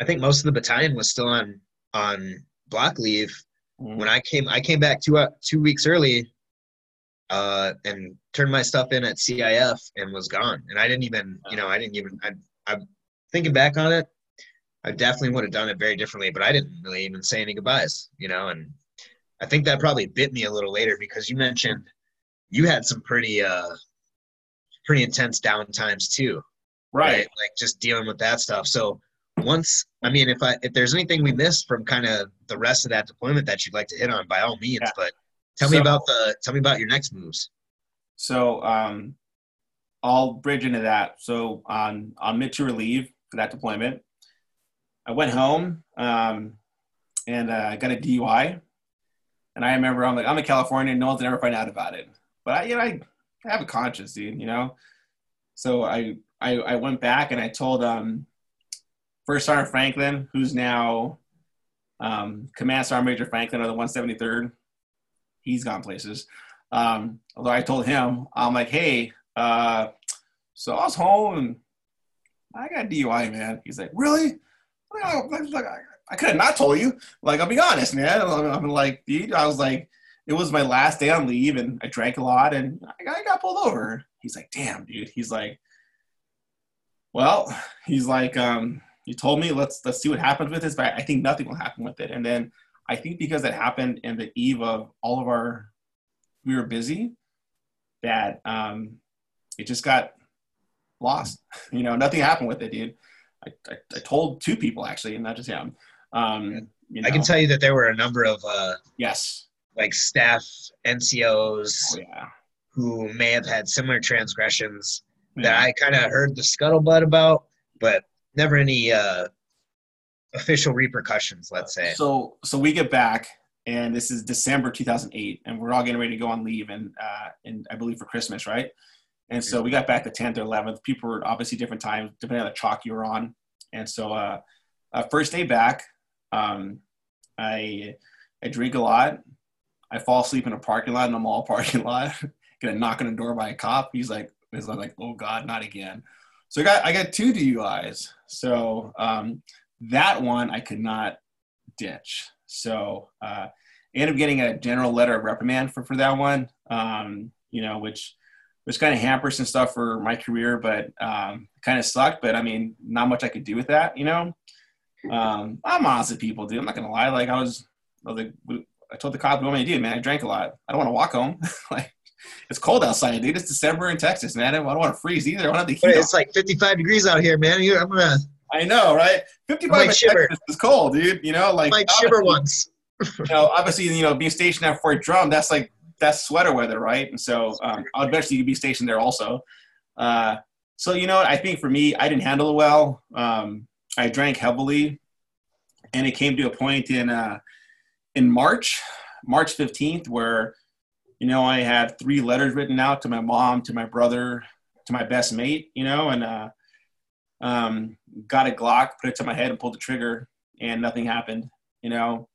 I think most of the battalion was still on on block leave. Mm-hmm. When I came, I came back two uh, two weeks early, uh, and turned my stuff in at CIF and was gone. And I didn't even, you know, I didn't even. I, I'm thinking back on it. I definitely would have done it very differently, but I didn't really even say any goodbyes, you know, and I think that probably bit me a little later because you mentioned you had some pretty uh pretty intense down times too. Right. right. Like just dealing with that stuff. So once I mean if I if there's anything we missed from kind of the rest of that deployment that you'd like to hit on by all means, yeah. but tell so, me about the tell me about your next moves. So um I'll bridge into that. So on on mid to relieve for that deployment, I went home um, and uh, I got a DUI. And I remember I'm like, I'm in California, no one's ever find out about it. But I, you know, I, I have a conscience, dude, you know? So I, I, I went back and I told um, First Sergeant Franklin, who's now um, Command Sergeant Major Franklin of the 173rd. He's gone places. Um, although I told him, I'm like, hey, uh, so I was home and I got DUI, man. He's like, really? I could have not told you. Like, I'll be honest, man. I'm like, dude, I was like, it was my last day on leave and I drank a lot and I got pulled over. He's like, damn, dude. He's like, well, he's like, um, you told me let's let's see what happens with this, but I think nothing will happen with it. And then I think because it happened in the eve of all of our, we were busy, that um, it just got lost. *laughs* You know, nothing happened with it, dude. I, I, I told two people actually, and not just him. Um, you know. I can tell you that there were a number of uh, yes, like staff NCOs oh, yeah. who may have had similar transgressions yeah. that I kind of heard the scuttlebutt about, but never any uh, official repercussions. Let's say. So so we get back, and this is December 2008, and we're all getting ready to go on leave, and uh, and I believe for Christmas, right? And so we got back the 10th or 11th. People were obviously different times, depending on the chalk you were on. And so, uh, uh, first day back, um, I I drink a lot. I fall asleep in a parking lot in a mall *laughs* parking lot. Get a knock on the door by a cop. He's like, he's like, oh God, not again. So I got I got two DUIs. So um, that one I could not ditch. So uh, I ended up getting a general letter of reprimand for for that one. Um, you know, which which kind of hampers some stuff for my career, but um, kind of sucked. But I mean, not much I could do with that, you know. Um, I'm honest with people, dude. I'm not gonna lie. Like I was, I, was like, I told the cop, "What am I do, man? I drank a lot. I don't want to walk home. *laughs* like it's cold outside, dude. It's December in Texas, man. I don't want to freeze either. I don't have the heat. It's like 55 degrees out here, man. I'm gonna. I know, right? 55 shiver. is cold, dude. You know, like might shiver once. you know, obviously, you know, being stationed at Fort Drum, that's like that's sweater weather, right? And so um, I'll eventually be stationed there also. Uh, so you know, I think for me, I didn't handle it well. Um, I drank heavily, and it came to a point in uh, in March, March fifteenth, where you know I had three letters written out to my mom, to my brother, to my best mate, you know, and uh, um, got a Glock, put it to my head, and pulled the trigger, and nothing happened, you know.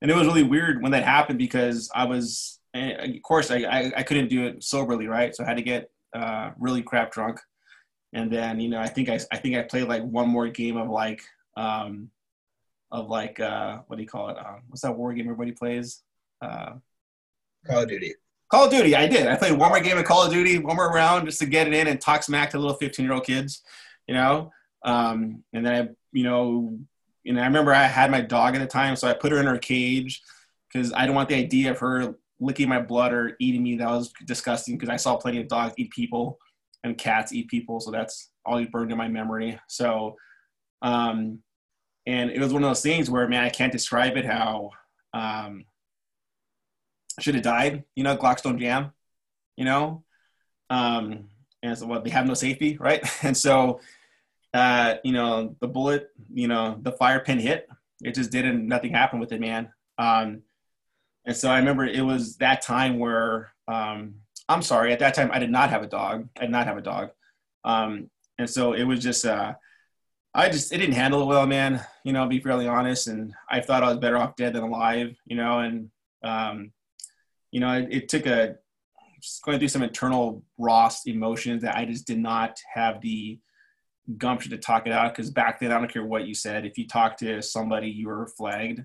And it was really weird when that happened because I was and of course I, I, I, couldn't do it soberly, right? So I had to get uh, really crap drunk. And then, you know, I think I, I think I played like one more game of like, um, of like, uh, what do you call it? Um, what's that war game everybody plays? Uh, Call of Duty. Call of Duty, I did. I played one more game of Call of Duty, one more round just to get it in and talk smack to little 15 year old kids, you know. Um, and then I, you know, and I remember I had my dog at the time, so I put her in her cage because I didn't want the idea of her licking my blood or eating me. That was disgusting because I saw plenty of dogs eat people and cats eat people, so that's always burned in my memory. So, um, and it was one of those things where, man, I can't describe it how um, should have died. You know, Glockstone Jam. You know, um, and so well, they have no safety, right? *laughs* And so, uh, you know, the bullet, you know, the fire pin hit. It just didn't. Nothing happened with it, man. Um, and so I remember it was that time where um, I'm sorry, at that time I did not have a dog. I did not have a dog. Um, and so it was just, uh, I just, it didn't handle it well, man, you know, be fairly honest. And I thought I was better off dead than alive, you know, and, um, you know, it, it took a, just going through some internal Ross emotions that I just did not have the gumption to talk it out. Cause back then, I don't care what you said. If you talk to somebody, you were flagged.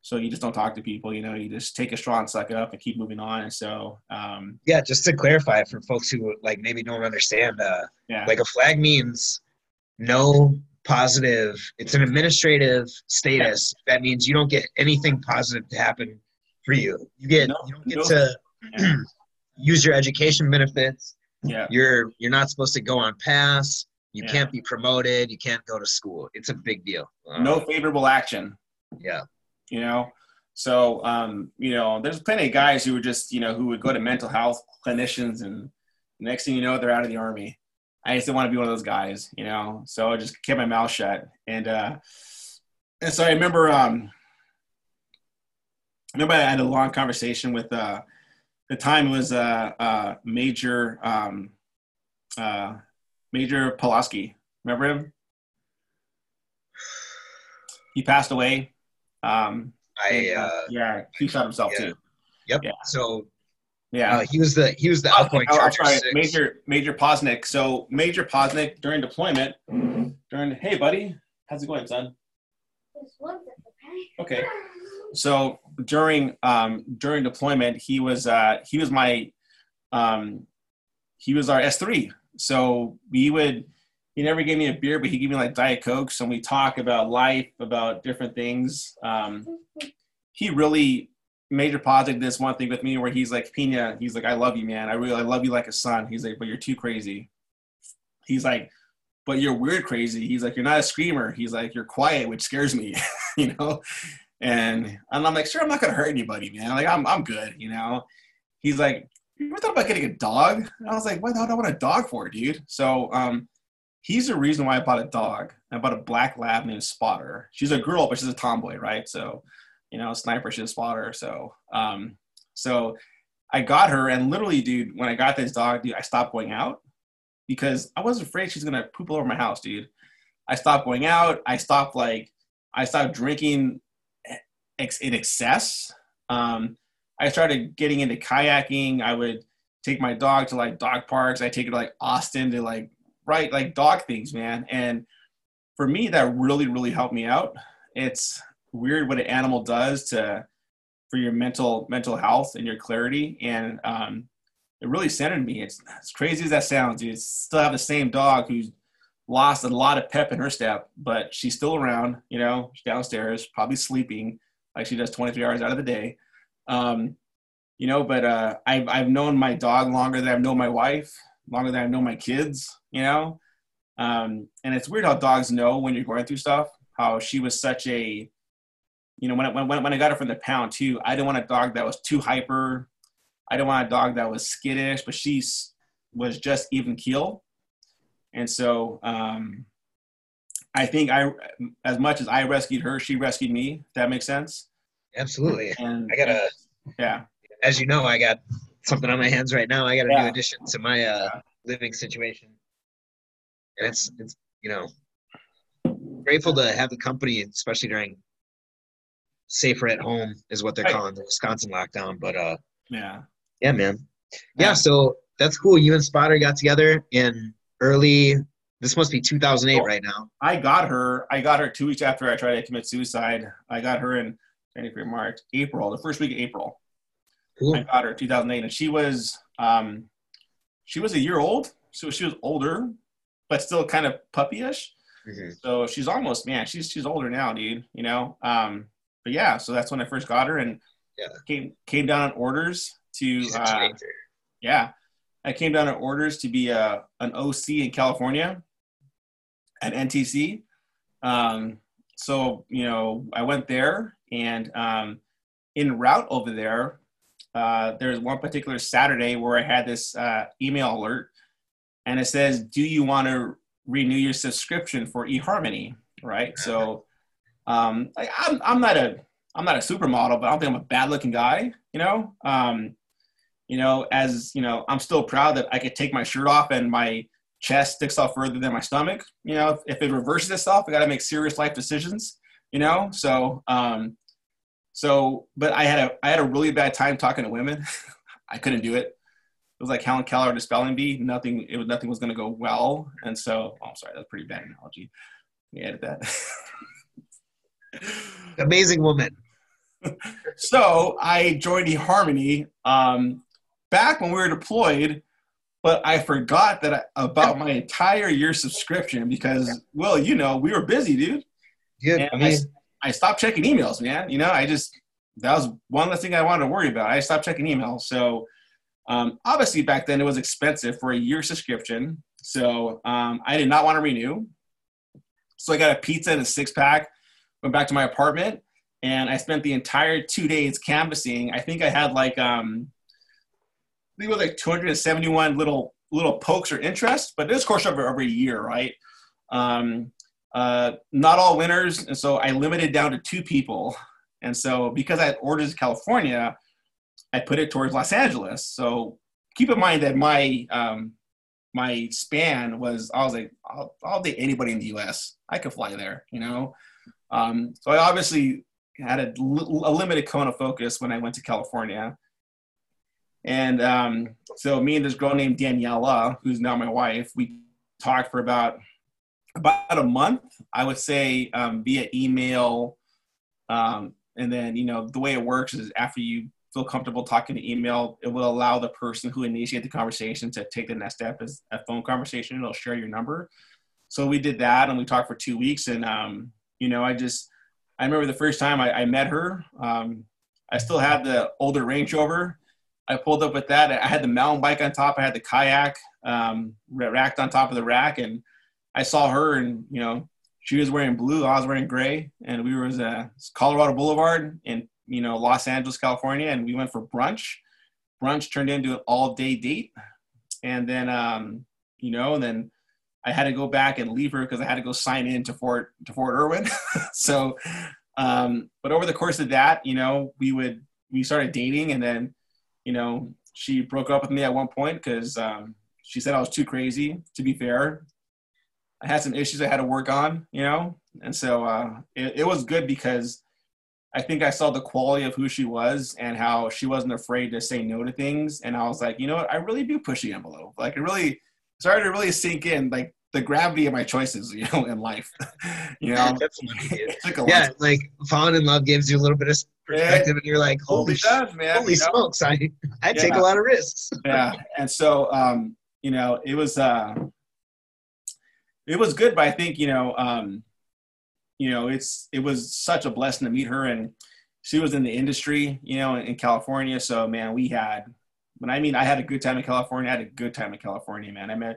So you just don't talk to people, you know, you just take a straw and suck it up and keep moving on. And so, um, yeah, just to clarify for folks who like maybe don't understand, uh, yeah. like a flag means no positive. It's an administrative status. Yeah. That means you don't get anything positive to happen for you. You get, no, you don't get no. to yeah. *clears throat* use your education benefits. Yeah. You're, you're not supposed to go on pass. You yeah. can't be promoted. You can't go to school. It's a big deal. no favorable action. Yeah you know. So, um, you know, there's plenty of guys who would just, you know, who would go to mental health clinicians, and next thing you know, they're out of the army. I just didn't want to be one of those guys, you know. So I just kept my mouth shut, and uh, and so I remember, um, remember I had a long conversation with uh, the time was uh, uh, Major um, uh, Major Pulaski. Remember him? He passed away um, I uh, yeah, he shot himself yeah. too. Yep. Yeah. So yeah, uh, he was the he was the outgoing oh, Charger sorry, Major Major Posnick. So Major Posnick during deployment, during hey buddy, how's it going, son? It's wonderful. Okay. okay. *laughs* So during um, during deployment, he was uh, he was my um, he was our S three. So we would he never gave me a beer, but he gave me like Diet Coke. So we talk about life, about different things. Um, he really major positive this one thing with me where he's like, Pena, he's like, I love you, man. I really, I love you like a son. He's like, but you're too crazy. He's like, but you're weird crazy. He's like, you're not a screamer. He's like, you're quiet, which scares me, *laughs* you know? And, and I'm like, sure, I'm not to hurt anybody, man. Like, I'm, I'm good, you know? He's like, you ever thought about getting a dog? And I was like, what the hell do I want a dog for, dude? So, um, he's the reason why I bought a dog. I bought a black lab named Spotter. She's a girl, but she's a tomboy, right? So, you know, sniper, she's a spotter. So, um, so I got her, and literally, dude, when I got this dog, dude, I stopped going out because I was afraid she's gonna poop all over my house, dude. I stopped going out. I stopped like I stopped drinking in excess. Um, I started getting into kayaking. I would take my dog to like dog parks. I take her to like Austin to like right like dog things man and for me that really really helped me out it's weird what an animal does to for your mental mental health and your clarity and um, it really centered me it's as crazy as that sounds you still have the same dog who's lost a lot of pep in her step but she's still around you know downstairs probably sleeping like she does 23 hours out of the day um, you know but uh, I've, I've known my dog longer than i've known my wife longer than i know my kids you know? Um, and it's weird how dogs know when you're going through stuff, how she was such a, you know, when, I, when, when I got her from the pound too, I didn't want a dog that was too hyper. I didn't want a dog that was skittish, but she was just even keel. And so um, I think I, as much as I rescued her, she rescued me. If that makes sense. Absolutely. And I got a, yeah. As you know, I got something on my hands right now. I got a yeah. new addition to my uh, living situation and it's it's you know grateful to have the company, especially during safer at home is what they're right. calling the Wisconsin lockdown. But uh, yeah, yeah, man, yeah. So that's cool. You and Spotter got together in early. This must be 2008 right now. I got her. I got her two weeks after I tried to commit suicide. I got her in January, March, April, the first week of April. Cool. I got her 2008, and she was um, she was a year old, so she was older, but still kind of puppyish. Mm-hmm. So she's almost man, she's she's older now, dude. You know, um, but yeah, so that's when I first got her, and yeah. came came down on orders to uh, yeah, I came down on orders to be a an OC in California at NTC. Um, so you know, I went there, and um, in route over there, uh, there's one particular Saturday where I had this uh, email alert, and it says, "Do you want to renew your subscription for eHarmony?" Right. So, um, I, I'm I'm not a I'm not a supermodel, but I don't think I'm a bad looking guy. You know, um, you know, as you know, I'm still proud that I could take my shirt off and my chest sticks out further than my stomach. You know, if, if it reverses itself, I got to make serious life decisions. You know, so um, so, but I had a I had a really bad time talking to women. *laughs* I couldn't do it. It was like Helen Keller at a spelling bee. Nothing. It was nothing was going to go well. And so, oh, I'm sorry, that's a pretty bad analogy. Let me edit that. *laughs* Amazing woman. so I joined eHarmony um, back when we were deployed, but I forgot that I, about my entire year subscription because, well, you know, we were busy, dude. Yeah, I mean, I stopped checking emails, man. You know, I just that was one less thing I wanted to worry about. I stopped checking emails. So um, obviously back then it was expensive for a year subscription. So um, I did not want to renew. So I got a pizza and a six pack, went back to my apartment, and I spent the entire two days canvassing. I think I had like um, I think it was like 271 little little pokes or interest, but this course over every year, right? Um, uh, not all winners, and so I limited down to two people. And so because I had orders in California, I put it towards Los Angeles. So keep in mind that my um, my span was I was like I'll, I'll date anybody in the U.S. I could fly there, you know. Um, so I obviously had a, a, limited cone of focus when I went to California. And um, so me and this girl named Daniela, who's now my wife, we talked for about about a month, I would say, um, via email. Um, and then, you know, the way it works is after you feel comfortable talking to email, it will allow the person who initiated the conversation to take the next step as a phone conversation. It'll share your number. So we did that and we talked for two weeks. And, um, you know, I just, I remember the first time I, I met her, um, I still had the older Range Rover. I pulled up with that. I had the mountain bike on top. I had the kayak um, racked on top of the rack. And I saw her and, you know, she was wearing blue, I was wearing gray, and we were at uh, Colorado Boulevard in, you know, Los Angeles, California, and we went for brunch. Brunch turned into an all-day date, and then, um, you know, and then I had to go back and leave her because I had to go sign in to Fort to Fort Irwin. *laughs* so, um, but over the course of that, you know, we would we started dating, and then, you know, she broke up with me at one point because um, she said I was too crazy. To be fair, I had some issues I had to work on, you know, and so uh, it, it was good because I think I saw the quality of who she was and how she wasn't afraid to say no to things. And I was like, you know what, I really do push the envelope. Like it really started to really sink in, like the gravity of my choices, *laughs* you know, in life. *laughs* you know, *laughs* yeah, like falling in love gives you a little bit of perspective, yeah. and you're like, holy, does, man, holy smokes, I I yeah. take a lot of risks. yeah, and so um, you know, it was uh, it was good, but I think you know, um, you know, it's it was such a blessing to meet her, and she was in the industry, you know, in, in California. So man, we had when I mean I had a good time in California, I had a good time in California, man. I mean,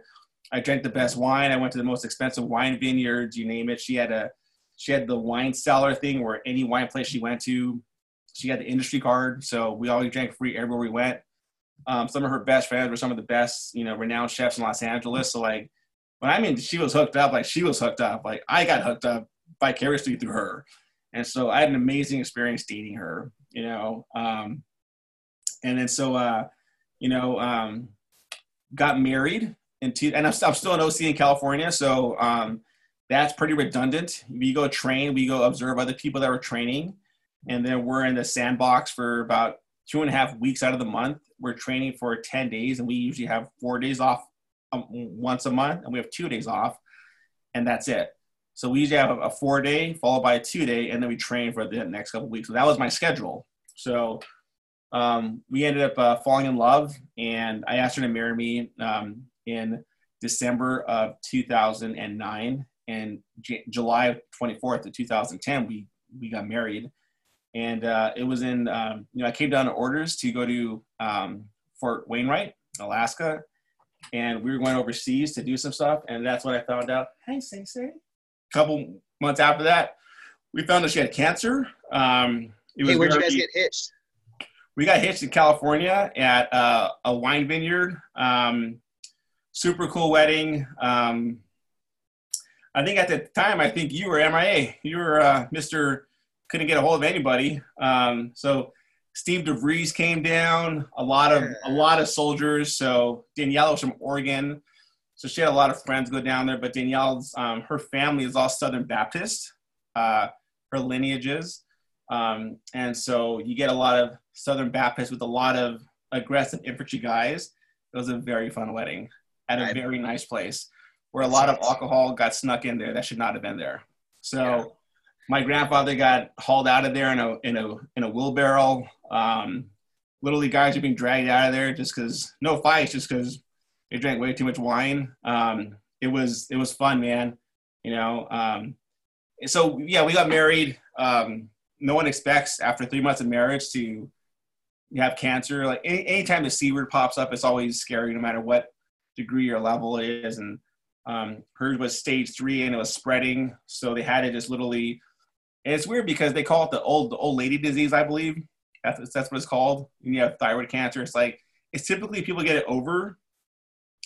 I drank the best wine. I went to the most expensive wine vineyards, you name it. She had a she had the wine cellar thing where any wine place she went to, she had the industry card. So we always drank free everywhere we went. Um, some of her best friends were some of the best, you know, renowned chefs in Los Angeles. So like when I mean she was hooked up, like she was hooked up. Like I got hooked up vicariously through her. And so I had an amazing experience dating her, you know. Um, and then so, uh, you know, um, got married in and I'm, I'm still an OC in California. So um, that's pretty redundant. We go train, we go observe other people that are training. And then we're in the sandbox for about two and a half weeks out of the month. We're training for 10 days, and we usually have four days off um, once a month, and we have two days off, and that's it. So we usually have a, a four day followed by a two day, and then we train for the next couple weeks. So that was my schedule. So um, we ended up uh, falling in love, and I asked her to marry me um, in December of 2009. And J- July 24th of 2010, we we got married, and uh, it was in um, you know I came down to orders to go to um, Fort Wainwright, Alaska, and we were going overseas to do some stuff, and that's when I found out. Hey, say say. A couple months after that, we found out she had cancer. Um, it was hey, where'd you guys get hitched? We got hitched in California at uh, a wine vineyard. Um, super cool wedding. Um, I think at the time, I think you were MIA. You were uh, Mr. Couldn't get a hold of anybody. Um, so Steve DeVries came down. A lot of a lot of soldiers. So Danielle was from Oregon, so she had a lot of friends go down there. But Danielle's um, her family is all Southern Baptist. Uh, her lineages, um, and so you get a lot of Southern Baptists with a lot of aggressive infantry guys. It was a very fun wedding at a very nice place where a lot of alcohol got snuck in there that should not have been there. So yeah. my grandfather got hauled out of there in a in a in a wheelbarrow. Um, literally, guys are being dragged out of there just because no fights, just because they drank way too much wine. Um, it was it was fun, man. You know. Um, so yeah, we got married. Um, no one expects after three months of marriage to have cancer. Like any, anytime the C word pops up, it's always scary, no matter what degree or level it is. And um, hers was stage three and it was spreading. So they had to just literally, and it's weird because they call it the old, the old lady disease, I believe. That's, that's what it's called. You have thyroid cancer, it's like, it's typically people get it over,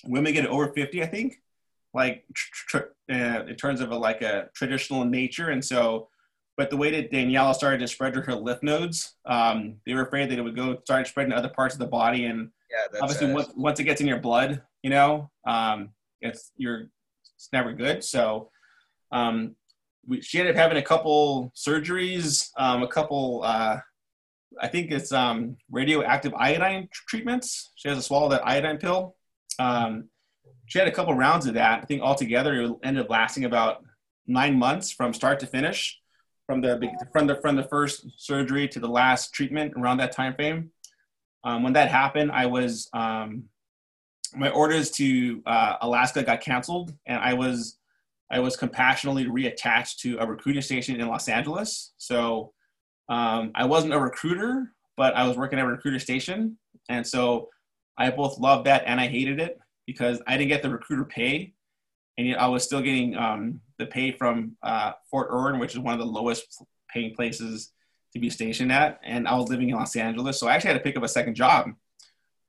women get it over 50, I think, like tr- tr- uh, in terms of a, like a traditional nature. And so, but the way that Daniela started to spread her lymph nodes, um, they were afraid that it would go start spreading to other parts of the body. And yeah, obviously, once, once it gets in your blood, you know, um, it's you're it's never good. So um, we, she ended up having a couple surgeries, um, a couple. Uh, I think it's um, radioactive iodine treatments. She has to swallow that iodine pill. Um, she had a couple rounds of that. I think altogether it ended up lasting about nine months from start to finish, from the from the from the first surgery to the last treatment around that time frame. Um, when that happened, I was um, my orders to uh, Alaska got canceled, and I was I was compassionately reattached to a recruiting station in Los Angeles. So um, I wasn't a recruiter, but I was working at a recruiter station, and so I both loved that and I hated it because I didn't get the recruiter pay, and yet I was still getting um, the pay from uh, Fort Irwin, which is one of the lowest paying places to be stationed at, and I was living in Los Angeles, so I actually had to pick up a second job.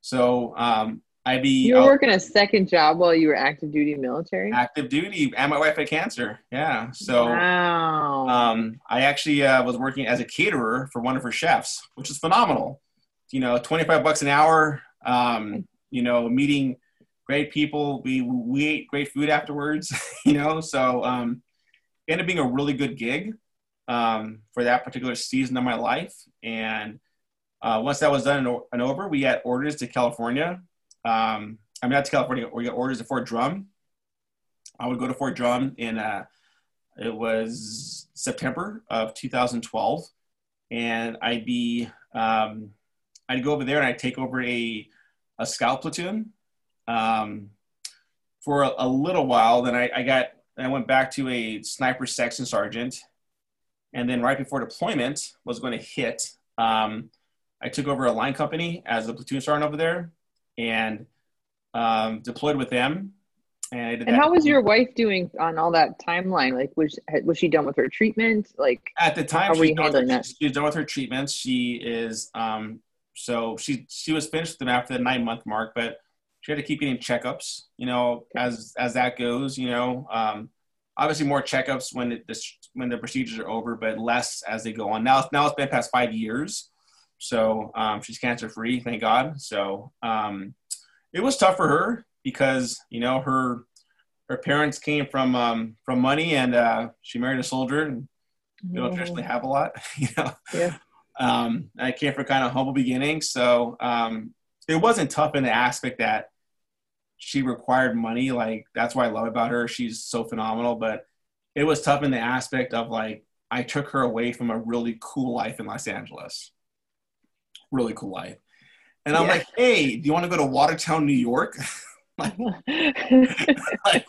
So um, I'd be. You were working a second job while you were active duty military. Active duty, and my wife had cancer. Yeah, so wow. Um, I actually uh, was working as a caterer for one of her chefs, which is phenomenal. You know, twenty five bucks an hour. Um, you know, meeting great people. We we ate great food afterwards. *laughs* you know, so um, ended up being a really good gig um, for that particular season of my life. And uh, once that was done and over, we got orders to California um, I mean, not to California. We got orders to Fort Drum. I would go to Fort Drum in uh, it was September of 2012, and I'd be um, I'd go over there and I'd take over a a scout platoon um, for a, a, little while. Then I, I got I went back to a sniper section sergeant, and then right before deployment was going to hit. Um, I took over a line company as a platoon sergeant over there, and um, deployed with them. And, and how was your wife doing on all that timeline? Like, was was she done with her treatment? Like, at the time, she's done, her, she's done with her treatments. She is um, so she she was finished with them after the nine month mark, but she had to keep getting checkups. You know, as as that goes, you know, um, obviously more checkups when it, the when the procedures are over, but less as they go on. Now now it's been past five years, so um, she's cancer free, thank God. So um, it was tough for her because you know her her parents came from um, from money, and uh, she married a soldier, and they don't traditionally have a lot. *laughs* You know, yeah. Um, I came from kind of humble beginnings, so um, it wasn't tough in the aspect that she required money. Like that's what I love about her. She's so phenomenal, but it was tough in the aspect of like I took her away from a really cool life in Los Angeles really cool life. And I'm yeah. like, hey, do you want to go to Watertown, New York? *laughs* like, *laughs* *laughs* like,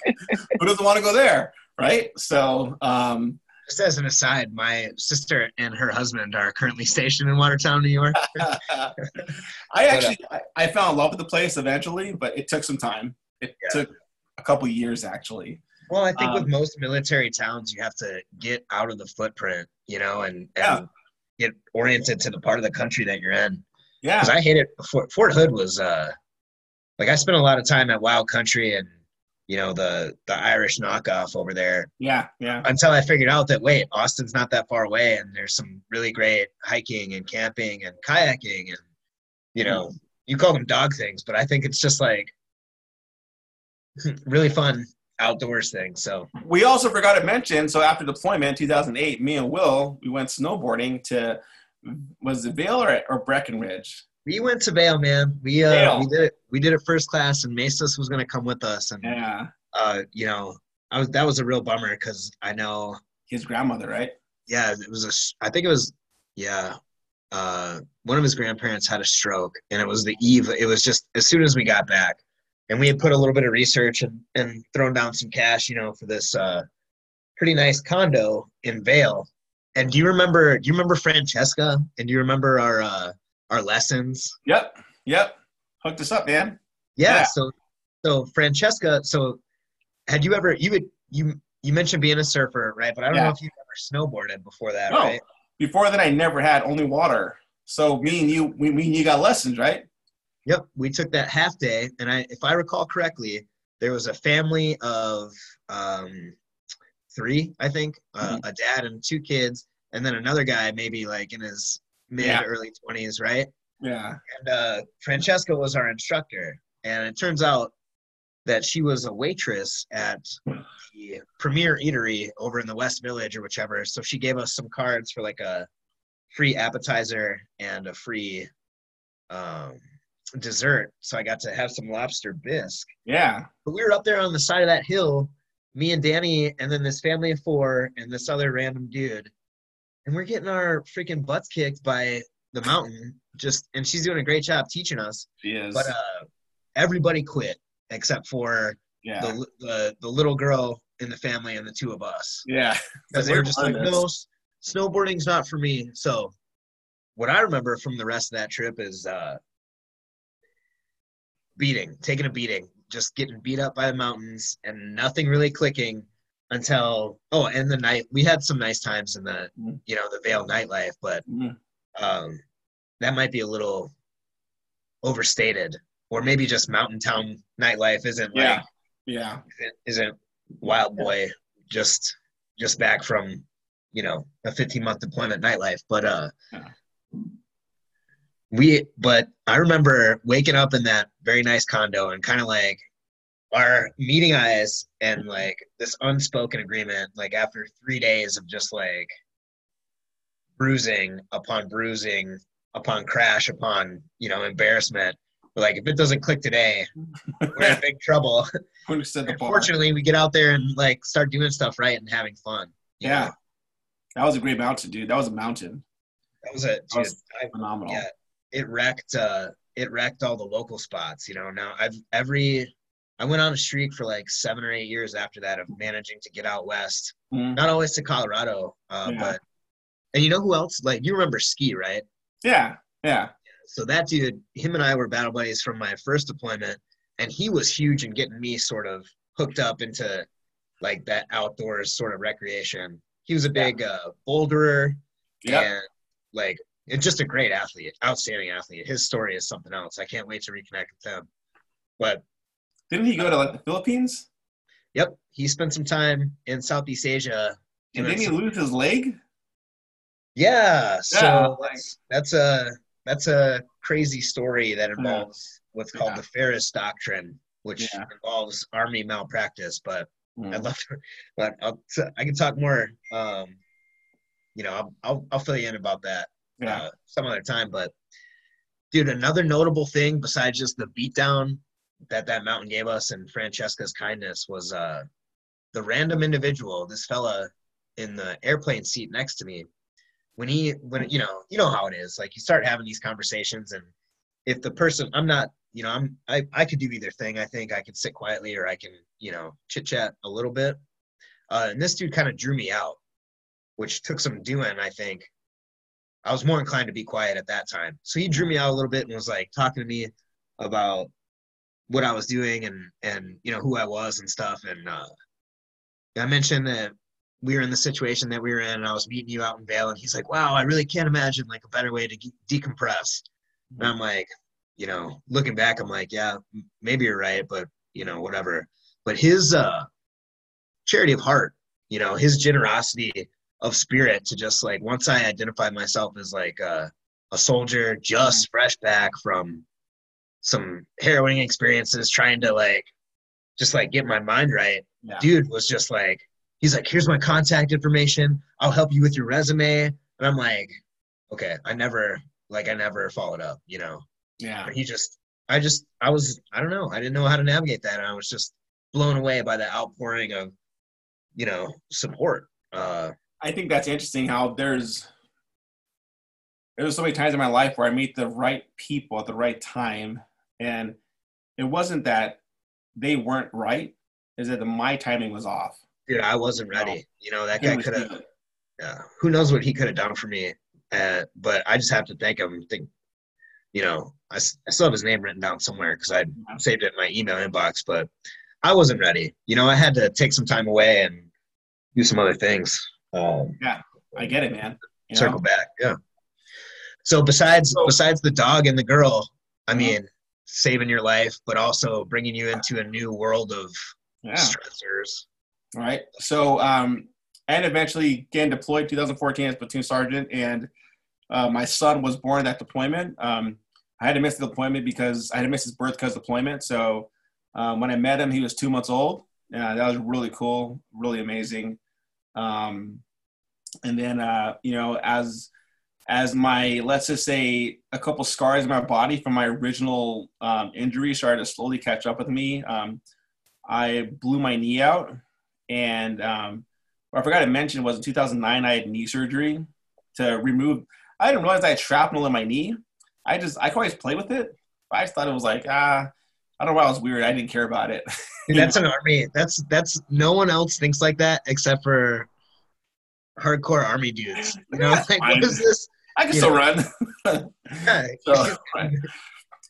who doesn't want to go there, right? So, um, just as an aside, my sister and her husband are currently stationed in Watertown, New York. *laughs* I actually, I, I fell in love with the place eventually, but it took some time. It yeah. took a couple years actually. Well, I think um, with most military towns, you have to get out of the footprint, you know, and, and yeah. get oriented to the part of the country that you're in. Yeah. Because I hated Fort, Fort Hood was uh, like I spent a lot of time at Wild Country and you know the the Irish knockoff over there. Yeah, yeah. Until I figured out that wait, Austin's not that far away, and there's some really great hiking and camping and kayaking, and you know, you call them dog things, but I think it's just like really fun outdoors thing. So we also forgot to mention. So after deployment, 2008, me and Will we went snowboarding to was it Vail or, or Breckenridge? We went to Vail, man. We uh Vail. we did it. We did it first class, and Masos was gonna come with us, and yeah, uh, you know, I was that was a real bummer because I know his grandmother, right? Yeah, it was a. I think it was, yeah. Uh, one of his grandparents had a stroke, and it was the eve. It was just as soon as we got back, and we had put a little bit of research and and thrown down some cash, you know, for this uh, pretty nice condo in Vail. And do you remember? Do you remember Francesca? And do you remember our uh, our lessons. Yep. Yep. Hooked us up, man. Yeah, yeah. So so Francesca, so had you ever you would you you mentioned being a surfer, right? But I don't yeah. know if you've ever snowboarded before that, no. right? Before that I never had only water. So me and you we me and you got lessons, right? Yep. We took that half day and I if I recall correctly, there was a family of um three, I think, uh, mm-hmm. a dad and two kids, and then another guy maybe like in his mid yeah. early 20s, right? Yeah. And uh, Francesca was our instructor, and it turns out that she was a waitress at the Premier Eatery over in the West Village or whichever. So she gave us some cards for like a free appetizer and a free um, dessert. So I got to have some lobster bisque. Yeah. But we were up there on the side of that hill, me and Danny, and then this family of four and this other random dude and we're getting our freaking butts kicked by the mountain. Just and she's doing a great job teaching us. She is. But uh, everybody quit except for yeah. the, the the little girl in the family and the two of us. Yeah, because they were just like, no, snowboarding's not for me. So, what I remember from the rest of that trip is uh, beating, taking a beating, just getting beat up by the mountains and nothing really clicking until oh and the night we had some nice times in the mm-hmm. you know the Vail nightlife but mm-hmm. um that might be a little overstated or maybe just mountain town nightlife isn't yeah. like yeah isn't, isn't wild boy just just back from you know a 15 month deployment nightlife but uh yeah. we but i remember waking up in that very nice condo and kind of like our meeting eyes and like this unspoken agreement like after three days of just like bruising upon bruising upon crash upon you know embarrassment like if it doesn't click today we're in *laughs* big trouble. Fortunately we get out there and like start doing stuff right and having fun yeah. know? that was a great mountain dude. That was a mountain. That was a dude, was I, phenomenal. yeah it wrecked uh it wrecked all the local spots you know? Now i've every I went on a streak for like seven or eight years after that of managing to get out west. Mm-hmm. Not always to Colorado, uh, yeah. but and you know who else? Like you remember Ski, right? Yeah, yeah. So that dude, him and I were battle buddies from my first deployment, and he was huge in getting me sort of hooked up into like that outdoors sort of recreation. He was a big yeah. uh, boulderer yep. and like and just a great athlete, outstanding athlete. His story is something else. I can't wait to reconnect with him. But didn't he go to like the Philippines? Yep, he spent some time in Southeast Asia. And didn't he lose his leg? Yeah, so yeah. That's, that's a that's a crazy story that involves yeah. what's called yeah. the Feres Doctrine, which involves army malpractice. But mm. I'd love to, but I'll, I can talk more. Um, you know, I'll, I'll, I'll fill you in about that uh, some other time. But dude, another notable thing besides just the beatdown that that mountain gave us and Francesca's kindness was uh, the random individual, this fella in the airplane seat next to me. when he when you know you know how it is like you start having these conversations and if the person i'm not you know i'm i, I could do either thing. I think i can sit quietly or i can you know chit chat a little bit. Uh, and this dude kind of drew me out which took some doing i think. I was more inclined to be quiet at that time. So he drew me out a little bit and was like talking to me about what i was doing and and you know who i was and stuff and uh, i mentioned that we were in the situation that we were in and I was meeting you out in Vail and he's like, wow, I really can't imagine like a better way to decompress. And I'm like, you know, looking back, I'm like, yeah, maybe you're right, but you know, whatever. But his uh, charity of heart, you know, his generosity of spirit to just like once I identified myself as like uh, a soldier, just fresh back from some harrowing experiences, trying to like just like get my mind right. Yeah. Dude was just like, he's like, here's my contact information. I'll help you with your resume. And I'm like, okay, I never, like, I never followed up, you know? Yeah. he just, I just, I was, I don't know. I didn't know how to navigate that. And I was just blown away by the outpouring of, you know, support. Uh, I think that's interesting how there's, there's so many times in my life where I meet the right people at the right time. And it wasn't that they weren't right, is that the, my timing was off dude, I wasn't ready. You know, that guy could have. Yeah, who knows what he could have done for me? Uh, but I just have to thank him. Think, you know, I, I still have his name written down somewhere because I saved it in my email inbox. But I wasn't ready. You know, I had to take some time away and do some other things. Um, yeah, I get it, man. You circle know? back. Yeah. So besides besides the dog and the girl, I mean, saving your life, but also bringing you into a new world of yeah. stressors all right. So, um, and eventually getting deployed 2014 as platoon sergeant, and uh, my son was born at that deployment. Um, I had to miss the deployment because I had to miss his birth because deployment. So um, when I met him, he was two months old. Yeah, that was really cool, really amazing. Um, and then, uh, you know, as as my let's just say a couple scars in my body from my original um, injury started to slowly catch up with me. Um, I blew my knee out and um, what I forgot to mention was in 2009 I had knee surgery to remove. I didn't realize I had shrapnel in my knee. I just I could always play with it. I just thought it was like ah, I don't know why it was weird. I didn't care about it. *laughs* Dude, that's an army. That's that's no one else thinks like that except for hardcore army dudes. You know, like what is this? I can still know? run. *laughs* so,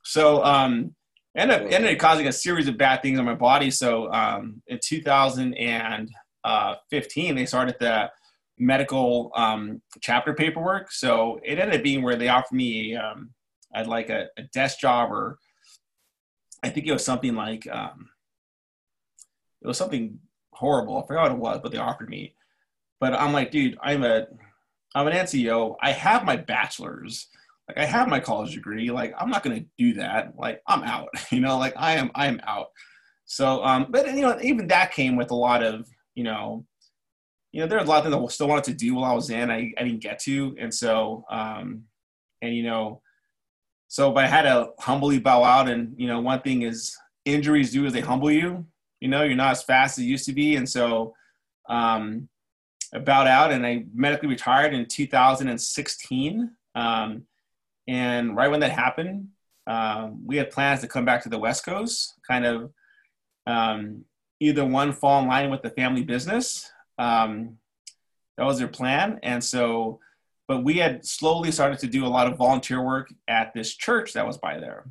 so um, ended up ended up causing a series of bad things on my body. So um, in 2015, they started the medical um, chapter paperwork. So it ended up being where they offered me um, I'd like a, a, desk job or I think it was something like um, it was something horrible. I forgot what it was, but they offered me. But I'm like, dude, I'm a I'm an NCO. I have my bachelor's like I have my college degree. Like I'm not to do that. Like I'm out. *laughs* You know, like I am. I am out. So, um, but you know, even that came with a lot of you know, you know, there are a lot of things I still wanted to do while I was in. I, I didn't get to, and so, um, and you know, so if I had to humbly bow out. And you know, one thing is injuries do is they humble you. You know, you're not as fast as you used to be, and so. Um, bowed out and I medically retired in 2016. Um, and right when that happened, um, we had plans to come back to the West Coast, kind of um, either one fall in line with the family business. Um, that was their plan. And so, but we had slowly started to do a lot of volunteer work at this church that was by there.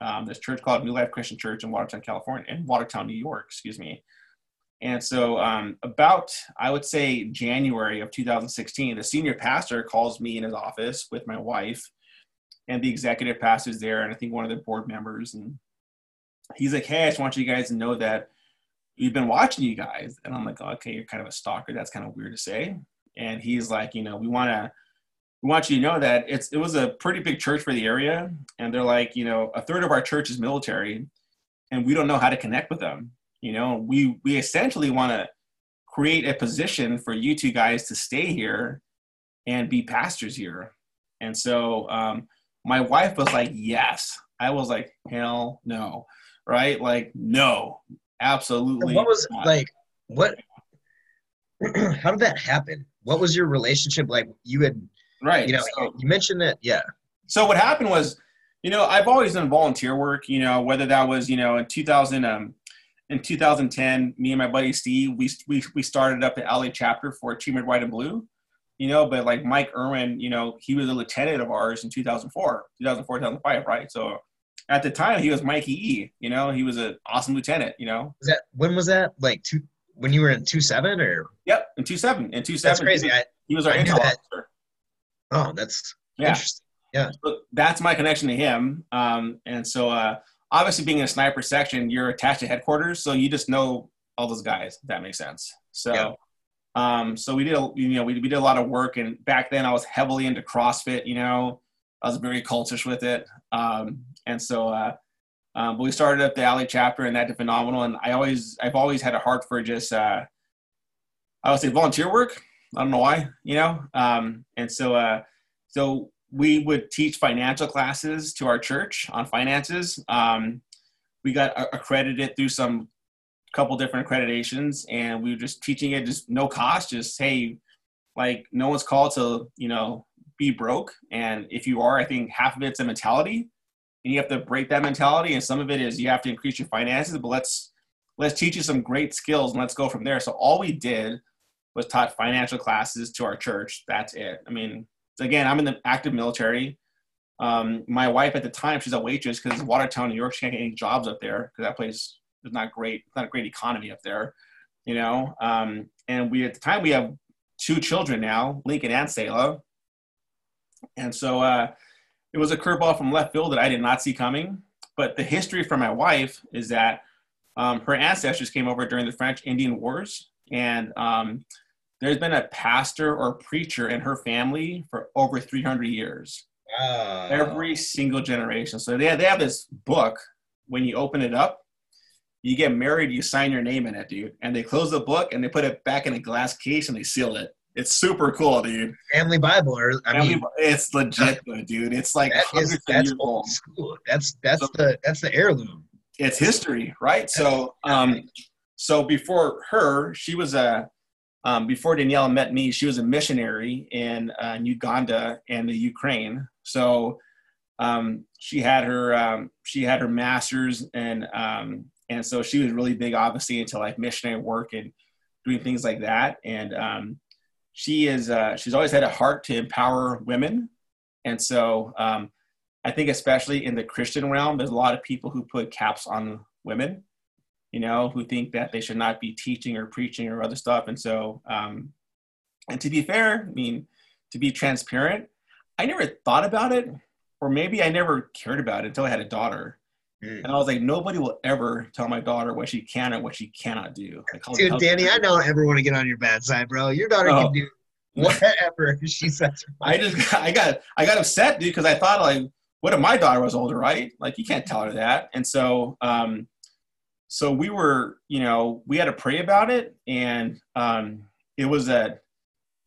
Um, this church called New Life Christian Church in Watertown, California, in Watertown, New York, excuse me. And so, um, about I would say January of 2016, the senior pastor calls me in his office with my wife and the executive pastor's there, and I think one of the board members, and he's like, "Hey, I just want you guys to know that we've been watching you guys." And I'm like, "Okay, you're kind of a stalker. That's kind of weird to say." And he's like, "You know, we want to." We want you to know that it's it was a pretty big church for the area, and they're like, you know, a third of our church is military, and we don't know how to connect with them. You know, we we essentially want to create a position for you two guys to stay here and be pastors here. And so um, my wife was like, yes. I was like, hell no. Right? Like, no, absolutely. What was not. like, what, *clears throat* how did that happen? What was your relationship like? You had, Right. You know, so, you mentioned that. Yeah. So what happened was, you know, I've always done volunteer work. You know, whether that was, you know, in 2000, um, in 2010, me and my buddy Steve, we we we started up the LA chapter for a Team Red White and Blue. You know, but like Mike Erwin, you know, he was a lieutenant of ours in 2004, 2004, 2005, right? So at the time he was Mikey E. You know, he was an awesome lieutenant. You know, was that when was that? Like two when you were in two seven or? Yep, in two seven. In two seven. That's crazy. He was, he was our I intel officer. Oh, that's yeah. interesting. Yeah. So that's my connection to him. Um, and so uh, obviously being in a sniper section, you're attached to headquarters, so you just know all those guys. If that makes sense. So. Yeah. Um, so we did, a, you know, we, we did a lot of work, and back then I was heavily into CrossFit. You know, I was very cultish with it. Um, and so, uh, um, but we started up the LA chapter, and that did phenomenal. And I always, I've always had a heart for just, uh, I would say volunteer work. I don't know why, you know. Um, and so, uh, so we would teach financial classes to our church on finances. Um, we got accredited through some couple different accreditations, and we were just teaching it just no cost. Just hey, like no one's called to you know be broke, and if you are, I think half of it's a mentality and you have to break that mentality and some of it is you have to increase your finances but let's let's teach you some great skills and let's go from there so all we did was taught financial classes to our church that's it i mean again i'm in the active military. Um, my wife at the time she's a waitress because watertown new york she can't get any jobs up there because that place is not great not a great economy up there you know? Um, and we at the time we have two children now lincoln and selah and so uh, it was a curveball from left field that I did not see coming. But the history for my wife is that um, her ancestors came over during the French Indian Wars, and um, there's been a pastor or preacher in her family for over 300 years. Wow. Every single generation. So they have, they have this book. When you open it up, you get married, you sign your name in it, dude. And they close the book and they put it back in a glass case and they seal it. It's super cool, dude. Family Bible, or I Family, mean, it's legit, dude. It's like that is, that's old. School. That's that's so, the that's the heirloom. It's history, right? So, um, so before her, she was a um, before Danielle met me, she was a missionary in, uh, in Uganda and the Ukraine. So um, she had her um, she had her master's and um, and so she was really big, obviously, into like missionary work and doing things like that. And um, she is uh, she's always had a heart to empower women, and so um, I think especially in the Christian realm, there's a lot of people who put caps on women, you know, who think that they should not be teaching or preaching or other stuff, and so um, and to be fair, I mean, to be transparent, I never thought about it, or maybe I never cared about it until I had a daughter. Mm. And I was like, nobody will ever tell my daughter what she can and what she cannot do. Dude, Danny, I don't ever want to get on your bad side, bro. Your daughter oh. can do *laughs* whatever *laughs* she says. I just, I got, I got upset, dude, because I thought like, what if my daughter was older, right? Like, you can't tell her that. And so, um, so we were, you know, we had to pray about it, and um, it was a,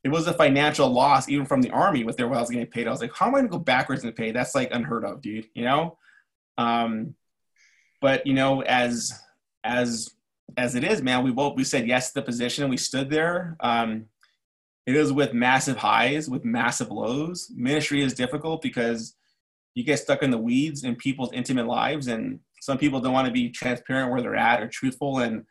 it was a financial loss even from the army with their what I was getting paid. I was like, how am I gonna go backwards in pay? That's like unheard of, dude. You know. Um, but you know, as as as it is, man, we both we said yes to the position. We stood there. Um, it is with massive highs, with massive lows. Ministry is difficult because you get stuck in the weeds in people's intimate lives, and some people don't want to be transparent where they're at or truthful, and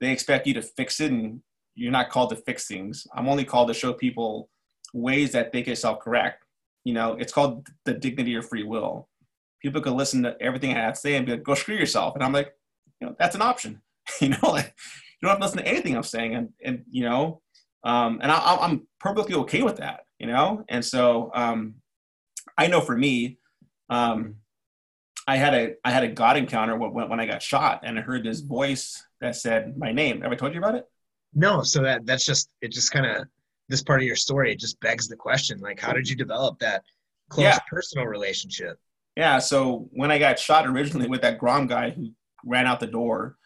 they expect you to fix it, and you're not called to fix things. I'm only called to show people ways that they can self-correct. You know, it's called the dignity of free will people could listen to everything I have to say and be like, go screw yourself. And I'm like, you know, that's an option. *laughs* you know, like you don't have to listen to anything I'm saying. And, and you know, um, and I, I'm perfectly okay with that, you know? And so um, I know for me, um, I had a I had a God encounter when, when I got shot, and I heard this voice that said my name. Have I told you about it? No. So that that's just it. Just kind of this part of your story. It just begs the question: like, how did you develop that close yeah. personal relationship? Yeah, so when I got shot originally with that Grom guy who ran out the door,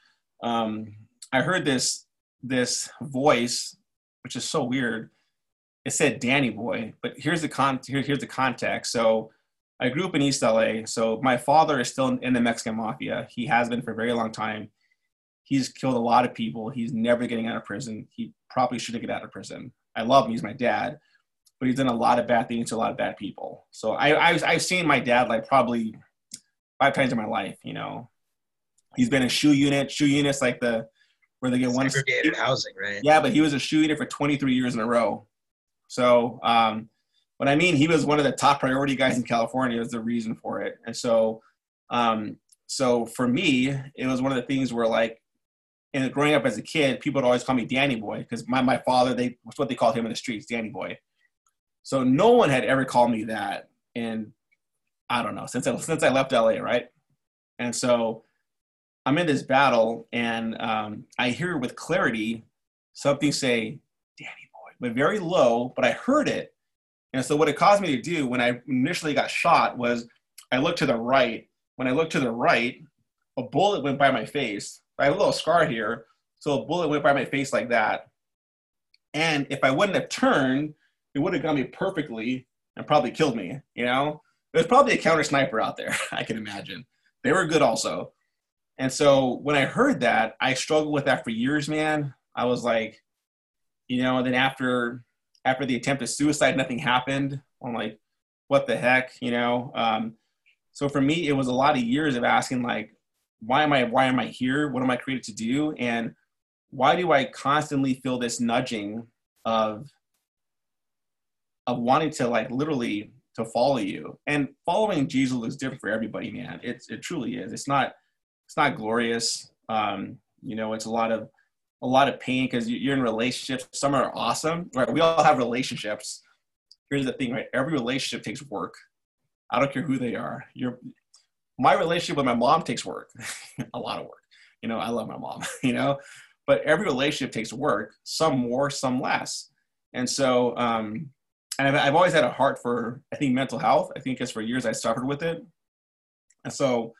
um, I heard this this voice, which is so weird. It said Danny Boy, but here's the con here, here's the context. So I grew up in East LA. So my father is still in the Mexican mafia. He has been for a very long time. He's killed a lot of people. He's never getting out of prison. He probably shouldn't get out of prison. I love him. He's my dad. but he's done a lot of bad things to a lot of bad people. So I, I've, I've seen my dad like probably five times in my life. You know, he's been a SHU unit, SHU units like the where they get one segregated housing, right? Yeah, but he was a SHU unit for 23 years in a row. So um, what I mean, he was one of the top priority guys in California. Was the reason for it, and so um, so for me, it was one of the things where like, and growing up as a kid, people would always call me Danny Boy because my my father they what they called him in the streets, Danny Boy. So no one had ever called me that, and I don't know since I since I left LA, right? And so I'm in this battle, and um, I hear with clarity something say Danny Boy, but very low, but I heard it. And so what it caused me to do when I initially got shot was I looked to the right. When I looked to the right, a bullet went by my face. I have a little scar here, so a bullet went by my face like that. And if I wouldn't have turned, it would have got me perfectly and probably killed me. You know, there's probably a counter sniper out there. *laughs* I can imagine. They were good also. And so when I heard that, I struggled with that for years, man. I was like, you know, and then after after the attempt at suicide, nothing happened. I'm like, what the heck, you know? Um, so for me, it was a lot of years of asking like, why am I why am I here? What am I created to do? And why do I constantly feel this nudging of of wanting to like literally to follow you? And following Jesus is different for everybody, man. It's it truly is. It's not it's not glorious. Um, you know, it's a lot of a lot of pain because you're in relationships. Some are awesome, right? We all have relationships. Here's the thing, right? Every relationship takes work. I don't care who they are. Your my relationship with my mom takes work, *laughs* a lot of work. You know, I love my mom. *laughs* You know, but every relationship takes work. Some more, some less. And so, um, and I've, I've always had a heart for I think mental health. I think because for years I suffered with it, and so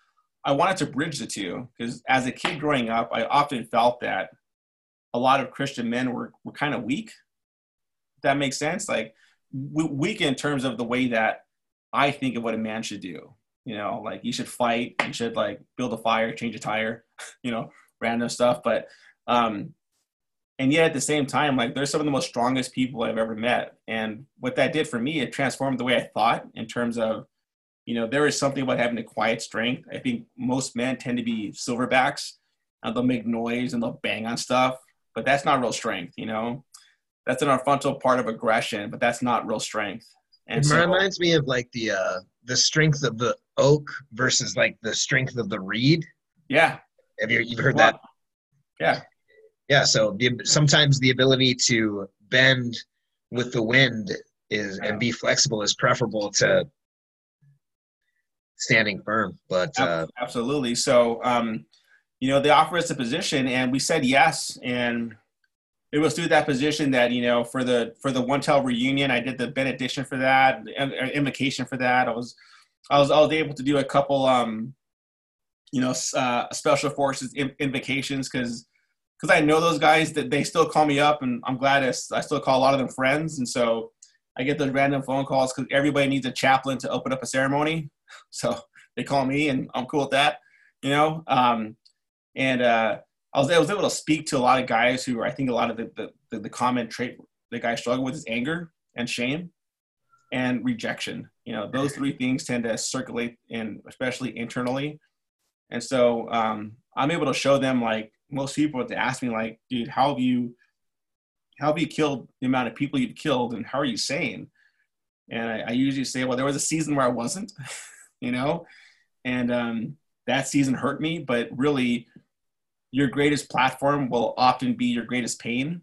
I wanted to bridge the two because as a kid growing up, I often felt that a lot of Christian men were, were kind of weak. that makes sense. Like weak in terms of the way that I think of what a man should do. You know, like you should fight, you should like build a fire, change a tire, *laughs* you know, random stuff. But um, and yet at the same time, like they're some of the most strongest people I've ever met. And what that did for me, it transformed the way I thought in terms of you know, there is something about having a quiet strength. I think most men tend to be silverbacks. they'll make noise and they'll bang on stuff, but that's not real strength, you know? That's an frontal part of aggression, but that's not real strength. And it so, reminds me of like the uh, the strength of the oak versus like the strength of the reed. Yeah. Have you you've heard that? Yeah. Yeah. So the, sometimes the ability to bend with the wind is and be flexible is preferable to standing firm. But uh, absolutely. So, um, you know, they offered us a position, and we said yes. And it was through that position that you know, for the for the one tel reunion, I did the benediction for that, invocation for that. I was, I was, I was able to do a couple, um, you know, uh, special forces invocations because because I know those guys that they still call me up, and I'm glad I, I still call a lot of them friends, and so. I get those random phone calls because everybody needs a chaplain to open up a ceremony. *laughs* So they call me, and I'm cool with that, you know. Um, and uh, I was I was able to speak to a lot of guys who I think a lot of the the, the common trait the guys struggle with is anger and shame and rejection. You know, those three things tend to circulate in, especially internally. And so um, I'm able to show them like most people to ask me like, dude, how have you, how have you killed the amount of people you've killed, and how are you sane? And I, I usually say, well, there was a season where I wasn't. *laughs* you know? And um, that season hurt me, but really, your greatest platform will often be your greatest pain.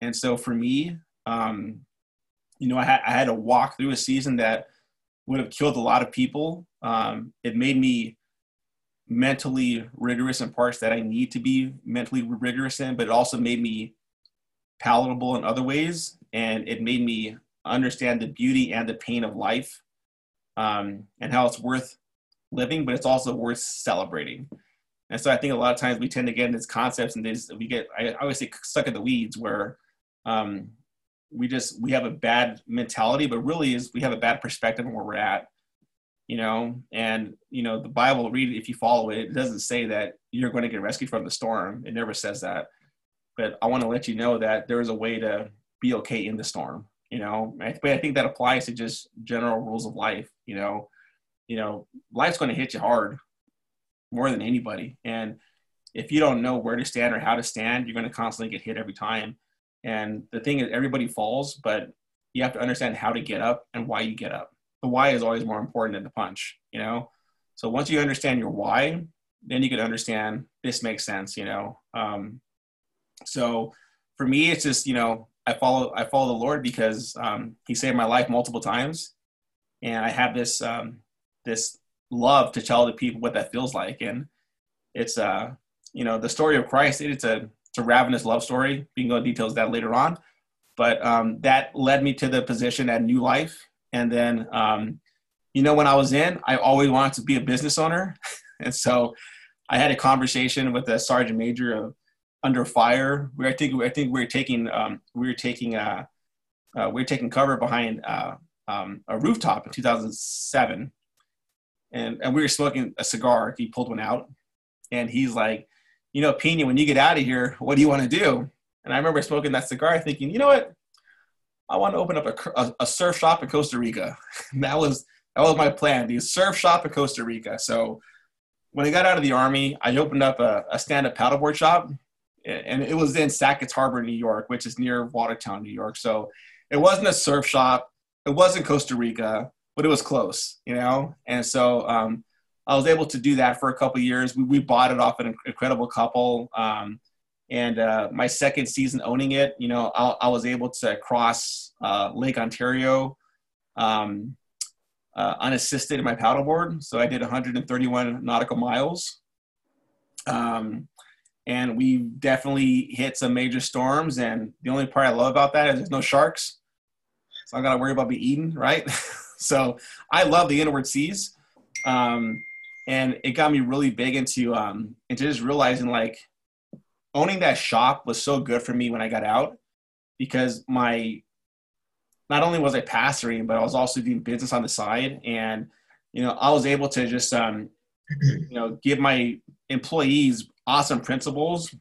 And so for me, um, you know, I, ha- I, had to walk through a season that would have killed a lot of people. Um, it made me mentally rigorous in parts that I need to be mentally rigorous in, but it also made me palatable in other ways. And it made me understand the beauty and the pain of life um, and how it's worth living, but it's also worth celebrating. And so I think a lot of times we tend to get in these concepts and this we get I always say stuck in the weeds where um, we just we have a bad mentality, but really is we have a bad perspective on where we're at. You know, and you know the Bible read if you follow it, it doesn't say that you're going to get rescued from the storm. It never says that. But I want to let you know that there is a way to be okay in the storm. you know. But I think that applies to just general rules of life, you know. You know, life's going to hit you hard more than anybody, and if you don't know where to stand or how to stand, you're going to constantly get hit every time. And the thing is, everybody falls, but you have to understand how to get up and why you get up. The why is always more important than the punch, you know. So once you understand your why, then you can understand this makes sense, you know. Um, so for me, it's just you know I follow I follow the Lord because um, He saved my life multiple times, and I have this um, this love to tell the people what that feels like, and it's uh you know the story of Christ. It's a it's a ravenous love story. We can go into details that later on, but um, that led me to the position at New Life, and then um, you know when I was in, I always wanted to be a business owner, *laughs* and so I had a conversation with a sergeant major of under fire. We I think I think we were taking um, we were taking uh, uh, we were taking cover behind uh, um, a rooftop in 2007, and and we were smoking a cigar. He pulled one out, and he's like, you know, Pena, when you get out of here, what do you want to do? And I remember smoking that cigar, thinking, you know what, I want to open up a, a, a surf shop in Costa Rica. *laughs* that was that was my plan, the surf shop in Costa Rica. So when I got out of the army, I opened up a, a stand-up paddleboard shop and it was in Sackets Harbor, New York, which is near Watertown, New York. So it wasn't a surf shop, it wasn't Costa Rica, but it was close, you know. And so um, I was able to do that for a couple years. We, we bought it off an incredible couple, um, and uh, my second season owning it, you know, I, I was able to cross uh, Lake Ontario um, uh, unassisted in my paddleboard. So I did 131 nautical miles. Um, and we definitely hit some major storms. And the only part I love about that is there's no sharks, so I got to worry about being eaten, right? *laughs* so I love the inward seas, um, and it got me really big into um, into just realizing like owning that shop was so good for me when I got out because my not only was I pastoring, but I was also doing business on the side, and you know I was able to just um, you know give my employees awesome principles.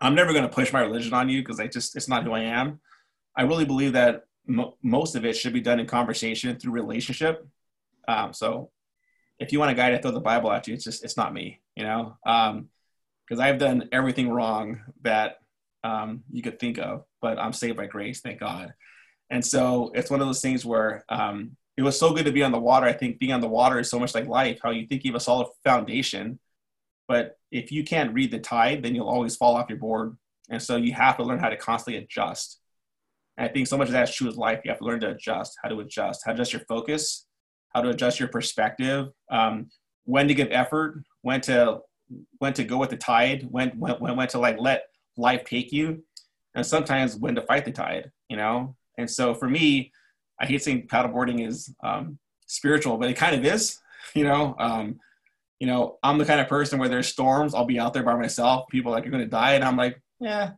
I'm never going to push my religion on you because I just it's not who I am. I really believe that mo- most of it should be done in conversation through relationship. Um, so if you want a guy to throw the Bible at you, it's just it's not me, you know, Um, because um, I've done everything wrong that um, you could think of, but I'm saved by grace, thank God. And so it's one of those things where um, it was so good to be on the water. I think being on the water is so much like life. How you think you have a solid foundation, but if you can't read the tide, then you'll always fall off your board. And so you have to learn how to constantly adjust. And I think so much of that is true with life. You have to learn to adjust, how to adjust, how to adjust your focus, how to adjust your perspective, um, when to give effort, when to when to go with the tide, when when when to like let life take you, and sometimes when to fight the tide. You know. And so for me, I hate saying paddleboarding is um, spiritual, but it kind of is. *laughs* You know. Um, you know, I'm the kind of person where there's storms, I'll be out there by myself. People like, you're going to die. And I'm like, yeah,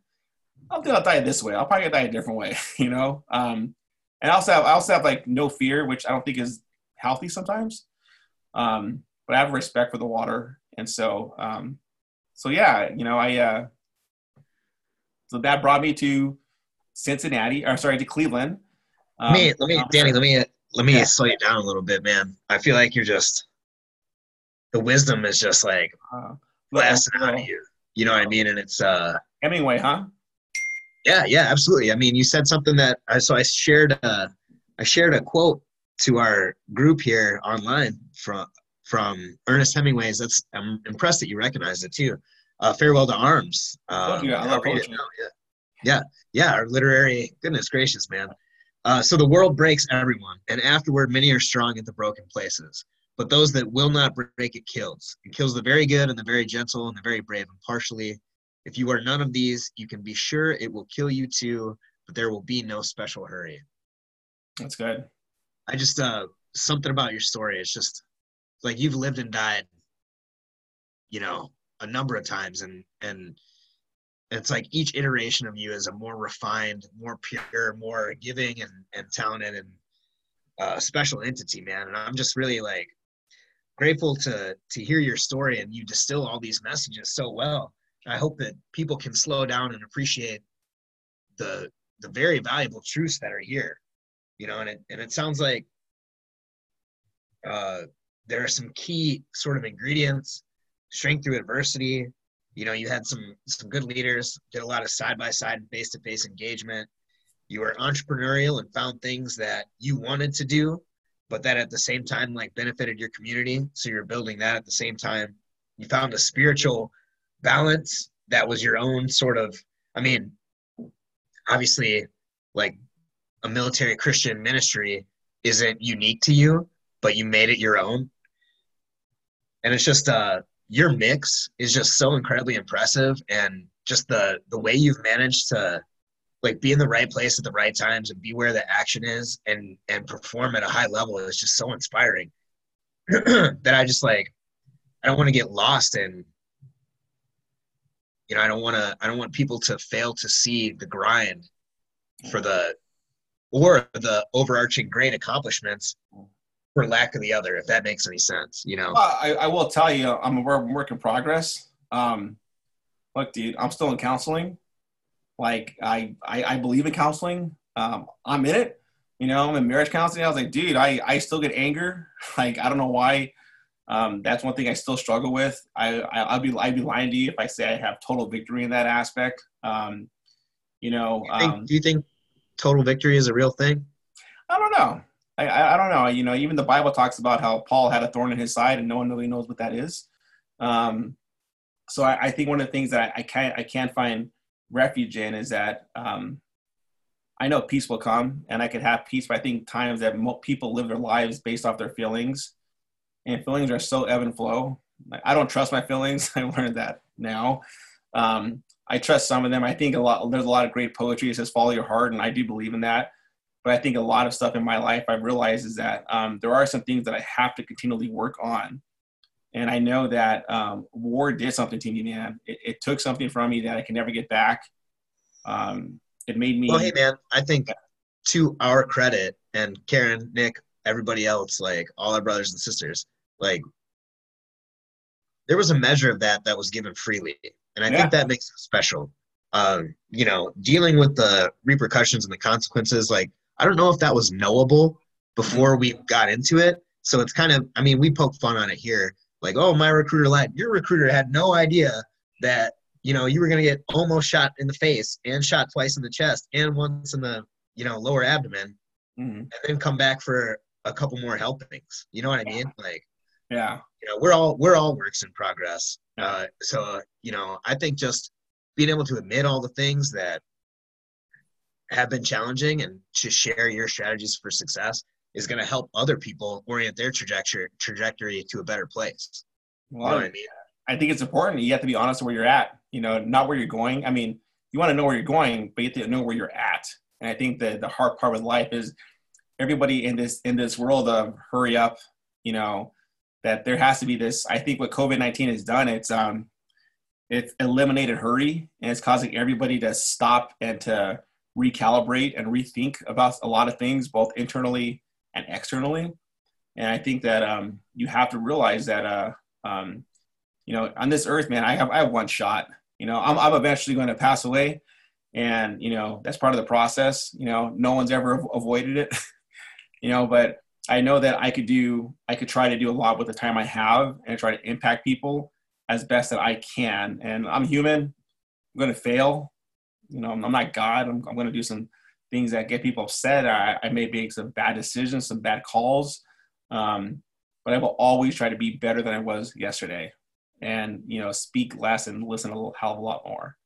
I don't think I'll die this way. I'll probably die a different way, *laughs* you know? Um, and I also have, I also have like no fear, which I don't think is healthy sometimes. Um, but I have respect for the water. And so, um, so yeah, you know, I, uh, so that brought me to Cincinnati, or sorry, to Cleveland. Um, me, let me, Danny, let me, let me yeah. slow you down a little bit, man. I feel like you're just, the wisdom is just like uh, blasting out of you. You know what I mean? And it's uh Hemingway, huh? Yeah, yeah, absolutely. I mean, you said something that I so I shared uh I shared a quote to our group here online from from Ernest Hemingway's. That's I'm impressed that you recognize it too. Uh, Farewell to Arms. Um, yeah, I love it now, yeah. yeah, yeah. Our literary goodness gracious, man. Uh, so the world breaks everyone, and afterward, many are strong at the broken places. But those that will not break it kills. It kills the very good and the very gentle and the very brave impartially. If you are none of these, you can be sure it will kill you too, but there will be no special hurry. That's good. I just uh something about your story. It's just like you've lived and died, you know, a number of times and and it's like each iteration of you is a more refined, more pure, more giving and, and talented and uh, special entity, man. And I'm just really like grateful to to hear your story and you distill all these messages so well. I hope that people can slow down and appreciate the the very valuable truths that are here you know and it and it sounds like uh there are some key sort of ingredients strength through adversity. You know you had some some good leaders did a lot of side by side face to face engagement. You were entrepreneurial and found things that you wanted to do but that at the same time like benefited your community. So you're building that at the same time. You found a spiritual balance that was your own sort of i mean obviously like a military christian ministry isn't unique to you but you made it your own. And it's just uh your mix is just so incredibly impressive and just the the way you've managed to like be in the right place at the right times and be where the action is and and perform at a high level is just so inspiring. *clears throat* That I just like I don't want to get lost in you know I don't want to I don't want people to fail to see the grind for the or the overarching great accomplishments for lack of the other, if that makes any sense, you know. Uh, I, I will tell you, I'm a work in progress. Um, look, dude, I'm still in counseling. Like, I, I, I believe in counseling. Um, I'm in it. You know, I'm in marriage counseling. I was like, dude, I, I still get anger. *laughs* Like, I don't know why. Um, that's one thing I still struggle with. I, I, will be, I'd be lying to you if I say I have total victory in that aspect. Um, you know, do you, think, um, do you think total victory is a real thing? I don't know. I, I don't know. You know, even the Bible talks about how Paul had a thorn in his side, and no one really knows what that is. Um, so I, I, think one of the things that I, I can't I can't find refuge in is that um, I know peace will come, and I can have peace. But I think times that mo- people live their lives based off their feelings, and feelings are so ebb and flow. Like, I don't trust my feelings. *laughs* I learned that now. Um, I trust some of them. I think a lot. There's a lot of great poetry. It says follow your heart, and I do believe in that. But I think a lot of stuff in my life I've realized is that um, there are some things that I have to continually work on. And I know that um, war did something to me, man. It, it, took something from me that I can never get back. Um, it made me. Well, hey, man, I think to our credit, and Karen, Nick, everybody else, like all our brothers and sisters, like there was a measure of that that was given freely. And I yeah. think that makes it special. Um, you know, dealing with the repercussions and the consequences, like I don't know if that was knowable before we got into it. So it's kind of, I mean, we poke fun on it here. Like, oh, my recruiter lied. Your recruiter had no idea that, you know, you were going to get almost shot in the face and shot twice in the chest and once in the, you know, lower abdomen mm-hmm. and then come back for a couple more helpings. You know what I mean? Like, yeah, you know, we're all, we're all works in progress. Uh, so, uh, you know, I think just being able to admit all the things that have been challenging and to share your strategies for success is going to help other people orient their trajectory trajectory to a better place. Well, you know I mean? I think it's important. You have to be honest where you're at. You know, not where you're going. I mean, you want to know where you're going, but you have to know where you're at. And I think that the hard part with life is everybody in this in this world of hurry up. You know, that there has to be this. I think what COVID nineteen has done, it's um, it's eliminated hurry, and it's causing everybody to stop and to recalibrate and rethink about a lot of things, both internally and externally. And I think that um, you have to realize that, uh, um, you know, on this earth, man, I have I have one shot. You know, I'm I'm eventually going to pass away, and you know that's part of the process. You know, no one's ever avoided it. *laughs* you know, but I know that I could do I could try to do a lot with the time I have and try to impact people as best that I can. And I'm human. I'm going to fail you know, I'm not God. I'm, I'm going to do some things that get people upset. I, I may make some bad decisions, some bad calls. Um, but I will always try to be better than I was yesterday and, you know, speak less and listen a little, hell of a lot more.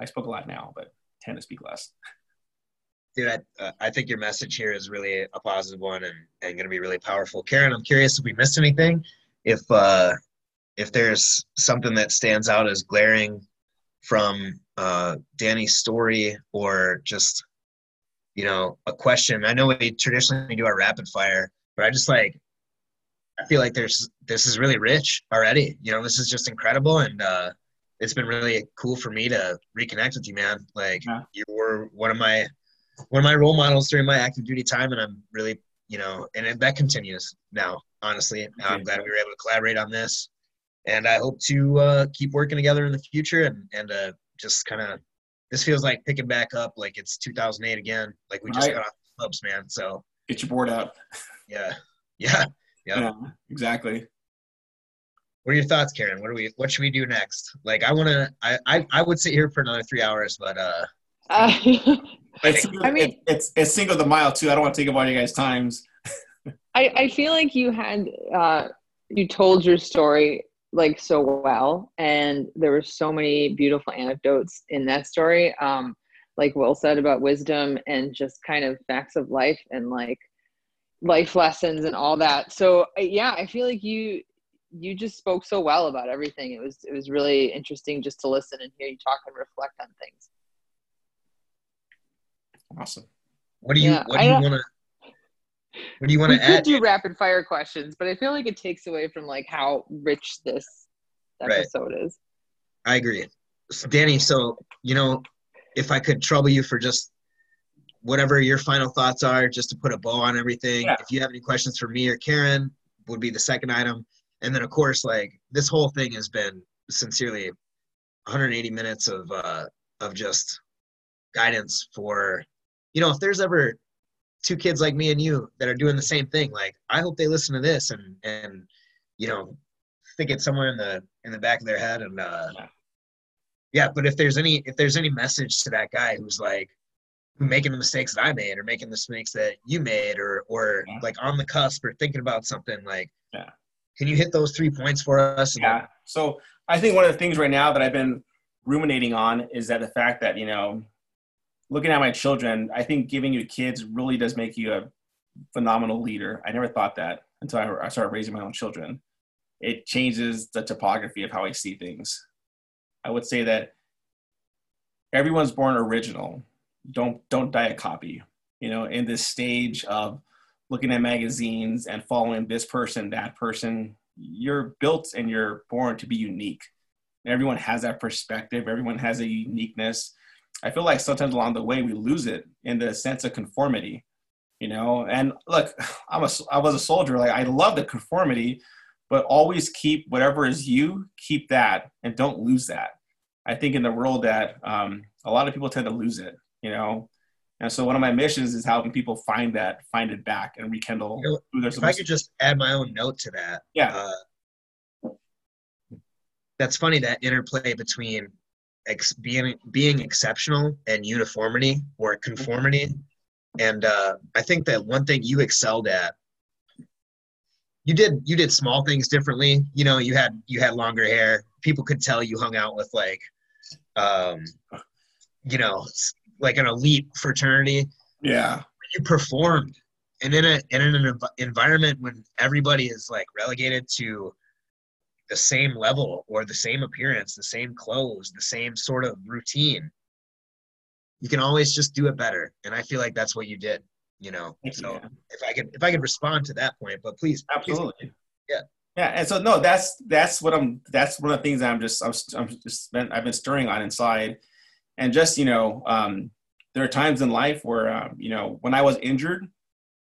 I spoke a lot now, but tend to speak less. *laughs* Dude, I, uh, I think your message here is really a positive one and, and going to be really powerful. Karen, I'm curious if we missed anything. If, uh, if there's something that stands out as glaring from uh, Danny's story or just you know a question. I know we traditionally do our rapid fire, but I just like I feel like there's this is really rich already. You know, this is just incredible, and uh, it's been really cool for me to reconnect with you, man. Like yeah. you were one of my one of my role models during my active duty time, and I'm really you know, and that continues now. Honestly, I'm glad we were able to collaborate on this and I hope to uh, keep working together in the future and and uh, just kind of this feels like picking back up like it's 2008 again. Like we just right. got off the clubs, man. So get your board out. *laughs* Yeah. Yeah. Yep. Yeah. Exactly. What are your thoughts, Karen? What are we? What should we do next? Like, I want to. I, I I would sit here for another three hours, but uh. uh *laughs* it's, I mean, it's it's single the mile too. I don't want to take up all your guys' times. I I feel like you had uh you told your story like so well and there were so many beautiful anecdotes in that story um like will said about wisdom and just kind of facts of life and like life lessons and all that so yeah i feel like you you just spoke so well about everything it was it was really interesting just to listen and hear you talk and reflect on things awesome what do you yeah, what do you want to what do you want to add? do rapid fire questions, but I feel like it takes away from like how rich this episode right. is. I agree, so, Danny. So you know, if I could trouble you for just whatever your final thoughts are, just to put a bow on everything. Yeah. If you have any questions for me or Karen, would be the second item, and then of course, like this whole thing has been sincerely 180 minutes of uh, of just guidance for you know if there's ever two kids like me and you that are doing the same thing like i hope they listen to this and and you know think it somewhere in the in the back of their head and uh yeah. But if there's any if there's any message to that guy who's like making the mistakes that i made or making the mistakes that you made or or yeah. like on the cusp or thinking about something like yeah. can you hit those three points for us? Yeah. So i think one of the things right now that i've been ruminating on is that the fact that you know looking at my children, I think giving you kids really does make you a phenomenal leader. I never thought that until I started raising my own children. It changes the topography of how I see things. I would say that everyone's born original. Don't don't die a copy. You know, in this stage of looking at magazines and following this person, that person, you're built and you're born to be unique. Everyone has that perspective. Everyone has a uniqueness I feel like sometimes along the way we lose it in the sense of conformity, you know. And look, *sighs* I'm a I was a soldier. Like I love the conformity, but always keep whatever is you, keep that, and don't lose that. I think in the world that um, a lot of people tend to lose it, you know. And so one of my missions is helping people find that, find it back, and rekindle. You know, if I could just add my own note to that, yeah. Uh, that's funny that interplay between ex- being being exceptional and uniformity or conformity. And uh, I think that one thing you excelled at, you did you did small things differently. You know, you had you had longer hair. People could tell you hung out with like, um, you know, like an elite fraternity. Yeah, you performed, and in a in an environment when everybody is like relegated to the same level or the same appearance, the same clothes, the same sort of routine. You can always just do it better. And I feel like that's what you did, you know. So yeah. if I could if I could respond to that point, but please Absolutely. Please, yeah. Yeah, and so no, that's that's what I'm. That's one of the things I'm just I'm, I'm just been, I've been stirring on inside, and just you know, um, there are times in life where um, you know when I was injured,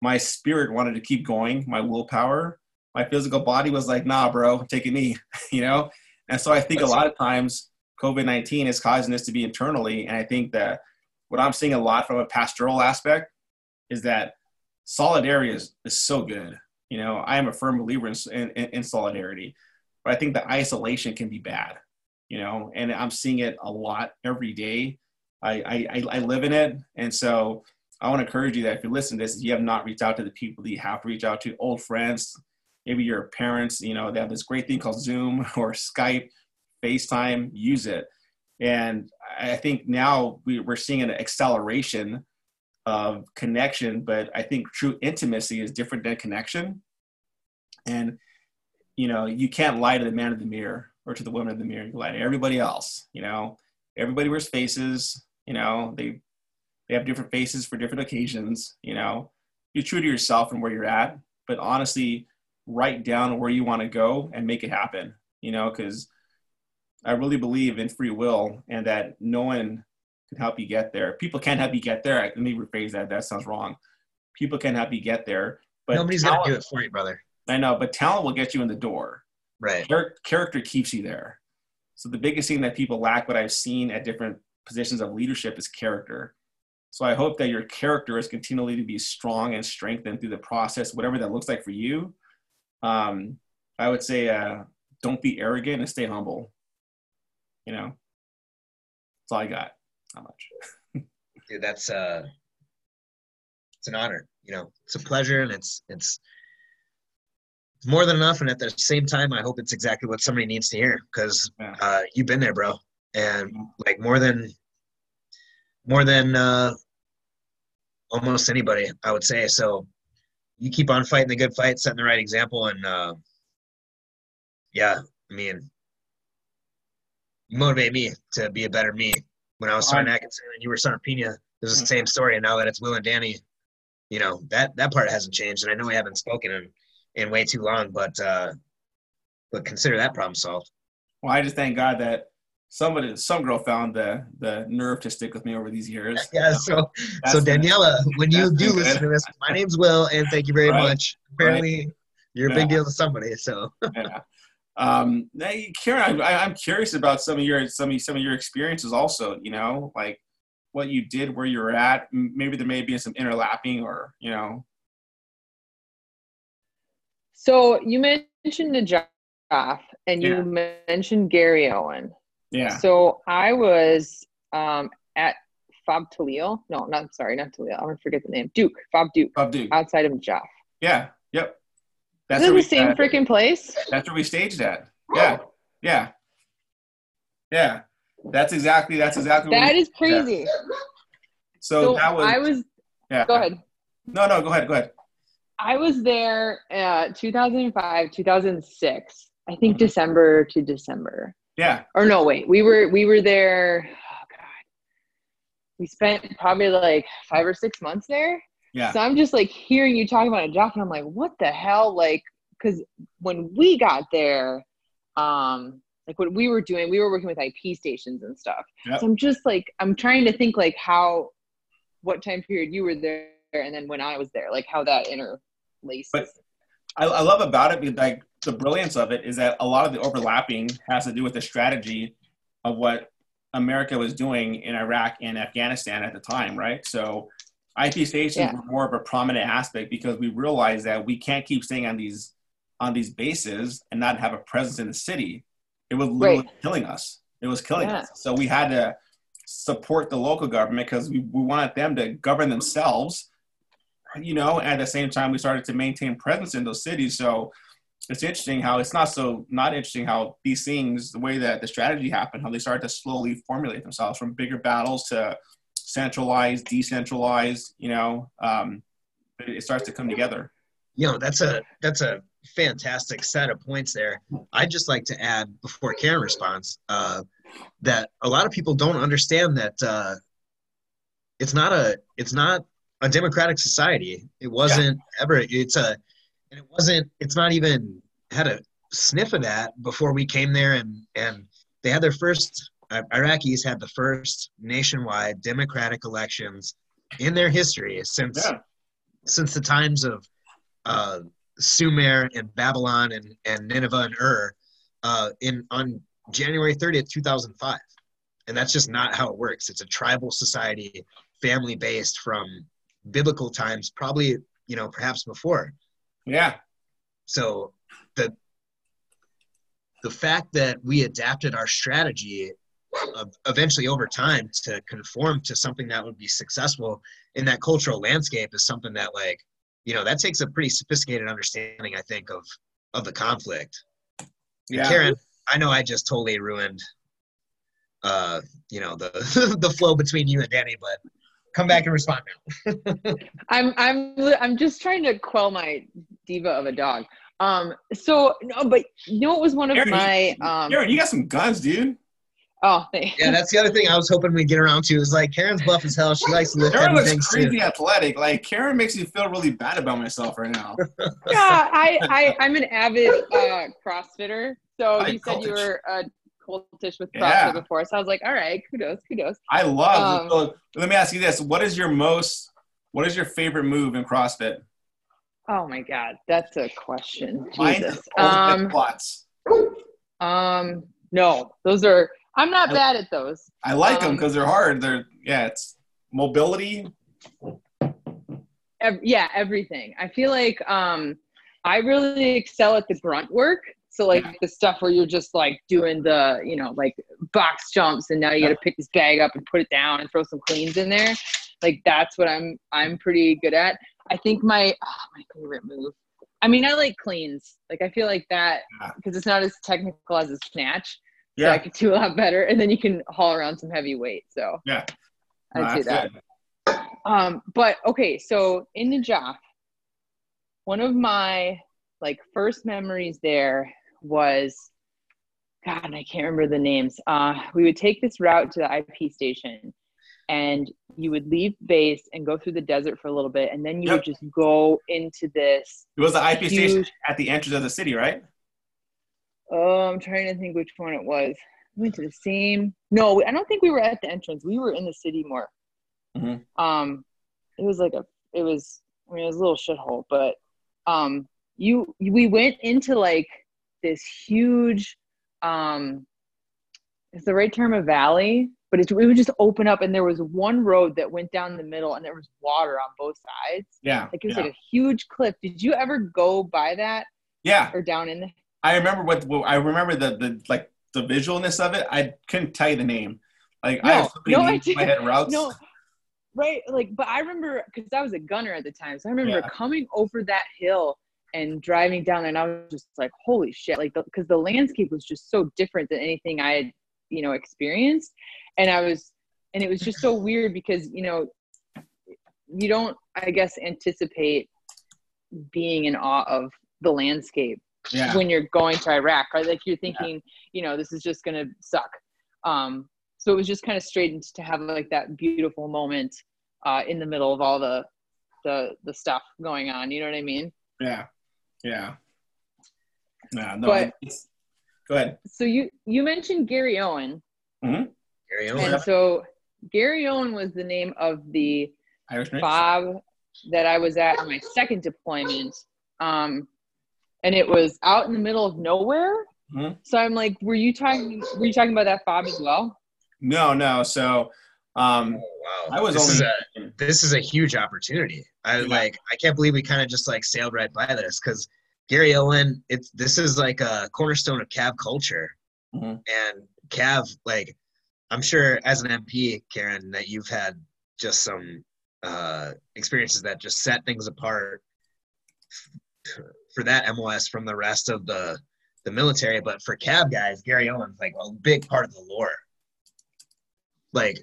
my spirit wanted to keep going, my willpower, my physical body was like, nah, bro, take a knee, *laughs* you know? And so I think That's a lot of times COVID 19 is causing this to be internally. And I think that what I'm seeing a lot from a pastoral aspect is that solidarity is, is so good. You know, I am a firm believer in, in, in solidarity, but I think the isolation can be bad, you know, and I'm seeing it a lot every day. I, I, I live in it. And so I want to encourage you that if you listen to this, if you have not reached out to the people that you have to reach out to, old friends, maybe your parents, you know, they have this great thing called Zoom *laughs* or Skype, FaceTime, use it. And I think now we, we're seeing an acceleration of connection, but I think true intimacy is different than connection. And, you know, you can't lie to the man in the mirror or to the woman in the mirror. You lie to everybody else, you know, everybody wears faces, you know, they, they have different faces for different occasions, you know, you're true to yourself and where you're at, but honestly, write down where you want to go and make it happen you know because i really believe in free will and that no one can help you get there. People can't help you get there. Let me rephrase that. That sounds wrong. People can help you get there but nobody's talent, gonna do it for you brother. I know but talent will get you in the door. Right. Char- character keeps you there. So the biggest thing that people lack what i've seen at different positions of leadership is character. So I hope that your character is continually to be strong and strengthened through the process, whatever that looks like for you. Um, I would say, uh, don't be arrogant and stay humble. You know, that's all I got. How much? *laughs* Dude, that's uh, it's an honor. You know, it's a pleasure, and it's it's more than enough. And at the same time, I hope it's exactly what somebody needs to hear because yeah. uh, you've been there, bro, and like more than more than uh, almost anybody, I would say. So you keep on fighting the good fight, setting the right example, and uh, yeah, I mean, you motivate me to be a better me. When I was starting Atkinson and you were starting Pena, it was the mm-hmm. same story. And now that it's Will and Danny, you know that that part hasn't changed. And I know we haven't spoken in in way too long, but uh, but consider that problem solved. Well, I just thank God that somebody, some girl found the the nerve to stick with me over these years. *laughs* Yeah. So so Daniela, when you do listen to this, my name's Will, and thank you very right. much. Apparently, right. you're a big deal to somebody. So. *laughs* yeah. Um, Karen, I, I'm curious about some of your some of some of your experiences. Also, you know, like what you did, where you're at. Maybe there may be some interlapping, or you know, so you mentioned the Najaf and you yeah. mentioned Garryowen. Yeah. So I was um, at Fob Tallil. No, not sorry, not Tallil. I'm gonna forget the name. Duke. FOB Duke. FOB Duke. Outside of Najaf. Yeah. Yep. That's Is it the same freaking place? That's where we staged at. Yeah. Yeah. Yeah. That's exactly. That's exactly. That we, is crazy. So, so, that was. I was. Yeah. Go ahead. No, no. Go ahead. Go ahead. I was there uh 2005, 2006. I think mm-hmm. December to December. Yeah. Or no, wait. We were we were there. Oh God. We spent probably like five or six months there. Yeah. So I'm just like hearing you talking about a job, and I'm like, what the hell? Like, because when we got there, um, like what we were doing, we were working with IP stations and stuff. Yep. So I'm just like, I'm trying to think like how, what time period you were there, and then when I was there, like how that inter laces. But I, I love about it, because like the brilliance of it is that a lot of the overlapping has to do with the strategy of what America was doing in Iraq and Afghanistan at the time, right? So IP stations yeah. were more of a prominent aspect because we realized that we can't keep staying on these on these bases and not have a presence in the city. It was literally right. killing us. It was killing yeah. us. So we had to support the local government because we, we wanted them to govern themselves you know, at the same time we started to maintain presence in those cities. So it's interesting how it's not so not interesting how these things, the way that the strategy happened, how they started to slowly formulate themselves from bigger battles to centralized, decentralized, you know, um, it starts to come together. You know, that's a that's a fantastic set of points there. I'd just like to add before Karen responds uh, that a lot of people don't understand that uh, it's not a it's not a democratic society. It wasn't yeah. ever. It's a, and it wasn't. It's not even had a sniff of that before we came there, and and they had their first. Uh, Iraqis had the first nationwide democratic elections in their history since yeah. since the times of uh, Sumer and Babylon and, and Nineveh and Ur uh, in on January 30th, 2005. And that's just not how it works. It's a tribal society, family based from biblical times, probably you know perhaps before. Yeah. So the the fact that we adapted our strategy eventually over time to conform to something that would be successful in that cultural landscape is something that like you know that takes a pretty sophisticated understanding i think of of the conflict yeah. karen i know i just totally ruined uh you know the *laughs* the flow between you and danny but come back and respond now. *laughs* I'm I'm I'm just trying to quell my diva of a dog. Um. So no, but you know, it was one of Aaron, my. Um, Aaron, you got some guns, dude. Oh, thanks. *laughs* Yeah, that's the other thing I was hoping we'd get around to. Is like Karen's buff as hell. She likes to lift Karen looks crazy too. athletic. Like Karen makes me feel really bad about myself right now. *laughs* yeah, I, I I'm an avid uh, CrossFitter. So I you said you were a cultish with CrossFit yeah. before. So I was like, all right, kudos, kudos. I love. Um, so let me ask you this: What is your most? What is your favorite move in CrossFit? Oh my God, that's a question. Jesus. Um, Um, no, those are. I'm not I, bad at those. I like um, them because they're hard. They're yeah, it's mobility. Them because they're hard. They're yeah, it's mobility. Ev- yeah, everything. I feel like um, I really excel at the grunt work. So like yeah. the stuff where you're just like doing the, you know, like box jumps and now you got to pick this bag up and put it down and throw some cleans in there. Like that's what I'm I'm pretty good at. I think my oh, my favorite move. I mean, I like cleans. Like I feel like that because yeah. it's not as technical as a snatch. Yeah. So I could do a lot better, and then you can haul around some heavy weight. So yeah, I'd do that. Good. Um, but okay, so in the job, one of my like first memories there was God, I can't remember the names. Uh, we would take this route to the IP station, and you would leave base and go through the desert for a little bit, and then you yep. would just go into this. It was the IP huge, station at the entrance of the city, right? Oh, I'm trying to think which one it was. We went to the same. No, I don't think we were at the entrance. We were in the city more. Mm-hmm. Um, it was like a. It was. I mean, it was a little shithole, but um, you we went into like this huge um is the right term a valley but it, it would just open up and there was one road that went down the middle and there was water on both sides. Yeah like it was yeah. like a huge cliff. Did you ever go by that? Yeah. Or down in the i remember what, i remember the the like the visualness of it. I couldn't tell you the name. Like no, i have so no, I my head routes. No. Right like but i remember because i was a gunner at the time so i remember yeah. coming over that hill and driving down there and i was just like holy shit! Like because the, the, landscape was just so different than anything i had you know experienced. And i was and it was just so *clears throat* weird because you know you don't i guess anticipate being in awe of the landscape yeah. when you're going to iraq right? Like you're thinking yeah. you know this is just gonna suck. Um so it was just kind of strange to have like that beautiful moment uh in the middle of all the the the stuff going on you know what i mean? Yeah yeah. Yeah. No. But, go ahead. So you you mentioned Garryowen. Mm-hmm. Garryowen. And so Garryowen was the name of the Irish fob that I was at on my second deployment. Um, and it was out in the middle of nowhere. Mm-hmm. So I'm like, were you talking? Were you talking about that fob as well? No, no. So um, oh, wow. I was this only. Is a, this is a huge opportunity. I yeah. like. I can't believe we kind of just like sailed right by this because Garryowen. It's this is like a cornerstone of Cav culture, mm-hmm. and Cav like. I'm sure as an MP, Karen, that you've had just some uh, experiences that just set things apart for that MOS from the rest of the the military. But for Cav guys, Garryowen's like a big part of the lore. Like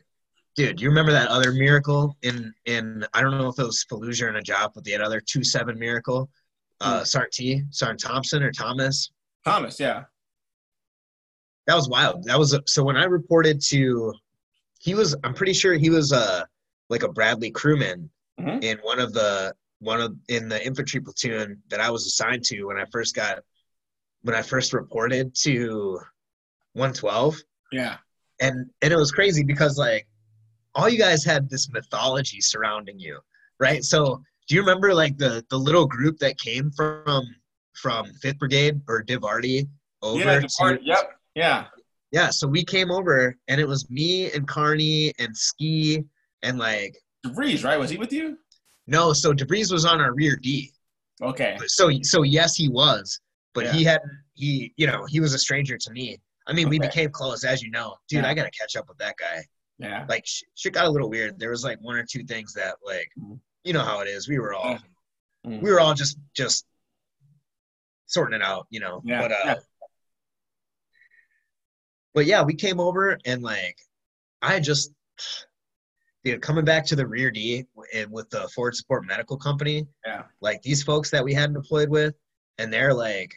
dude, you remember that other miracle in in I don't know if it was Fallujah or Najaf, but the other two seven miracle, uh, mm. Sarti, Sarn Thompson or Thomas. Thomas, yeah. That was wild. That was so when I reported to, he was. I'm pretty sure he was a uh, like a Bradley crewman mm-hmm. in one of the one of in the infantry platoon that I was assigned to when I first got when I first reported to 112. Yeah. And and it was crazy because like all you guys had this mythology surrounding you, right? So do you remember like the the little group that came from from Fifth Brigade or DIVARTY over? Yeah, to, yep, yeah, yeah. So we came over, and it was me and Carney and Ski and like DeVries, right? Was he with you? No, so DeVries was on our rear D. Okay. So so yes, he was, but yeah. he hadn't. He you know he was a stranger to me. I mean, okay. we became close, as you know, dude. Yeah. I gotta catch up with that guy. Yeah. Like shit got a little weird. There was like one or two things that like mm-hmm. you know how it is. We were all mm-hmm. we were all just just sorting it out, you know. Yeah. But uh yeah. But yeah, we came over and like I just dude, coming back to the rear D and with the Forward Support Medical Company. Yeah. Like these folks that we hadn't deployed with, and they're like,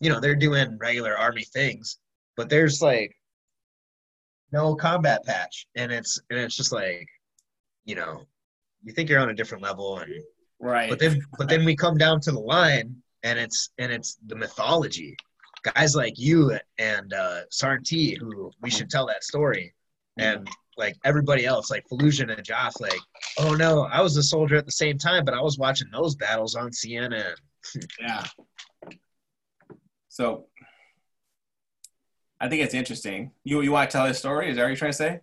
you know, they're doing regular army things, but there's like no combat patch, and it's and it's just like, you know, you think you're on a different level, and right. But then but then we come down to the line, and it's and it's the mythology. Guys like you and uh, Sarn-T, who we should tell that story, and like everybody else, like Fallujah and Joff, like, oh no, I was a soldier at the same time, but I was watching those battles on CNN. yeah. So I think it's interesting. You you want to tell his story? Is that what you're trying to say?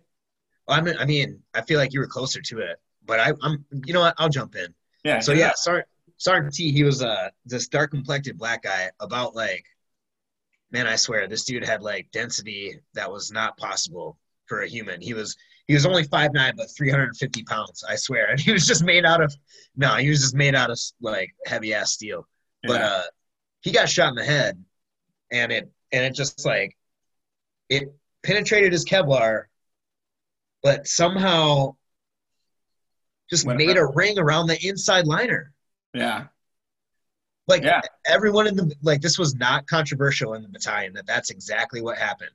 Well, I mean, I mean, I feel like you were closer to it, but I, am you know what? I'll jump in. Yeah. So yeah, Sergeant Sergeant T, he was uh this dark complected black guy, about like, man, I swear, this dude had like density that was not possible for a human. He was he was only five nine, but 350 pounds, I swear, *laughs* and he was just made out of no, he was just made out of like heavy ass steel. Yeah. But uh, he got shot in the head, and it and it just like it penetrated his Kevlar, but somehow just Whatever. made a ring around the inside liner. Yeah. Like yeah. everyone in the like this was not controversial in the battalion that that's exactly what happened.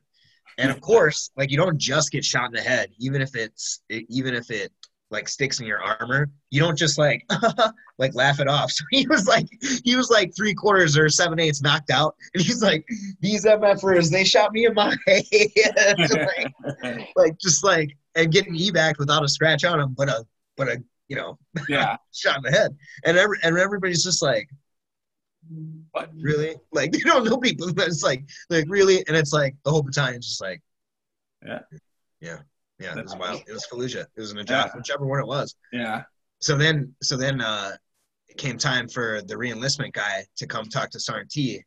And of *laughs* course, like you don't just get shot in the head, even if it's even if it like sticks in your armor. You don't just like *laughs* like laugh it off. *laughs* So he was like he was like three quarters or seven eighths knocked out, and he's like, "These MFers, they shot me in my *laughs* head." like, like just like and getting evac without a scratch on him, but a but a you know yeah shot in the head, and every and everybody's just like. What really? Like you don't know, nobody. It's like, like really, and it's like the whole battalion's just like, yeah, yeah. Yeah, it was wild. It was Fallujah. It was an Najaf, yeah. whichever one it was. Yeah. So then, so then, uh, it came time for the reenlistment guy to come talk to T,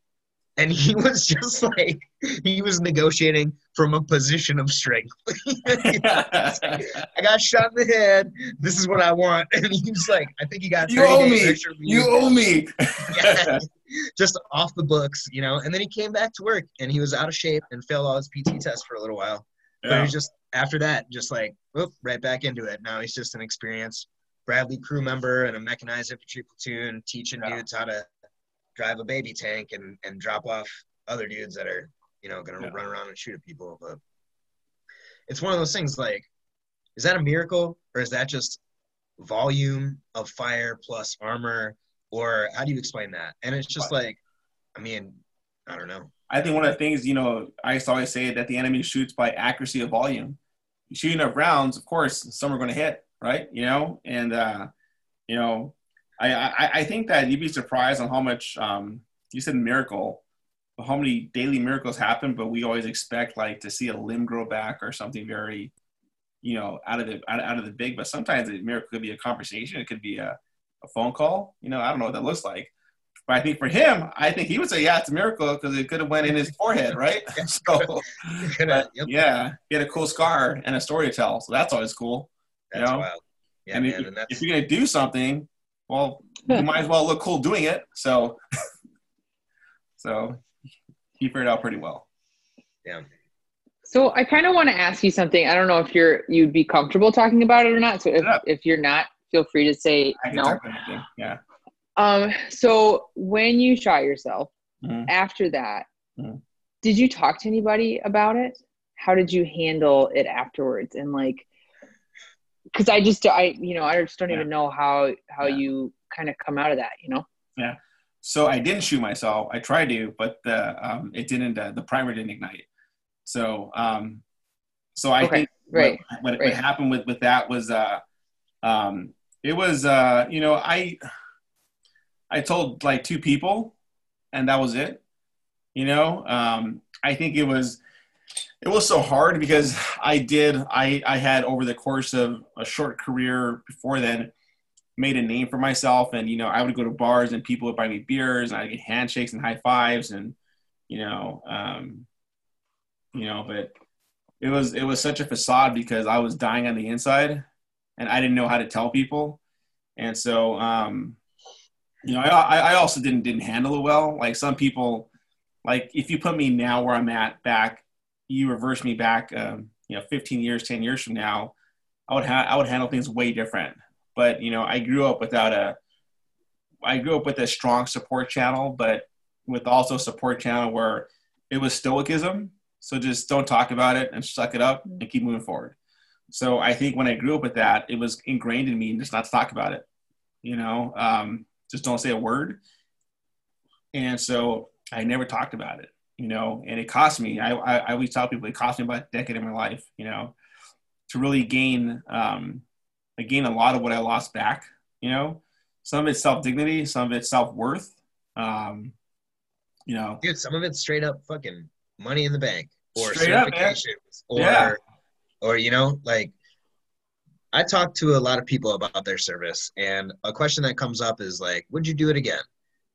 and he *laughs* was just like he was negotiating from a position of strength. *laughs* I got shot in the head. This is what I want, *laughs* and he was like, I think he got you owe me. You owe me. yeah, just off the books, you know. And then he came back to work, and he was out of shape and failed all his PT tests for a little while. Yeah. But he was just after that, just like whoop, right back into it. Now he's just an experienced Bradley crew member and a mechanized infantry platoon, teaching yeah. dudes how to drive a baby tank and and drop off other dudes that are you know gonna yeah. run around and shoot at people. But it's one of those things like, is that a miracle or is that just volume of fire plus armor, or how do you explain that? And it's just like, I mean, I don't know. I think one of the things, you know, I always say that the enemy shoots by accuracy of volume shooting up rounds, of course, some are going to hit, right? You know, and uh, you know, I, I, I think that you'd be surprised on how much um, you said miracle, how many daily miracles happen, but we always expect like to see a limb grow back or something very, you know, out of the out, out of the big. But sometimes a miracle could be a conversation, it could be a, a phone call. You know, I don't know what that looks like. But I think for him, I think he would say, yeah, it's a miracle because it could have went in his forehead, right? *laughs* so, *laughs* but, yep. yeah, he had a cool scar and a story to tell, so that's always cool. That's you know? wild. Yeah, and man, if, and if you're gonna do something, well, you might as well look cool doing it. So, *laughs* so he figured out pretty well. Yeah. So I kind of want to ask you something. I don't know if you're you'd be comfortable talking about it or not. So if, if you're not, feel free to say no. Yeah. Um, so when you shot yourself, mm-hmm. after that, mm-hmm. did you talk to anybody about it? How did you handle it afterwards? And like, because I just I you know I just don't yeah. even know how how yeah. you kind of come out of that. You know. Yeah. So I didn't shoot myself. I tried to, but the um, it didn't. Uh, the primer didn't ignite. So um, so I okay. think right. what, what, right. what, happened with with that was uh, um, it was uh, you know I I told like two people, and that was it. You know, um, I think it was it was so hard because I did I I had over the course of a short career before then made a name for myself, and you know I would go to bars and people would buy me beers, and I get handshakes and high fives, and you know, um, you know, but it was it was such a facade because I was dying on the inside, and I didn't know how to tell people, and so um, you know, I, I also didn't didn't handle it well. Like some people, like if you put me now where I'm at back, you reverse me back, um, you know, 15 years, 10 years from now, I would have I would handle things way different. But you know, I grew up without a, I grew up with a strong support channel, but with also support channel where it was stoicism. So just don't talk about it and suck it up and keep moving forward. So I think when I grew up with that, it was ingrained in me just not to talk about it. You know, um, just don't say a word. And so I never talked about it, you know, and it cost me. I, I, I always tell people it cost me about a decade of my life, you know, to really gain, um, I gain a lot of what I lost back, you know, some of it's self dignity, some of it's self worth. Um, you know, dude, some of it's straight up fucking money in the bank. or Straight certifications up, or yeah. or you know like I talk to a lot of people about their service, and a question that comes up is like, "Would you do it again?"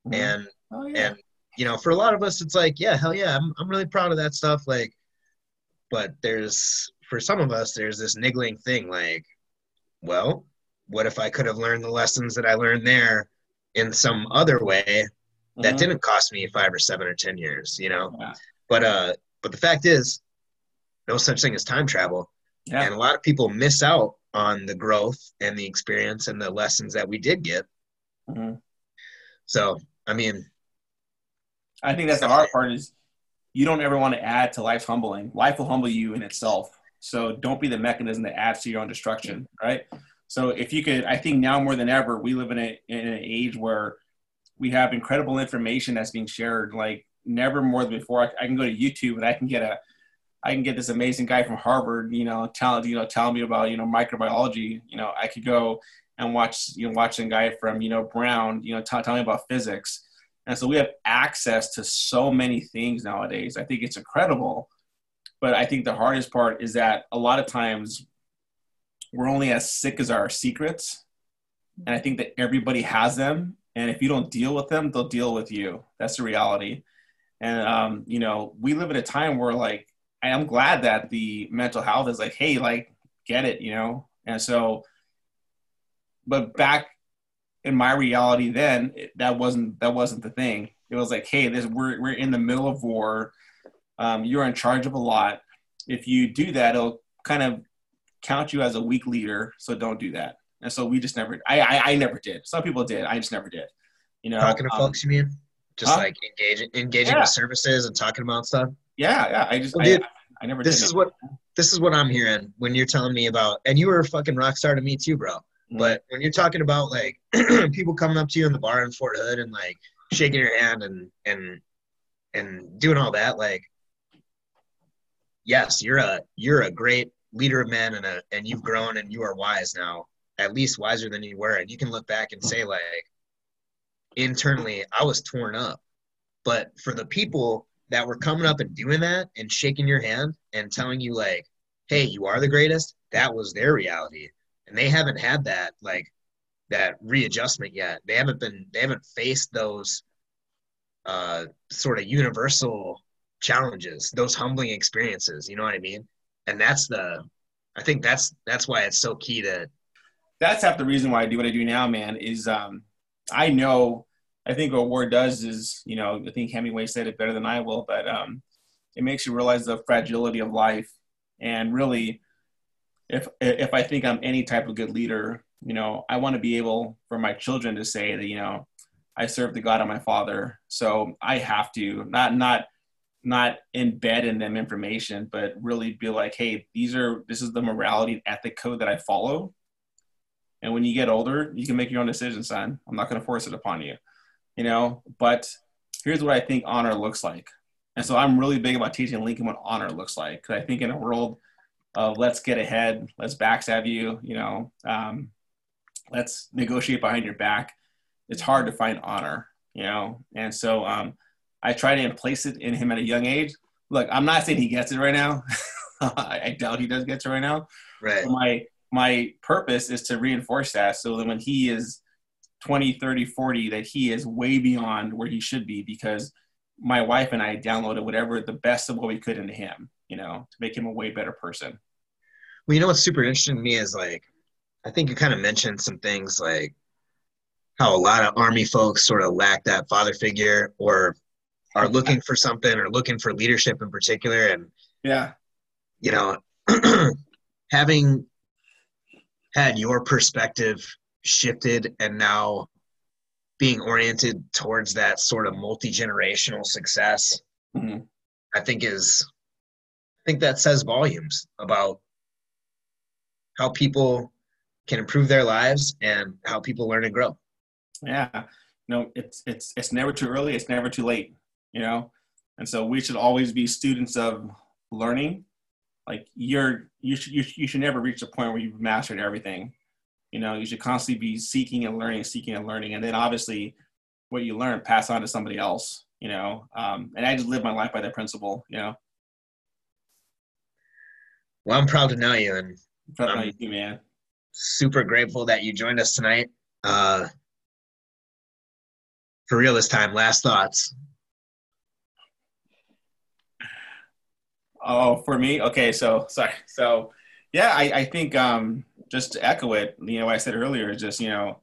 Mm-hmm. And oh, yeah. and you know, for a lot of us, it's like, "Yeah, hell yeah, I'm I'm really proud of that stuff." Like, but there's for some of us, there's this niggling thing, like, well, what if I could have learned the lessons that I learned there in some other way mm-hmm. that didn't cost me five or seven or ten years, you know? Yeah. But uh, but the fact is, no such thing as time travel, yeah. and a lot of people miss out on the growth and the experience and the lessons that we did get. Mm-hmm. So, I mean, I think that's the hard part is you don't ever want to add to life's humbling. Life will humble you in itself. So don't be the mechanism that adds to your own destruction, right? So if you could, I think now more than ever, we live in, a, in an age where we have incredible information that's being shared. Like never more than before. I, I can go to YouTube and I can get a I can get this amazing guy from Harvard, you know, tell you know, telling me about you know microbiology. You know, I could go and watch you know watching a guy from you know Brown, you know, t- tell me about physics. And so we have access to so many things nowadays. I think it's incredible. But I think the hardest part is that a lot of times we're only as sick as our secrets. And I think that everybody has them. And if you don't deal with them, they'll deal with you. That's the reality. And, um, you know, we live in a time where like I am glad that the mental health is like, hey, like, get it, you know? And so, but back in my reality then, that wasn't, that wasn't the thing. It was like, hey, this, we're, we're in the middle of war. Um, you're in charge of a lot. If you do that, it'll kind of count you as a weak leader. So don't do that. And so we just never, I, I, I never did. Some people did. I just never did. You know, talking to um, folks, you mean? Just huh? like engaging, engaging yeah. with services and talking about stuff yeah, yeah. I just, well, dude, I, I, never. This is what this is what I'm hearing when you're telling me about, and you were a fucking rock star to me too, bro. Mm-hmm. But when you're talking about like *clears throat* people coming up to you in the bar in Fort Hood and like shaking your hand and and and doing all that, like, yes, you're a you're a great leader of men and a and you've grown and you are wise now, at least wiser than you were, and you can look back and say like, internally, I was torn up, but for the people that were coming up and doing that and shaking your hand and telling you like, "Hey, you are the greatest." That was their reality, and they haven't had that like that readjustment yet. They haven't been they haven't faced those uh, sort of universal challenges, those humbling experiences. You know what I mean? And that's the I think that's that's why it's so key to. That's half the reason why I do what I do now, man. Is um, I know I think what war does is, you know, I think Hemingway said it better than I will, but um, it makes you realize the fragility of life. And really, if if I think I'm any type of good leader, you know, I want to be able for my children to say that, you know, I serve the God of my Father, so I have to not not not embed in them information, but really be like, hey, these are this is the morality and ethic code that I follow. And when you get older, you can make your own decisions, son. I'm not going to force it upon you you know, but here's what I think honor looks like. And so I'm really big about teaching Lincoln what honor looks like. Cause I think in a world of let's get ahead, let's backstab you, you know, um, let's negotiate behind your back. It's hard to find honor, you know? And so um, I try to place it in him at a young age. Look, I'm not saying he gets it right now. *laughs* I doubt he does get it right now. Right. But my my purpose is to reinforce that so that when he is 20, 30, 40 that he is way beyond where he should be because my wife and I downloaded whatever the best of what we could into him, you know, to make him a way better person. Well, you know what's super interesting to me is like, I think you kind of mentioned some things like how a lot of army folks sort of lack that father figure or are *laughs* looking for something or looking for leadership in particular. And yeah, you know, *clears throat* having had your perspective shifted and now being oriented towards that sort of multi-generational success mm-hmm. i think is i think that says volumes about how people can improve their lives and how people learn and grow. Yeah. No it's it's it's never too early it's never too late you know? And so we should always be students of learning. Like you're you should you, you should never reach a point where you've mastered everything you know you should constantly be seeking and learning seeking and learning and then obviously what you learn pass on to somebody else you know um, and i just live my life by that principle you know Well, I'm proud to know you, and I'm proud to know you too, man. Super grateful that you joined us tonight. Uh, for real this time. Last thoughts. Oh, for me, okay. So sorry. So yeah, I, I think um, just to echo it, you know, what I said earlier, is just you know,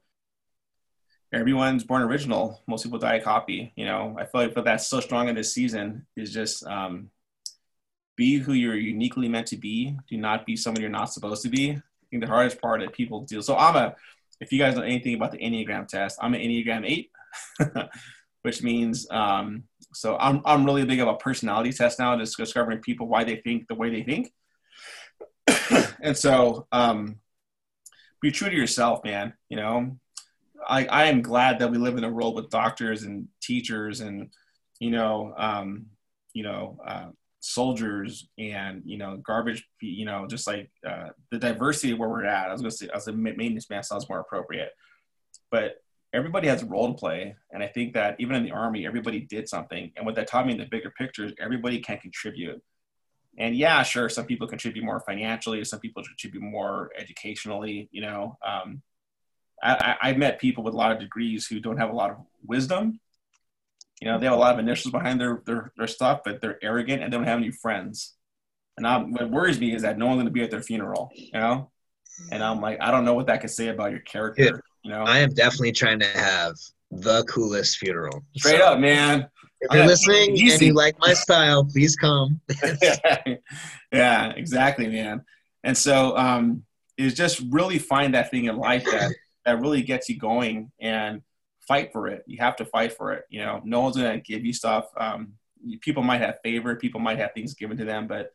everyone's born original. Most people die a copy. You know, I feel like but that's so strong in this season is just um, be who you're uniquely meant to be. Do not be someone you're not supposed to be. I think the hardest part that people deal. So I'm a, if you guys know anything about the Enneagram test, I'm an Enneagram eight, *laughs* which means um, so I'm I'm really big of a personality test now, just discovering people why they think the way they think. *coughs* and so um, be true to yourself, man. You know, I, I am glad that we live in a world with doctors and teachers and you know um, you know uh, soldiers and you know garbage you know just like uh, the diversity where we're at. I was gonna say as a maintenance man sounds more appropriate, but everybody has a role to play, and I think that even in the army, everybody did something. And what that taught me in the bigger picture is everybody can contribute. And yeah, sure, some people contribute more financially, some people contribute more educationally. You know, um, I, I've met people with a lot of degrees who don't have a lot of wisdom. You know, they have a lot of initials behind their, their, their stuff, but they're arrogant and they don't have any friends. And I'm, what worries me is that no one's going to be at their funeral, you know? And I'm like, I don't know what that could say about your character, yeah. you know? I am definitely trying to have the coolest funeral. Straight so, up, man. If you're listening easy. and you like my style, please come. *laughs* yeah, exactly, man. And so um, is just really find that thing in life that that really gets you going and fight for it. You have to fight for it. You know, no one's going to give you stuff. Um, people might have favor, people might have things given to them, but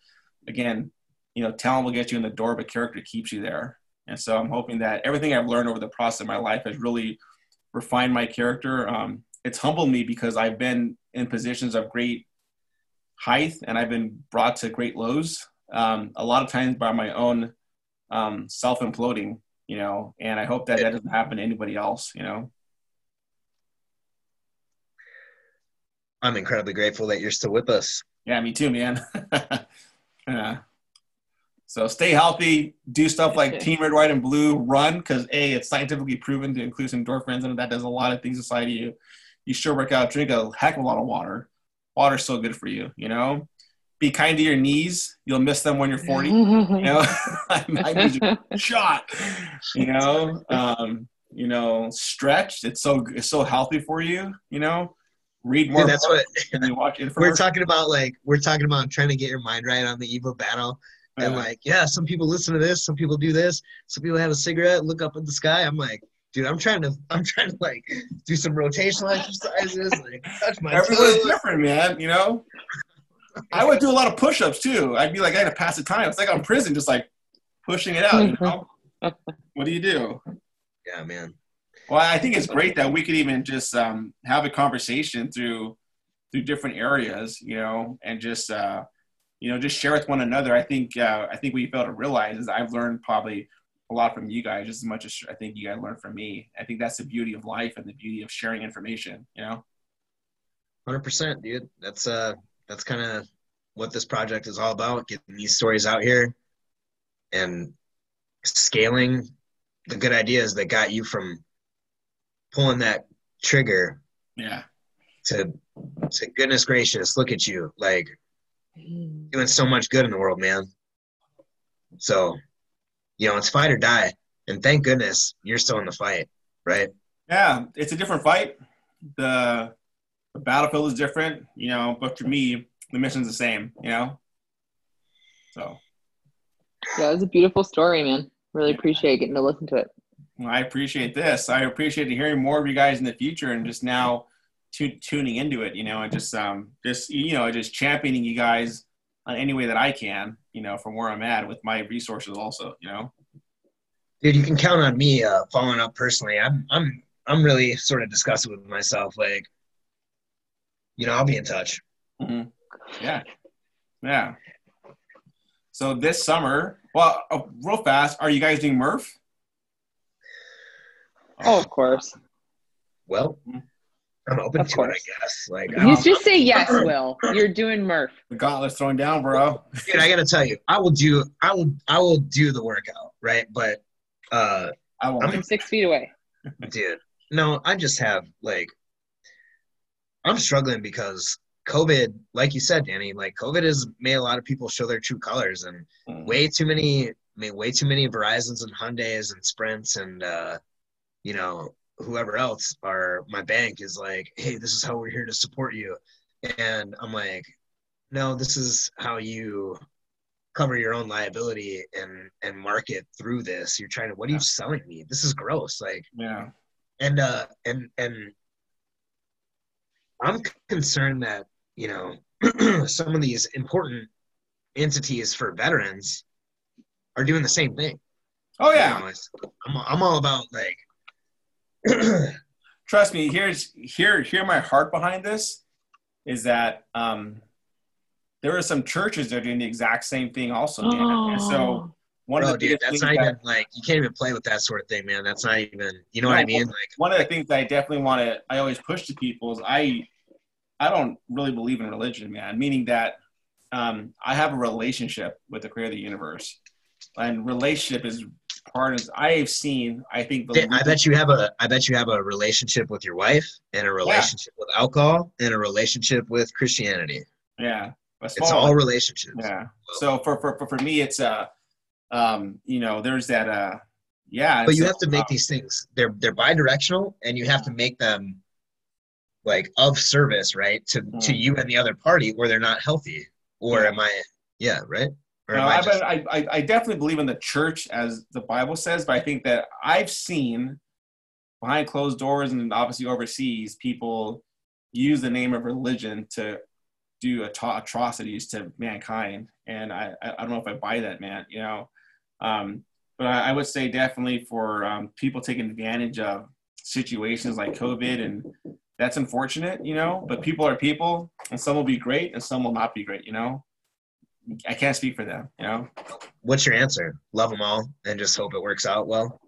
again, you know, talent will get you in the door, but character keeps you there. And so I'm hoping that everything I've learned over the process of my life has really refined my character. Um, it's humbled me because I've been in positions of great height and I've been brought to great lows. Um, a lot of times by my own um, self imploding you know, and I hope that that doesn't happen to anybody else, you know. I'm incredibly grateful that you're still with us. Yeah, me too, man. *laughs* yeah. So stay healthy, do stuff like Team Red, White, and Blue, run because a it's scientifically proven to include endorphins, and that does a lot of things inside of you. You sure work out, drink a heck of a lot of water. Water's so good for you, you know be kind to your knees. You'll miss them when you're 40. *laughs* you know, my knees are shot. You know, um, you know, stretch. It's so it's so healthy for you. You know, read more. Dude, that's what you watch *laughs* we're talking about. Like we're talking about trying to get your mind right on the Evo battle. And like, yeah, some people listen to this, some people do this, some people have a cigarette, look up at the sky. I'm like, dude, I'm trying to, I'm trying to like do some rotational exercises, like touch my. Everyone's different, man. You know, I would do a lot of push-ups too. I'd be like, I had to pass the time. It's like I'm prison, just like pushing it out. You know? *laughs* what do you do? Yeah, man. Well, I think it's great that we could even just um, have a conversation through through different areas, you know, and just uh, you know just share with one another. I think uh, I think what you fail to realize is I've learned probably a lot from you guys, just as much as I think you guys learned from me. I think that's the beauty of life and the beauty of sharing information. You know. Hundred percent, dude. That's uh that's kind of what this project is all about getting these stories out here and scaling the good ideas that got you from pulling that trigger yeah to to goodness gracious look at you like doing so much good in the world man so you know it's fight or die and thank goodness you're still in the fight right yeah it's a different fight the the battlefield is different, you know, but for me, the mission's the same, you know? So. Yeah, it was a beautiful story, man. Really appreciate getting to listen to it. Well, I appreciate this. I appreciate hearing more of you guys in the future and just now t- tuning into it, you know, and just, um, just, you know, just championing you guys on any way that I can, you know, from where I'm at with my resources also, you know? Dude, you can count on me, uh, following up personally. I'm, I'm, I'm really sort of disgusted with myself. Like, you know, I'll be in touch. Mm-hmm. Yeah. Yeah. So this summer, well, uh, real fast, are you guys doing Murph? Oh, of course. Well, mm-hmm. I'm open of to course. it, I guess. Like, you just say yes, Will. You're doing Murph. The gauntlet's throwing down, bro. Dude, I gotta tell you, I will do, I will, I will do the workout, right? But uh, I won't. I'm six feet away. Dude, no, I just have like, I'm struggling because COVID, like you said, Danny, like COVID has made a lot of people show their true colors, and mm. way too many, I mean, way too many Verizons and Hyundai's and Sprints and uh, you know whoever else are my bank is like, hey, this is how we're here to support you, and I'm like, no, this is how you cover your own liability and and market through this. You're trying to, what are you selling me? This is gross. Like, yeah, and uh, and and I'm concerned that you know *clears throat* some of these important entities for veterans are doing the same thing. Oh yeah, you know, I'm I'm all about like *clears throat* Trust me, here's here here my heart behind this is that um, there are some churches that are doing the exact same thing also. Oh. So one Bro, of the dude, that's not that, even like you can't even play with that sort of thing, man. That's not even you know what I mean? Like one of the things that I definitely want to I always push to people is I I don't really believe in religion, man. Meaning that um, I have a relationship with the creator of the universe, and relationship is part of I've seen. I think. The I bet you have a. I bet you have a relationship with your wife, and a relationship yeah. with alcohol, and a relationship with Christianity. Yeah, it's all relationships. Yeah. So for for for, for me, it's uh, um, you know, there's that uh, yeah. But you have to make these things. They're they're bi-directional, and you have to make them like of service, right, to mm. to you and the other party, or they're not healthy. Or yeah. am I? Yeah, right. Or no, I, just... I, I, I definitely believe in the church as the Bible says, but I think that I've seen behind closed doors and obviously overseas people use the name of religion to do atrocities to mankind, and I, I don't know if I buy that, man. You know, um, but I, I, would say definitely for um, people taking advantage of situations like COVID, and that's unfortunate, you know. But people are people, and some will be great, and some will not be great, you know. I can't speak for them, you know. What's your answer? Love them all and just hope it works out well.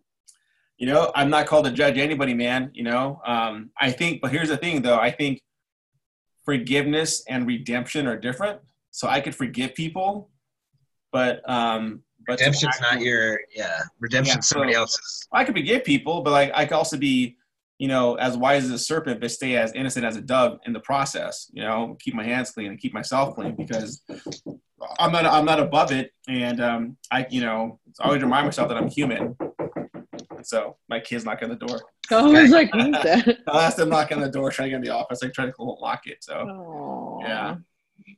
You know, I'm not called to judge anybody, man. You know, um, I think, but here's the thing, though. I think forgiveness and redemption are different. So I could forgive people, but um, but redemption's not your yeah. Redemption's yeah, somebody else's. I could forgive people, but like I could also be you know, as wise as a serpent, but stay as innocent as a dove in the process. You know, keep my hands clean and keep myself clean because I'm not I'm not above it, and um, I you know I always remind myself that I'm human. So my kids knock on the door. Oh, I was like, who's that? *laughs* I asked them knock on the door, trying to get in the office. I try to lock it. So Aww. yeah.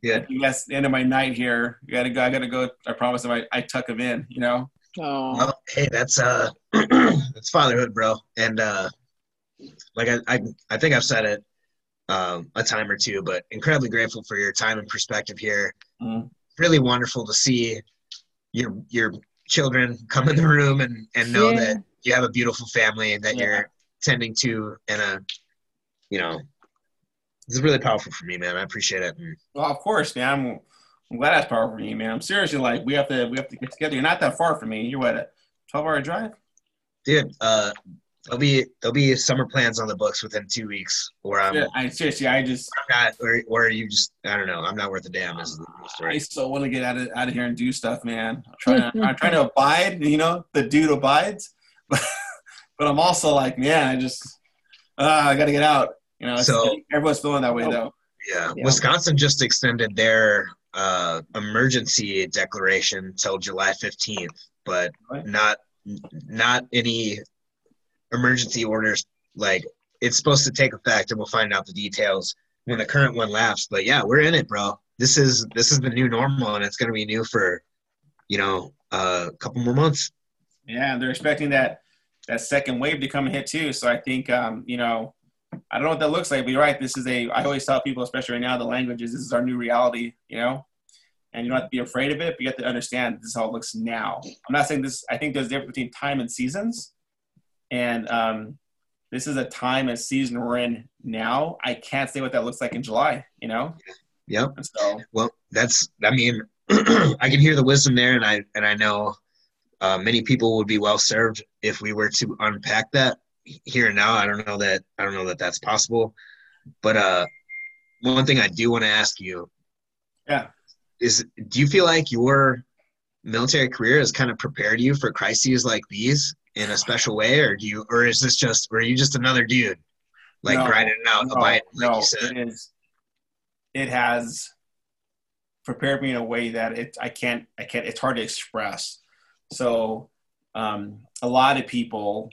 Yeah. Yes, the end of my night here. You gotta go. I gotta go. I promise them I, I tuck them in. You know. Oh. Well, hey, that's uh, *clears throat* that's fatherhood, bro. And uh, like I, I, I think I've said it um, a time or two, but incredibly grateful for your time and perspective here. Mm. Really wonderful to see your your children come in the room and and know yeah. that you have a beautiful family that yeah. you're tending to in a, you know, this is really powerful for me, man. I appreciate it. Well, of course, man. I'm, I'm glad that's powerful for you, man. I'm seriously like we have to we have to get together. You're not that far from me. You're what a 12 hour drive. Dude, uh, there'll be there'll be summer plans on the books within two weeks where I'm. Yeah, I seriously, I just. I'm not, or, or you just, I don't know. I'm not worth a damn. Is the story. I still want to get out of out of here and do stuff, man. I'm trying, to, I'm trying to *laughs* abide. You know, the dude abides, *laughs* but but I'm also like, man, I just, uh, I got to get out. You know, so everyone's feeling that way oh, though. Yeah. yeah, Wisconsin just extended their uh, emergency declaration till July 15th, but not not any emergency orders like it's supposed to take effect and we'll find out the details when the current one lasts. But yeah we're in it bro. This is this is the new normal and it's going to be new for you know uh, a couple more months. Yeah they're expecting that that second wave to come and hit too. So i think um, you know i don't know what that looks like but you're right. This is a i always tell people especially right now the languages this is our new reality you know? And you don't have to be afraid of it but you have to understand this is how it looks now. I'm not saying this i think there's a difference between time and seasons and um, this is a time and season we're in now. I can't say what that looks like in July. You know. Yep. So well, that's. I mean, *clears throat* I can hear the wisdom there, and I and I know uh, many people would be well served if we were to unpack that here and now. I don't know that I don't know that that's possible. But uh, one thing I do want to ask you, yeah, is do you feel like your military career has kind of prepared you for crises like these in a special way, or do you, or is this just, or are you just another dude like no, grinding it out, no, like no, you said? It, is, it has prepared me in a way that it I can't I can't it's hard to express. So um, a lot of people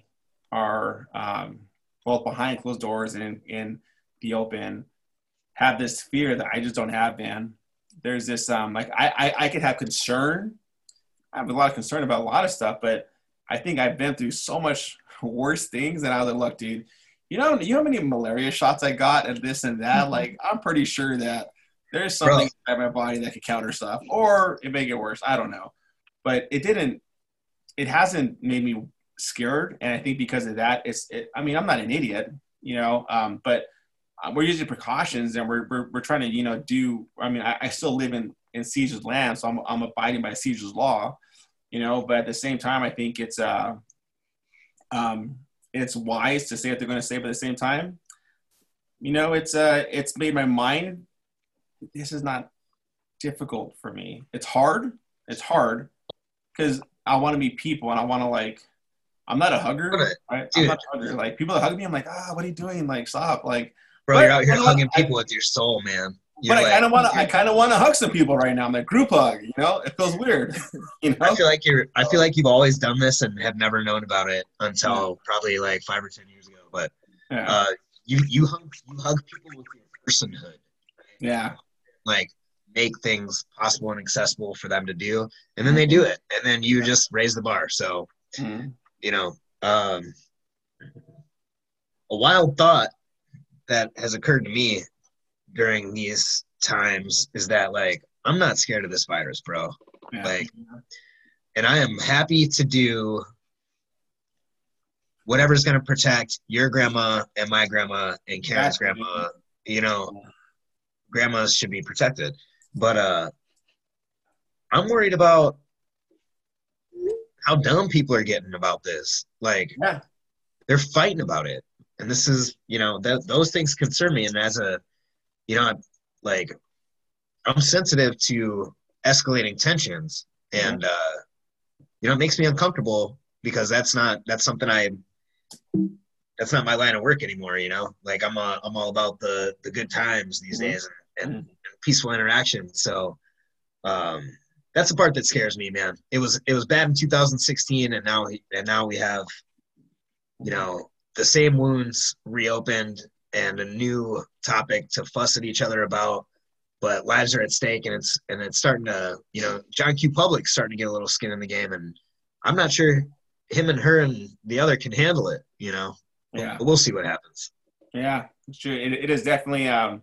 are um, both behind closed doors and in, in the open have this fear that I just don't have, man. There's this um, like I, I I could have concern. I have a lot of concern about a lot of stuff, but I think I've been through so much *laughs* worse things, and I was like, look, dude, you know, you know how many malaria shots I got and this and that. Mm-hmm. Like, I'm pretty sure that there's something in my body that could counter stuff, or it may get worse. I don't know, but it didn't. It hasn't made me scared, and I think because of that, it's. It, I mean, I'm not an idiot, you know, um, but uh, we're using precautions, and we're, we're we're trying to, you know, do. I mean, I, I still live in in Caesar's land, so I'm I'm abiding by Caesar's law, you know. But at the same time, I think it's uh, um, it's wise to say what they're going to say, but at the same time, you know, it's uh, it's made my mind this is not difficult for me. It's hard. It's hard because I want to meet people and I want to like. I'm not a hugger. Right? I'm not a hugger. Like people that hug me, I'm like, ah, what are you doing? Like, stop. Like, bro, you're out here hugging people with your soul, man. But like, I kind of want to. I kind of want to hug some people right now. I'm like group hug. You know, it feels weird. *laughs* you know. I feel like you're. I feel like you've always done this and have never known about it until yeah. probably like five or ten years ago. But yeah. uh, you you hug you hug people with your personhood. Yeah like make things possible and accessible for them to do and then they do it and then you just raise the bar so mm-hmm. you know um, a wild thought that has occurred to me during these times is that like i'm not scared of this virus bro yeah. like and i am happy to do whatever's going to protect your grandma and my grandma and karen's grandma you know grandmas should be protected. But uh, I'm worried about how dumb people are getting about this. Like, yeah. they're fighting about it, and this is, you know, that those things concern me. And as a, you know, like, I'm sensitive to escalating tensions, and uh, you know, it makes me uncomfortable because that's not that's something I that's not my line of work anymore. You know, like I'm a, I'm all about the the good times these mm-hmm. days, and, and, and peaceful interaction. So um, that's the part that scares me, man. It was it was bad in 2016, and now and now we have, you know, the same wounds reopened and a new topic to fuss at each other about. But lives are at stake, and it's and it's starting to, you know, John Q. Public's starting to get a little skin in the game, and I'm not sure him and her and the other can handle it. You know, yeah. But we'll see what happens. Yeah, it's true. It, it is definitely um,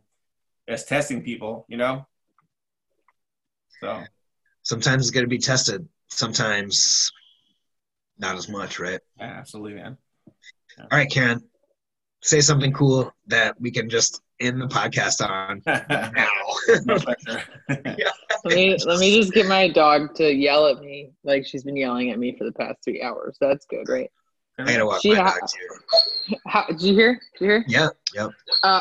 as testing people, you know? So sometimes it's going to be tested, sometimes not as much, right? Yeah, absolutely, man. Yeah. All right, Karen, say something cool that we can just end the podcast on *laughs* now. *laughs* let me let me just get my dog to yell at me like she's been yelling at me for the past three hours. That's good, right? I gotta walk she my ha- dog too. *laughs* How, did you hear? Did you hear? Yeah. Yep. Uh,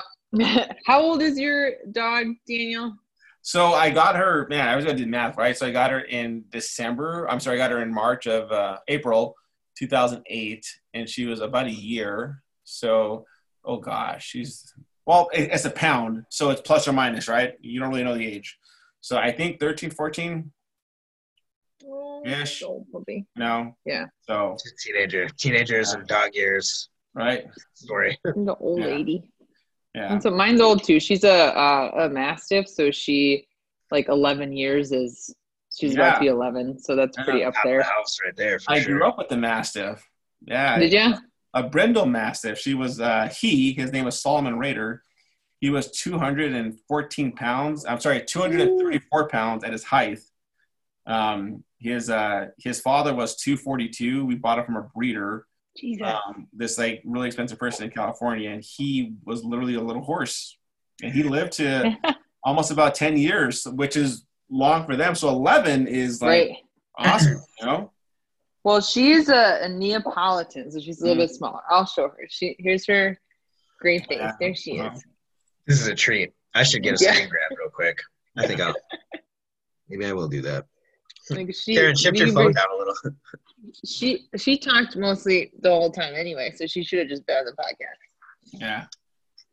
How old is your dog, Daniel? So I got her, man, I was gonna do math, right? So I got her in December. I'm sorry, I got her in March of uh, April 2008, and she was about a year. So, oh gosh, she's well, it's a pound, so it's plus or minus, right? You don't really know the age. So I think 13, 14 ish. No. Yeah. So teenager, teenagers yeah. and dog years. Right. Story. *laughs* The old yeah. lady. Yeah. And so mine's old too. She's a a, a mastiff, so she like 11 years is she's yeah. about to be 11, so that's pretty up there. The house right there. I sure. grew up with the mastiff. Yeah. Did you? A brindle mastiff. She was uh, he. His name was Solomon Raider. He was 214 pounds. I'm sorry, 234 Ooh. pounds at his height. Um, his uh, his father was 242. We bought it from a breeder. Um, this like really expensive person in California, and he was literally a little horse, and he lived to *laughs* almost about ten years, which is long for them. So eleven is like right. awesome, you know. Well, she's a, a, Neapolitan, so she's a little mm. bit smaller. I'll show her. She here's her great face. There she is. This is a treat. I should get a yeah. screen grab real quick. I think I'll. Maybe I will do that. Like she, Karen, shift your phone down a little. *laughs* She she talked mostly the whole time anyway, so she should have just been on the podcast. Yeah.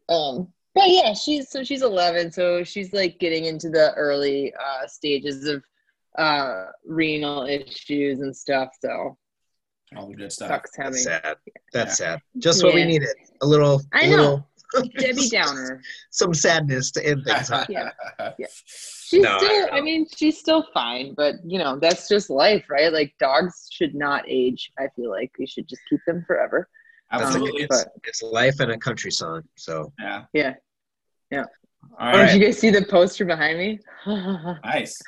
Um. But yeah, she's so she's 11, so she's like getting into the early uh, stages of uh, renal issues and stuff. So all the good stuff. Sucks That's sad. That's yeah. sad. Just what we needed. A little. I know. Little, Debbie *laughs* Downer. Some sadness to end things. yeah. *laughs* yeah. She's no, still. I, I, mean, she's still fine, but you know, that's just life, right? Like dogs should not age. I feel like we should just keep them forever. Absolutely. Um, it's, it's life and a country song. So. Yeah. Yeah. Yeah. All oh, right. Did you guys see the poster behind me? *laughs* nice.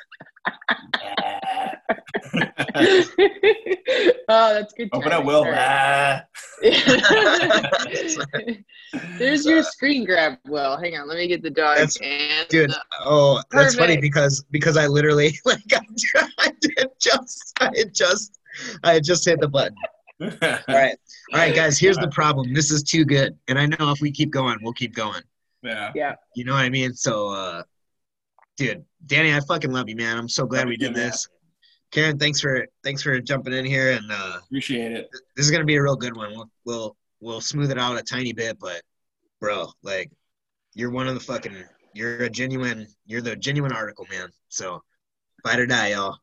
*laughs* oh, that's good. Open it, Will. Ah. *laughs* *laughs* There's your screen grab, Will. Hang on, let me get the dog. That's and good. Oh, that's funny because because I literally like I, I did just I just I just hit the button. all right, all right, guys. Here's the problem. This is too good, and I know if we keep going, we'll keep going. Yeah. Yeah. You know what I mean? So, uh, dude, Danny, I fucking love you, man. I'm so glad we did this. Karen, thanks for thanks for jumping in here and uh, appreciate it. This is gonna be a real good one. We'll we'll we'll smooth it out a tiny bit, but bro, like you're one of the fucking you're a genuine you're the genuine article, man. So fight or die, y'all.